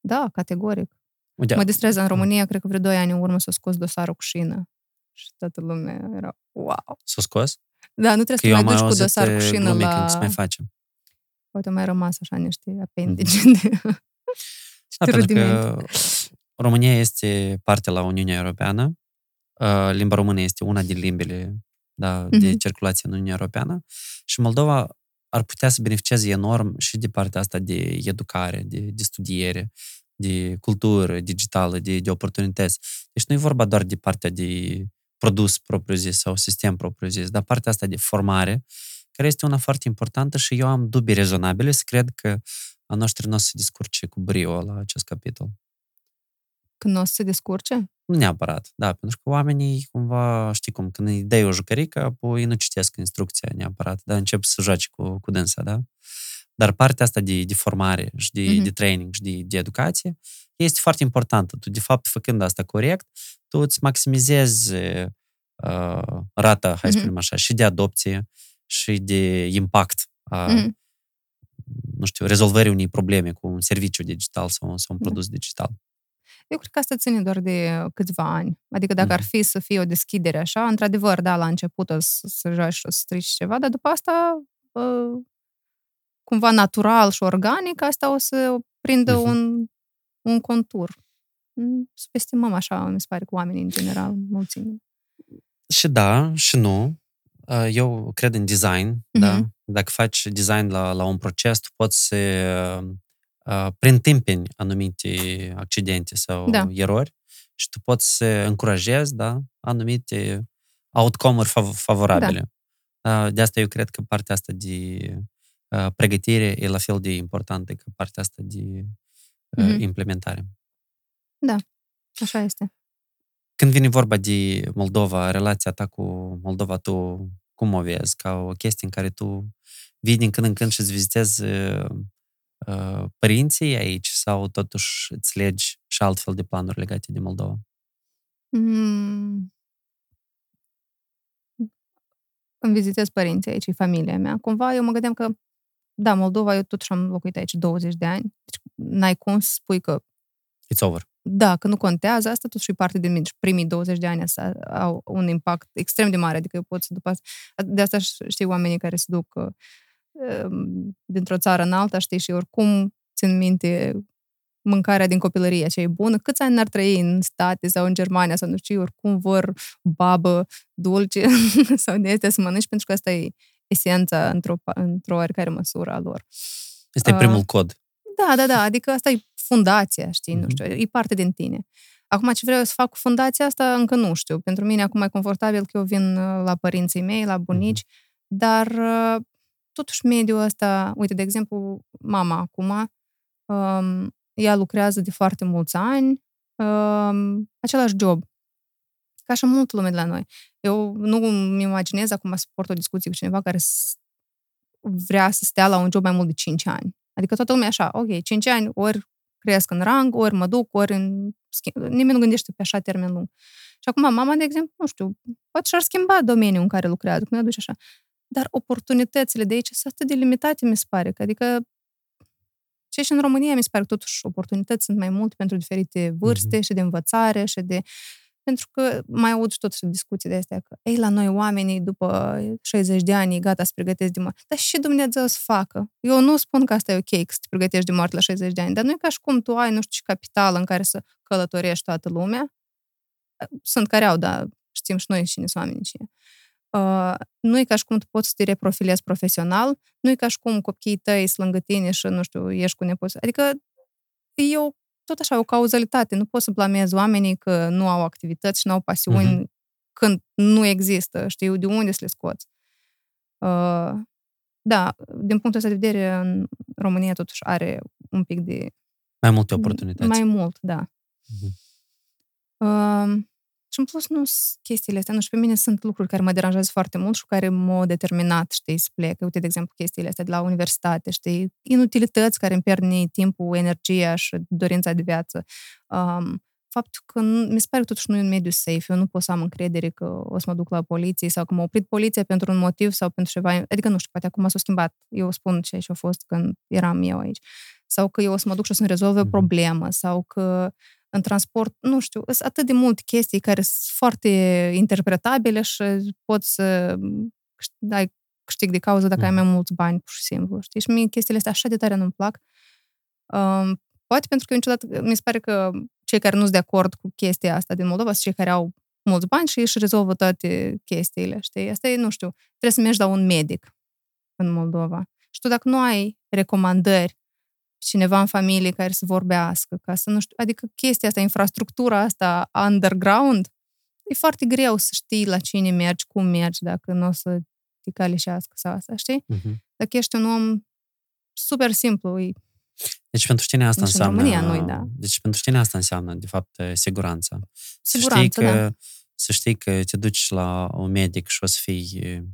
Da, categoric. Uite, Mă distrează în România, cred că vreo 2 ani în urmă s-a scos dosarul cu șină. Și toată lumea era, wow! s-a scos? Da, nu trebuie Că să eu mai am mai duci cu auzit dosar cu uh, șină glume la... când să mai facem. Poate mai rămas așa niște apendice Mhm. de... Da, pentru rudimente. că România este parte la Uniunea Europeană. Uh, Limba română este una din limbile da, de Mhm. circulație în Uniunea Europeană și Moldova ar putea să beneficieze enorm și de partea asta de educare, de, de studiere, de cultură digitală, de, de oportunități. Deci nu e vorba doar de partea de produs propriu-zis sau sistem propriu-zis, dar partea asta de formare, care este una foarte importantă și eu am dubii rezonabile să cred că a noștri nu o să se descurce cu brio la acest capitol. Când o să se descurce? Nu neapărat, da, pentru că oamenii cumva, știi cum, când îi dai o jucărică, apoi nu citesc instrucția neapărat, dar încep să joace cu, cu dânsa, da? Dar partea asta de, de formare și de, Mhm. de training și de, de educație este foarte importantă. Tu, de fapt, făcând asta corect, tu îți maximizezi uh, rata, hai să Mhm. spunem așa, și de adopție și de impact a, Mhm. nu știu, rezolvării unei probleme cu un serviciu digital sau, sau un Da. produs digital. Eu cred că asta ține doar de câțiva ani. Adică dacă ar Mhm. fi să fie o deschidere așa, într-adevăr, da, la început o să, să joci și o să strici ceva, dar după asta uh, cumva natural și organic, asta o să prindă Mhm. un, un contur. Mm, Subestimăm așa, mi se pare, cu oamenii în general, mulțime. Și da, și nu. Uh, Eu cred în design, da? Dacă faci design la, la un proces, tu poți să uh, preîntâmpini anumite accidente sau Da. erori și tu poți să încurajezi, da, anumite outcome-uri fav- favorabile. Da. De asta eu cred că partea asta de uh, pregătire e la fel de importantă ca partea asta de uh, Mhm. implementare. Așa este. Când vine vorba de Moldova, relația ta cu Moldova, tu cum o vezi? Ca o chestie în care tu vii din când în când și îți vizitezi uh, uh, părinții aici sau totuși îți legi și altfel de planuri legate de Moldova? Mm. Îmi vizitez părinții aici, e familia mea. Cumva eu mă gândeam că, da, Moldova, eu totuși am locuit aici 20 de ani. Deci n-ai cum să spui că, It's over. Da, că nu contează, asta totuși e parte din mine. Și primii 20 de ani asta au un impact extrem de mare. Adică eu pot să după asta... De asta știi oamenii care se duc uh, um, dintr-o țară în alta, știi, și oricum țin minte mâncarea din copilărie, ce e bună, câți ani ar trăi în state sau în Germania sau nu știu, oricum vor babă dulce sau de astea să mănânci, pentru că asta e esența într-o, pa- într-o oarecare măsură a lor. Este Uh, primul cod. Da, da, da, adică asta e fundația, știi, nu Mhm. știu, e parte din tine. Acum, ce vreau să fac cu fundația asta, încă nu știu. Pentru mine acum e confortabil că eu vin uh, la părinții mei, la bunici, dar uh, totuși mediul ăsta, uite, de exemplu, mama acum, um, ea lucrează de foarte mulți ani, um, același job, ca și multă lume de la noi. Eu nu îmi imaginez acum să port o discuție cu cineva care s- vrea să stea la un job mai mult de 5 ani. Adică toată lumea e așa, ok, 5 ani, ori cresc în rang, ori mă duc, ori în... schimb- Nimeni nu gândește pe așa termen lung. Și acum mama, de exemplu, nu știu, poate și-ar schimba domeniul în care lucrează, cum ne aduce așa. Dar oportunitățile de aici sunt atât de limitate, mi se pare. Că, adică și și în România mi se pare că totuși oportunități sunt mai multe pentru diferite vârste Mhm. și de învățare și de... Pentru că mai aud și tot discuții de astea că, ei, la noi oamenii după 60 de ani gata să pregătesc de moarte. Dar și Dumnezeu să facă. Eu nu spun că asta e ok, că să te pregătești de moarte la 60 de ani, dar nu e ca și cum tu ai, nu știu ce capital în care să călătorești toată lumea. Sunt care au, dar știm și noi cine sunt oamenii cine. Uh, nu e ca și cum tu poți să te reprofilezi profesional, nu e ca și cum copiii tăi sunt lângă tine și, nu știu, ești cu nepoți. Adică e o, tot așa, o cauzalitate. Nu poți să blamezi oamenii că nu au activități și nu au pasiuni Mhm. când nu există. Știu de unde să le scoți. Uh, da, din punctul ăsta de vedere, în România totuși are un pic de... Mai multe oportunități. Mai mult, da. Mhm. Uh, și în plus, nu sunt chestiile astea. Nu știu, pe mine sunt lucruri care mă deranjează foarte mult și cu care m-au determinat, știi, să plec. Uite, de exemplu, chestiile astea de la universitate, știi, inutilități care îmi pierd mie timpul, energia și dorința de viață. Um, faptul că nu- mi se pare că totuși nu e un mediu safe. Eu nu pot să am încredere că o să mă duc la poliție sau că m-a oprit poliția pentru un motiv sau pentru ceva. Adică nu știu, poate acum s-a schimbat. Eu spun ce și a fost când eram eu aici. Sau că eu o să mă duc și o să-mi rezolve o Mhm. problemă sau că în transport, nu știu, sunt atât de multe chestii care sunt foarte interpretabile și poți să câș- ai câștig de cauză dacă ai Mhm. mai mulți bani, pur și simplu, știi? Și mie chestiile astea așa de tare nu-mi plac. Um, poate pentru că eu niciodată, mi se pare că cei care nu sunt de acord cu chestia asta din Moldova sunt cei care au mulți bani și își rezolvă toate chestiile, știi? Asta e, nu știu, trebuie să mergi la un medic în Moldova. Și tu dacă nu ai recomandări cineva în familie care să vorbească, ca să nu știu, adică chestia asta, infrastructura asta underground, e foarte greu să știi la cine mergi, cum mergi, dacă nu o să te calișească sau asta, știi? Mhm. Dacă ești un om super simplu, e Deci pentru tine asta Nici în înseamnă... România nu-i, da. Deci pentru tine asta înseamnă, de fapt, siguranța. Siguranță, să știi că, da. Să știi că te duci la un medic și o să fii e,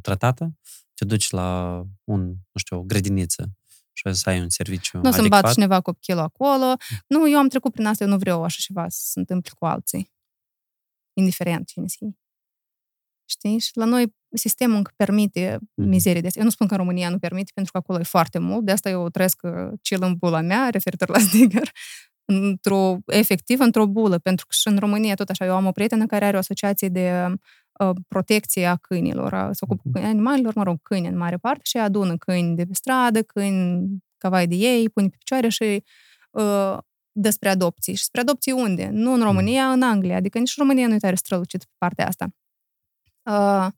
tratată, te duci la un, nu știu, o grădiniță și o să ai un serviciu Nu o să-mi adecvat. bat cineva copilul acolo. Nu, eu am trecut prin asta, eu nu vreau așa ceva să se întâmple cu alții. Indiferent cine să Știi? Și la noi sistemul încă permite Mhm. mizerii de astea. Eu nu spun că în România nu permite, pentru că acolo e foarte mult. De asta eu trăiesc uh, cel în bula mea, referitor la Stigger, într-o, efectiv într-o bulă, pentru că și în România tot așa, eu am o prietenă care are o asociație de uh, protecție a câinilor, a, se ocupă cu animalelor, mă rog, câini în mare parte și adună câini de pe stradă, câini cavai de ei, pune pe picioare și uh, despre adopții. Și spre adopții unde? Nu în România, în Anglia. Adică nici România nu e tare strălucit pe partea asta. Uh,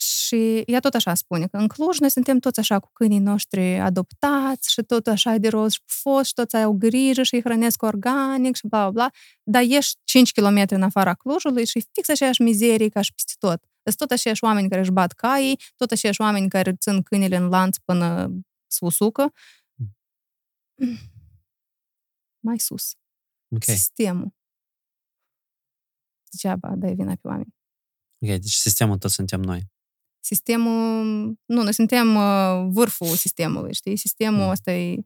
și ea tot așa spune că în Cluj noi suntem toți așa cu câinii noștri adoptați și tot așa de roz și fost și toți au grijă și îi hrănesc organic și bla, bla, bla. Dar ieși 5 km în afara Clujului și fix aceeași mizerie ca și peste tot. Sunt tot aceiași oameni care își bat caii, tot aceiași oameni care țin câinile în lanț până susucă. Mm. Mai sus. Okay. Sistemul. Degeaba dai vina pe oameni. Ok, deci sistemul tot suntem noi. Sistemul... Nu, noi suntem uh, vârful sistemului, știi? Sistemul Mm. ăsta e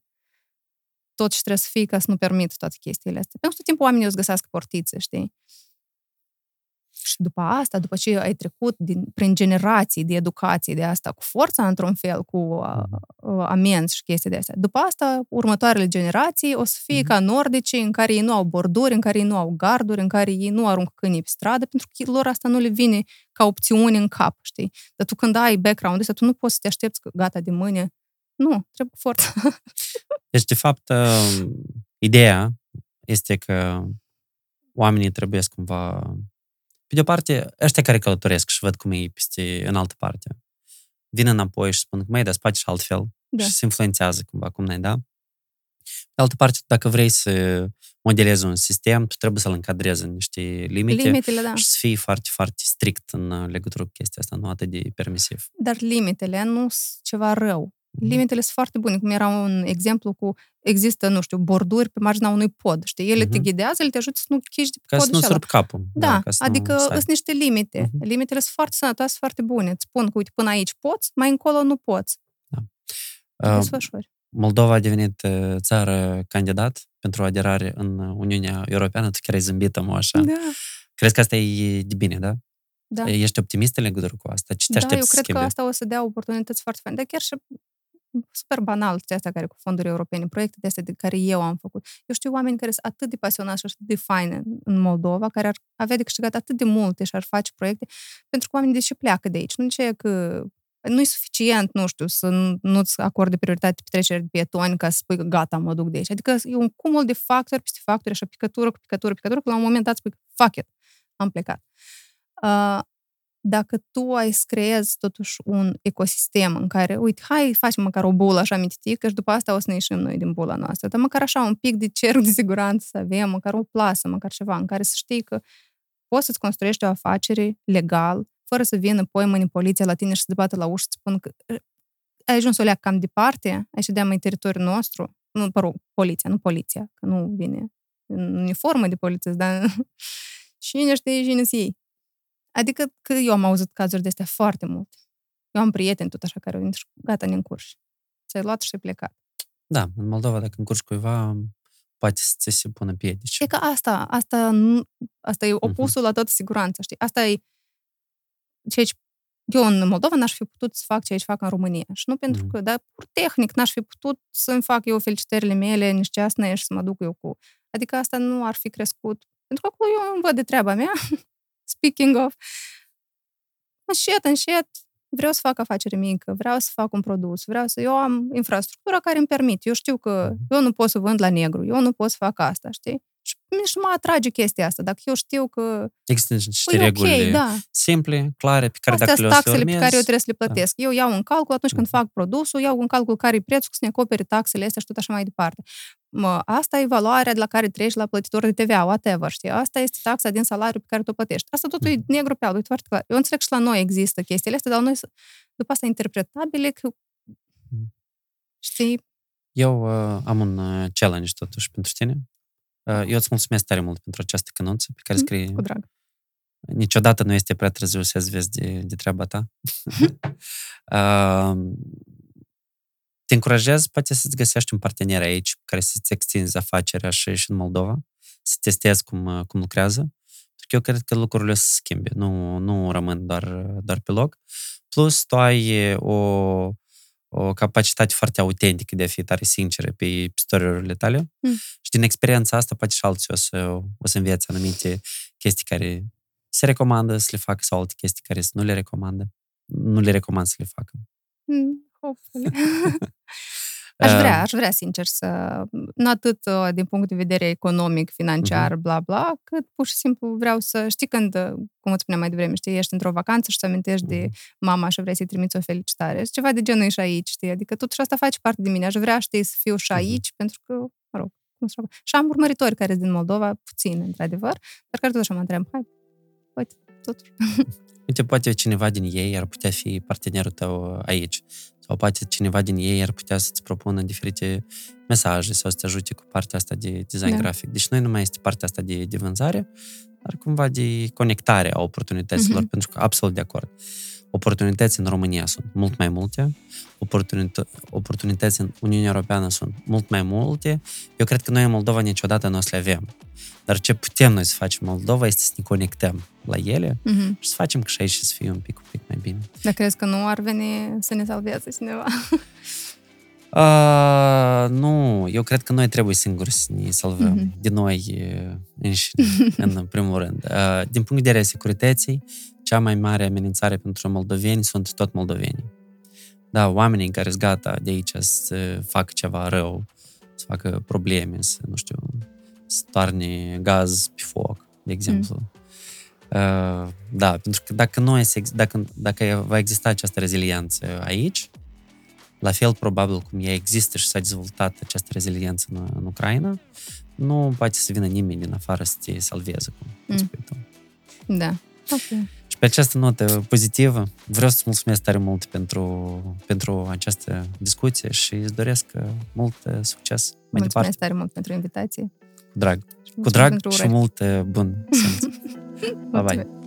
tot ce trebuie să fie ca să nu permit toate chestiile astea. Pentru că tot timpul oamenii o să găsească portițe, știi? Și după asta, după ce ai trecut din, prin generații de educație de asta cu forța, într-un fel, cu uh, uh, amenzi și chestii de astea, după asta, următoarele generații o să fie Mhm. ca nordicii, în care ei nu au borduri, în care ei nu au garduri, în care ei nu aruncă câinii pe stradă, pentru că lor asta nu le vine ca opțiune în cap, știi? Dar tu când ai background ăsta, tu nu poți să te aștepți că gata de mâine. Nu, trebuie cu forță. Deci, de fapt, uh, ideea este că oamenii trebuie să cumva... Pe de o parte, ăștia care călătoresc și văd cum e peste în altă parte, vin înapoi și spun că mai dar spați și altfel Da. și se influențează cumva, cum n-ai, da? De altă parte, dacă vrei să modelezi un sistem, tu trebuie să-l încadrezi în niște limite, Limitele, da. și să fii foarte, foarte strict în uh, legătură cu chestia asta, nu atât de permisiv. Dar limitele nu sunt ceva rău. Mhm. Limitele sunt foarte bune, cum era un exemplu cu, există, nu știu, borduri pe marginea unui pod, știi? Ele te Mhm. ghidează, ele te ajută să nu chiși de pe Ca să podul nu ăla. sărb capul. Da, ca să adică nu stai. sunt niște limite. Mhm. Limitele sunt foarte sănătoase, foarte bune. Îți spun că, uite, până aici poți, mai încolo nu poți. Uh, Desfășori. Moldova a devenit uh, țară candidat pentru aderare în Uniunea Europeană. Tu chiar ai zâmbit mă așa. Da, Crezi că asta e de bine, da? da. Ești optimist în legătură cu asta? Ce te Da, aștepți eu să cred că schimbe? asta o să dea oportunități foarte faine. Dar chiar și super banal de astea care cu fonduri europene, proiecte de astea de care eu am făcut. Eu știu oameni care sunt atât de pasionați și atât de faine în Moldova, care ar avea de câștigat atât de multe și ar face proiecte, pentru că oamenii de ce pleacă de aici? Nu ce că nu e suficient, nu știu, să nu- nu-ți acorde prioritate petrecere de pietoni ca să spui că gata, mă duc de aici. Adică e un cumul de factori peste factori, așa picătură cu picătură, picătură, că la un moment dat spui fuck it, am plecat. Uh, dacă tu ai să creezi totuși un ecosistem în care, uite, hai, facem măcar o bulă așa mititică și după asta o să ne ieșim noi din bula noastră. Dar măcar așa un pic de cerc de siguranță să avem, măcar o plasă, măcar ceva în care să știi că poți să-ți construiești o afacere legal, fără să vină poi mâine poliția la tine și să te bată la ușă și să spună că ai ajuns o leac cam departe, ai ședea mai teritoriul nostru, nu, mă rog, poliția, nu poliția, că nu vine în uniformă de poliție, dar cine știe cine ei. Adică că eu am auzit cazuri de astea foarte mult. Eu am prieteni tot așa care au venit și gata, ne încurși. Ți-ai luat și ai plecat. Da, în Moldova, dacă încurci cuiva, poate să ți se pună piedici. E că asta, asta, nu, asta e opusul la toată siguranța, știi? Asta e ceea ce eu în Moldova n-aș fi putut să fac ceea ce fac în România. Și nu pentru Mhm. că, dar pur tehnic n-aș fi putut să-mi fac eu felicitările mele nici ceasne și să mă duc eu cu... Adică asta nu ar fi crescut. Pentru că acolo eu îmi văd de treaba mea. Speaking of, încet, încet, vreau să fac afacere mică, vreau să fac un produs, vreau să... Eu am infrastructura care îmi permit. Eu știu că Mhm. eu nu pot să vând la negru, eu nu pot să fac asta, știi? Și nici nu mă atrage chestia asta. Dacă eu știu că Există niște păi, reguli ok, da. simple, clare, pe care Astea dacă sunt le o să taxele pe urmezi, care eu trebuie să le plătesc. Eu iau în calcul atunci când Mhm. fac produsul, iau în calcul care e prețul, să ne acopere taxele astea și tot așa mai departe. Mă, asta e valoarea de la care treci la plătitor de TVA, whatever, știi? Asta este taxa din salariu pe care tu o plătești. Asta totul e Mhm. negru pe alb, e foarte clar. Eu înțeleg și la noi există chestiile astea, dar la noi sunt după asta interpretabile că Mhm. știi, Eu uh, am un uh, challenge totuși pentru tine. Uh, eu îți mulțumesc tare mult pentru această cănuță pe care Mm, scrie cu drag. niciodată nu este prea târziu să vezi de, de treaba ta. uh, te încurajez poate să-ți găsești un partener aici care să-ți extinzi afacerea și, și în Moldova, să testezi cum, uh, cum lucrează. Pentru că eu cred că lucrurile o să se schimbe, nu, nu rămân doar, doar pe loc. Plus, tu ai uh, o, o capacitate foarte autentică de a fi tare sinceră pe istoriile tale Mm. și din experiența asta poate și alții o să, o să învețe anumite chestii care se recomandă să le facă sau alte chestii care nu le recomandă. Nu le recomand să le facă. Mm, hopefully. Aș vrea, aș vrea, sincer, să... Nu atât uh, din punct de vedere economic, financiar, uh-huh. bla, bla, cât pur și simplu vreau să... Știi când, uh, cum îți spuneam mai devreme, știi, ești într-o vacanță și să amintești uh-huh. de mama și vrei să-i trimiți o felicitare. Ceva de genul și aici, știi? Adică totuși asta face parte de mine. Aș vrea, știi, să fiu și aici, uh-huh. pentru că, mă rog, cum să Și am urmăritori care sunt din Moldova, puțin, într-adevăr, dar care totuși mă întreb, hai, uite, totuși. Uite, poate cineva din ei ar putea fi partenerul tău aici. Sau poate cineva din ei ar putea să-ți propună diferite mesaje sau să te ajute cu partea asta de design da. grafic. Deci noi nu mai este partea asta de, de vânzare, dar cumva de conectare a oportunităților, uh-huh. pentru că absolut de acord. Oportunități în România sunt mult mai multe, oportunită- oportunități în Uniunea Europeană sunt mult mai multe. Eu cred că noi în Moldova niciodată nu o să le avem. Dar ce putem noi să facem în Moldova este să ne conectăm la ele uh-huh. și să facem că și aici să fie un pic, un pic mai bine. Dar crezi că nu ar veni să ne salveze cineva? Uh, nu, eu cred că noi trebuie singuri să ne salvăm uh-huh. de noi înșine, în primul rând. Uh, din punct de vedere securității, cea mai mare amenințare pentru moldoveni sunt tot moldovenii. Da, oamenii care sunt gata de aici să facă ceva rău, să facă probleme, să, nu știu, să toarne gaz pe foc, de exemplu. Mm. Uh, da, pentru că dacă, nu este, dacă, dacă va exista această reziliență aici, la fel probabil cum ea există și s-a dezvoltat această reziliență în, în Ucraina, nu poate să vină nimeni din afară să te salveze, cum mm. spui tu. Da, ok. Și pe această notă pozitivă, vreau să-ți mulțumesc tare mult pentru, pentru această discuție și îți doresc mult succes mai mulțumesc departe. Mulțumesc tare mult pentru invitație. Cu drag. Cu drag și mult bun simț. bye bye.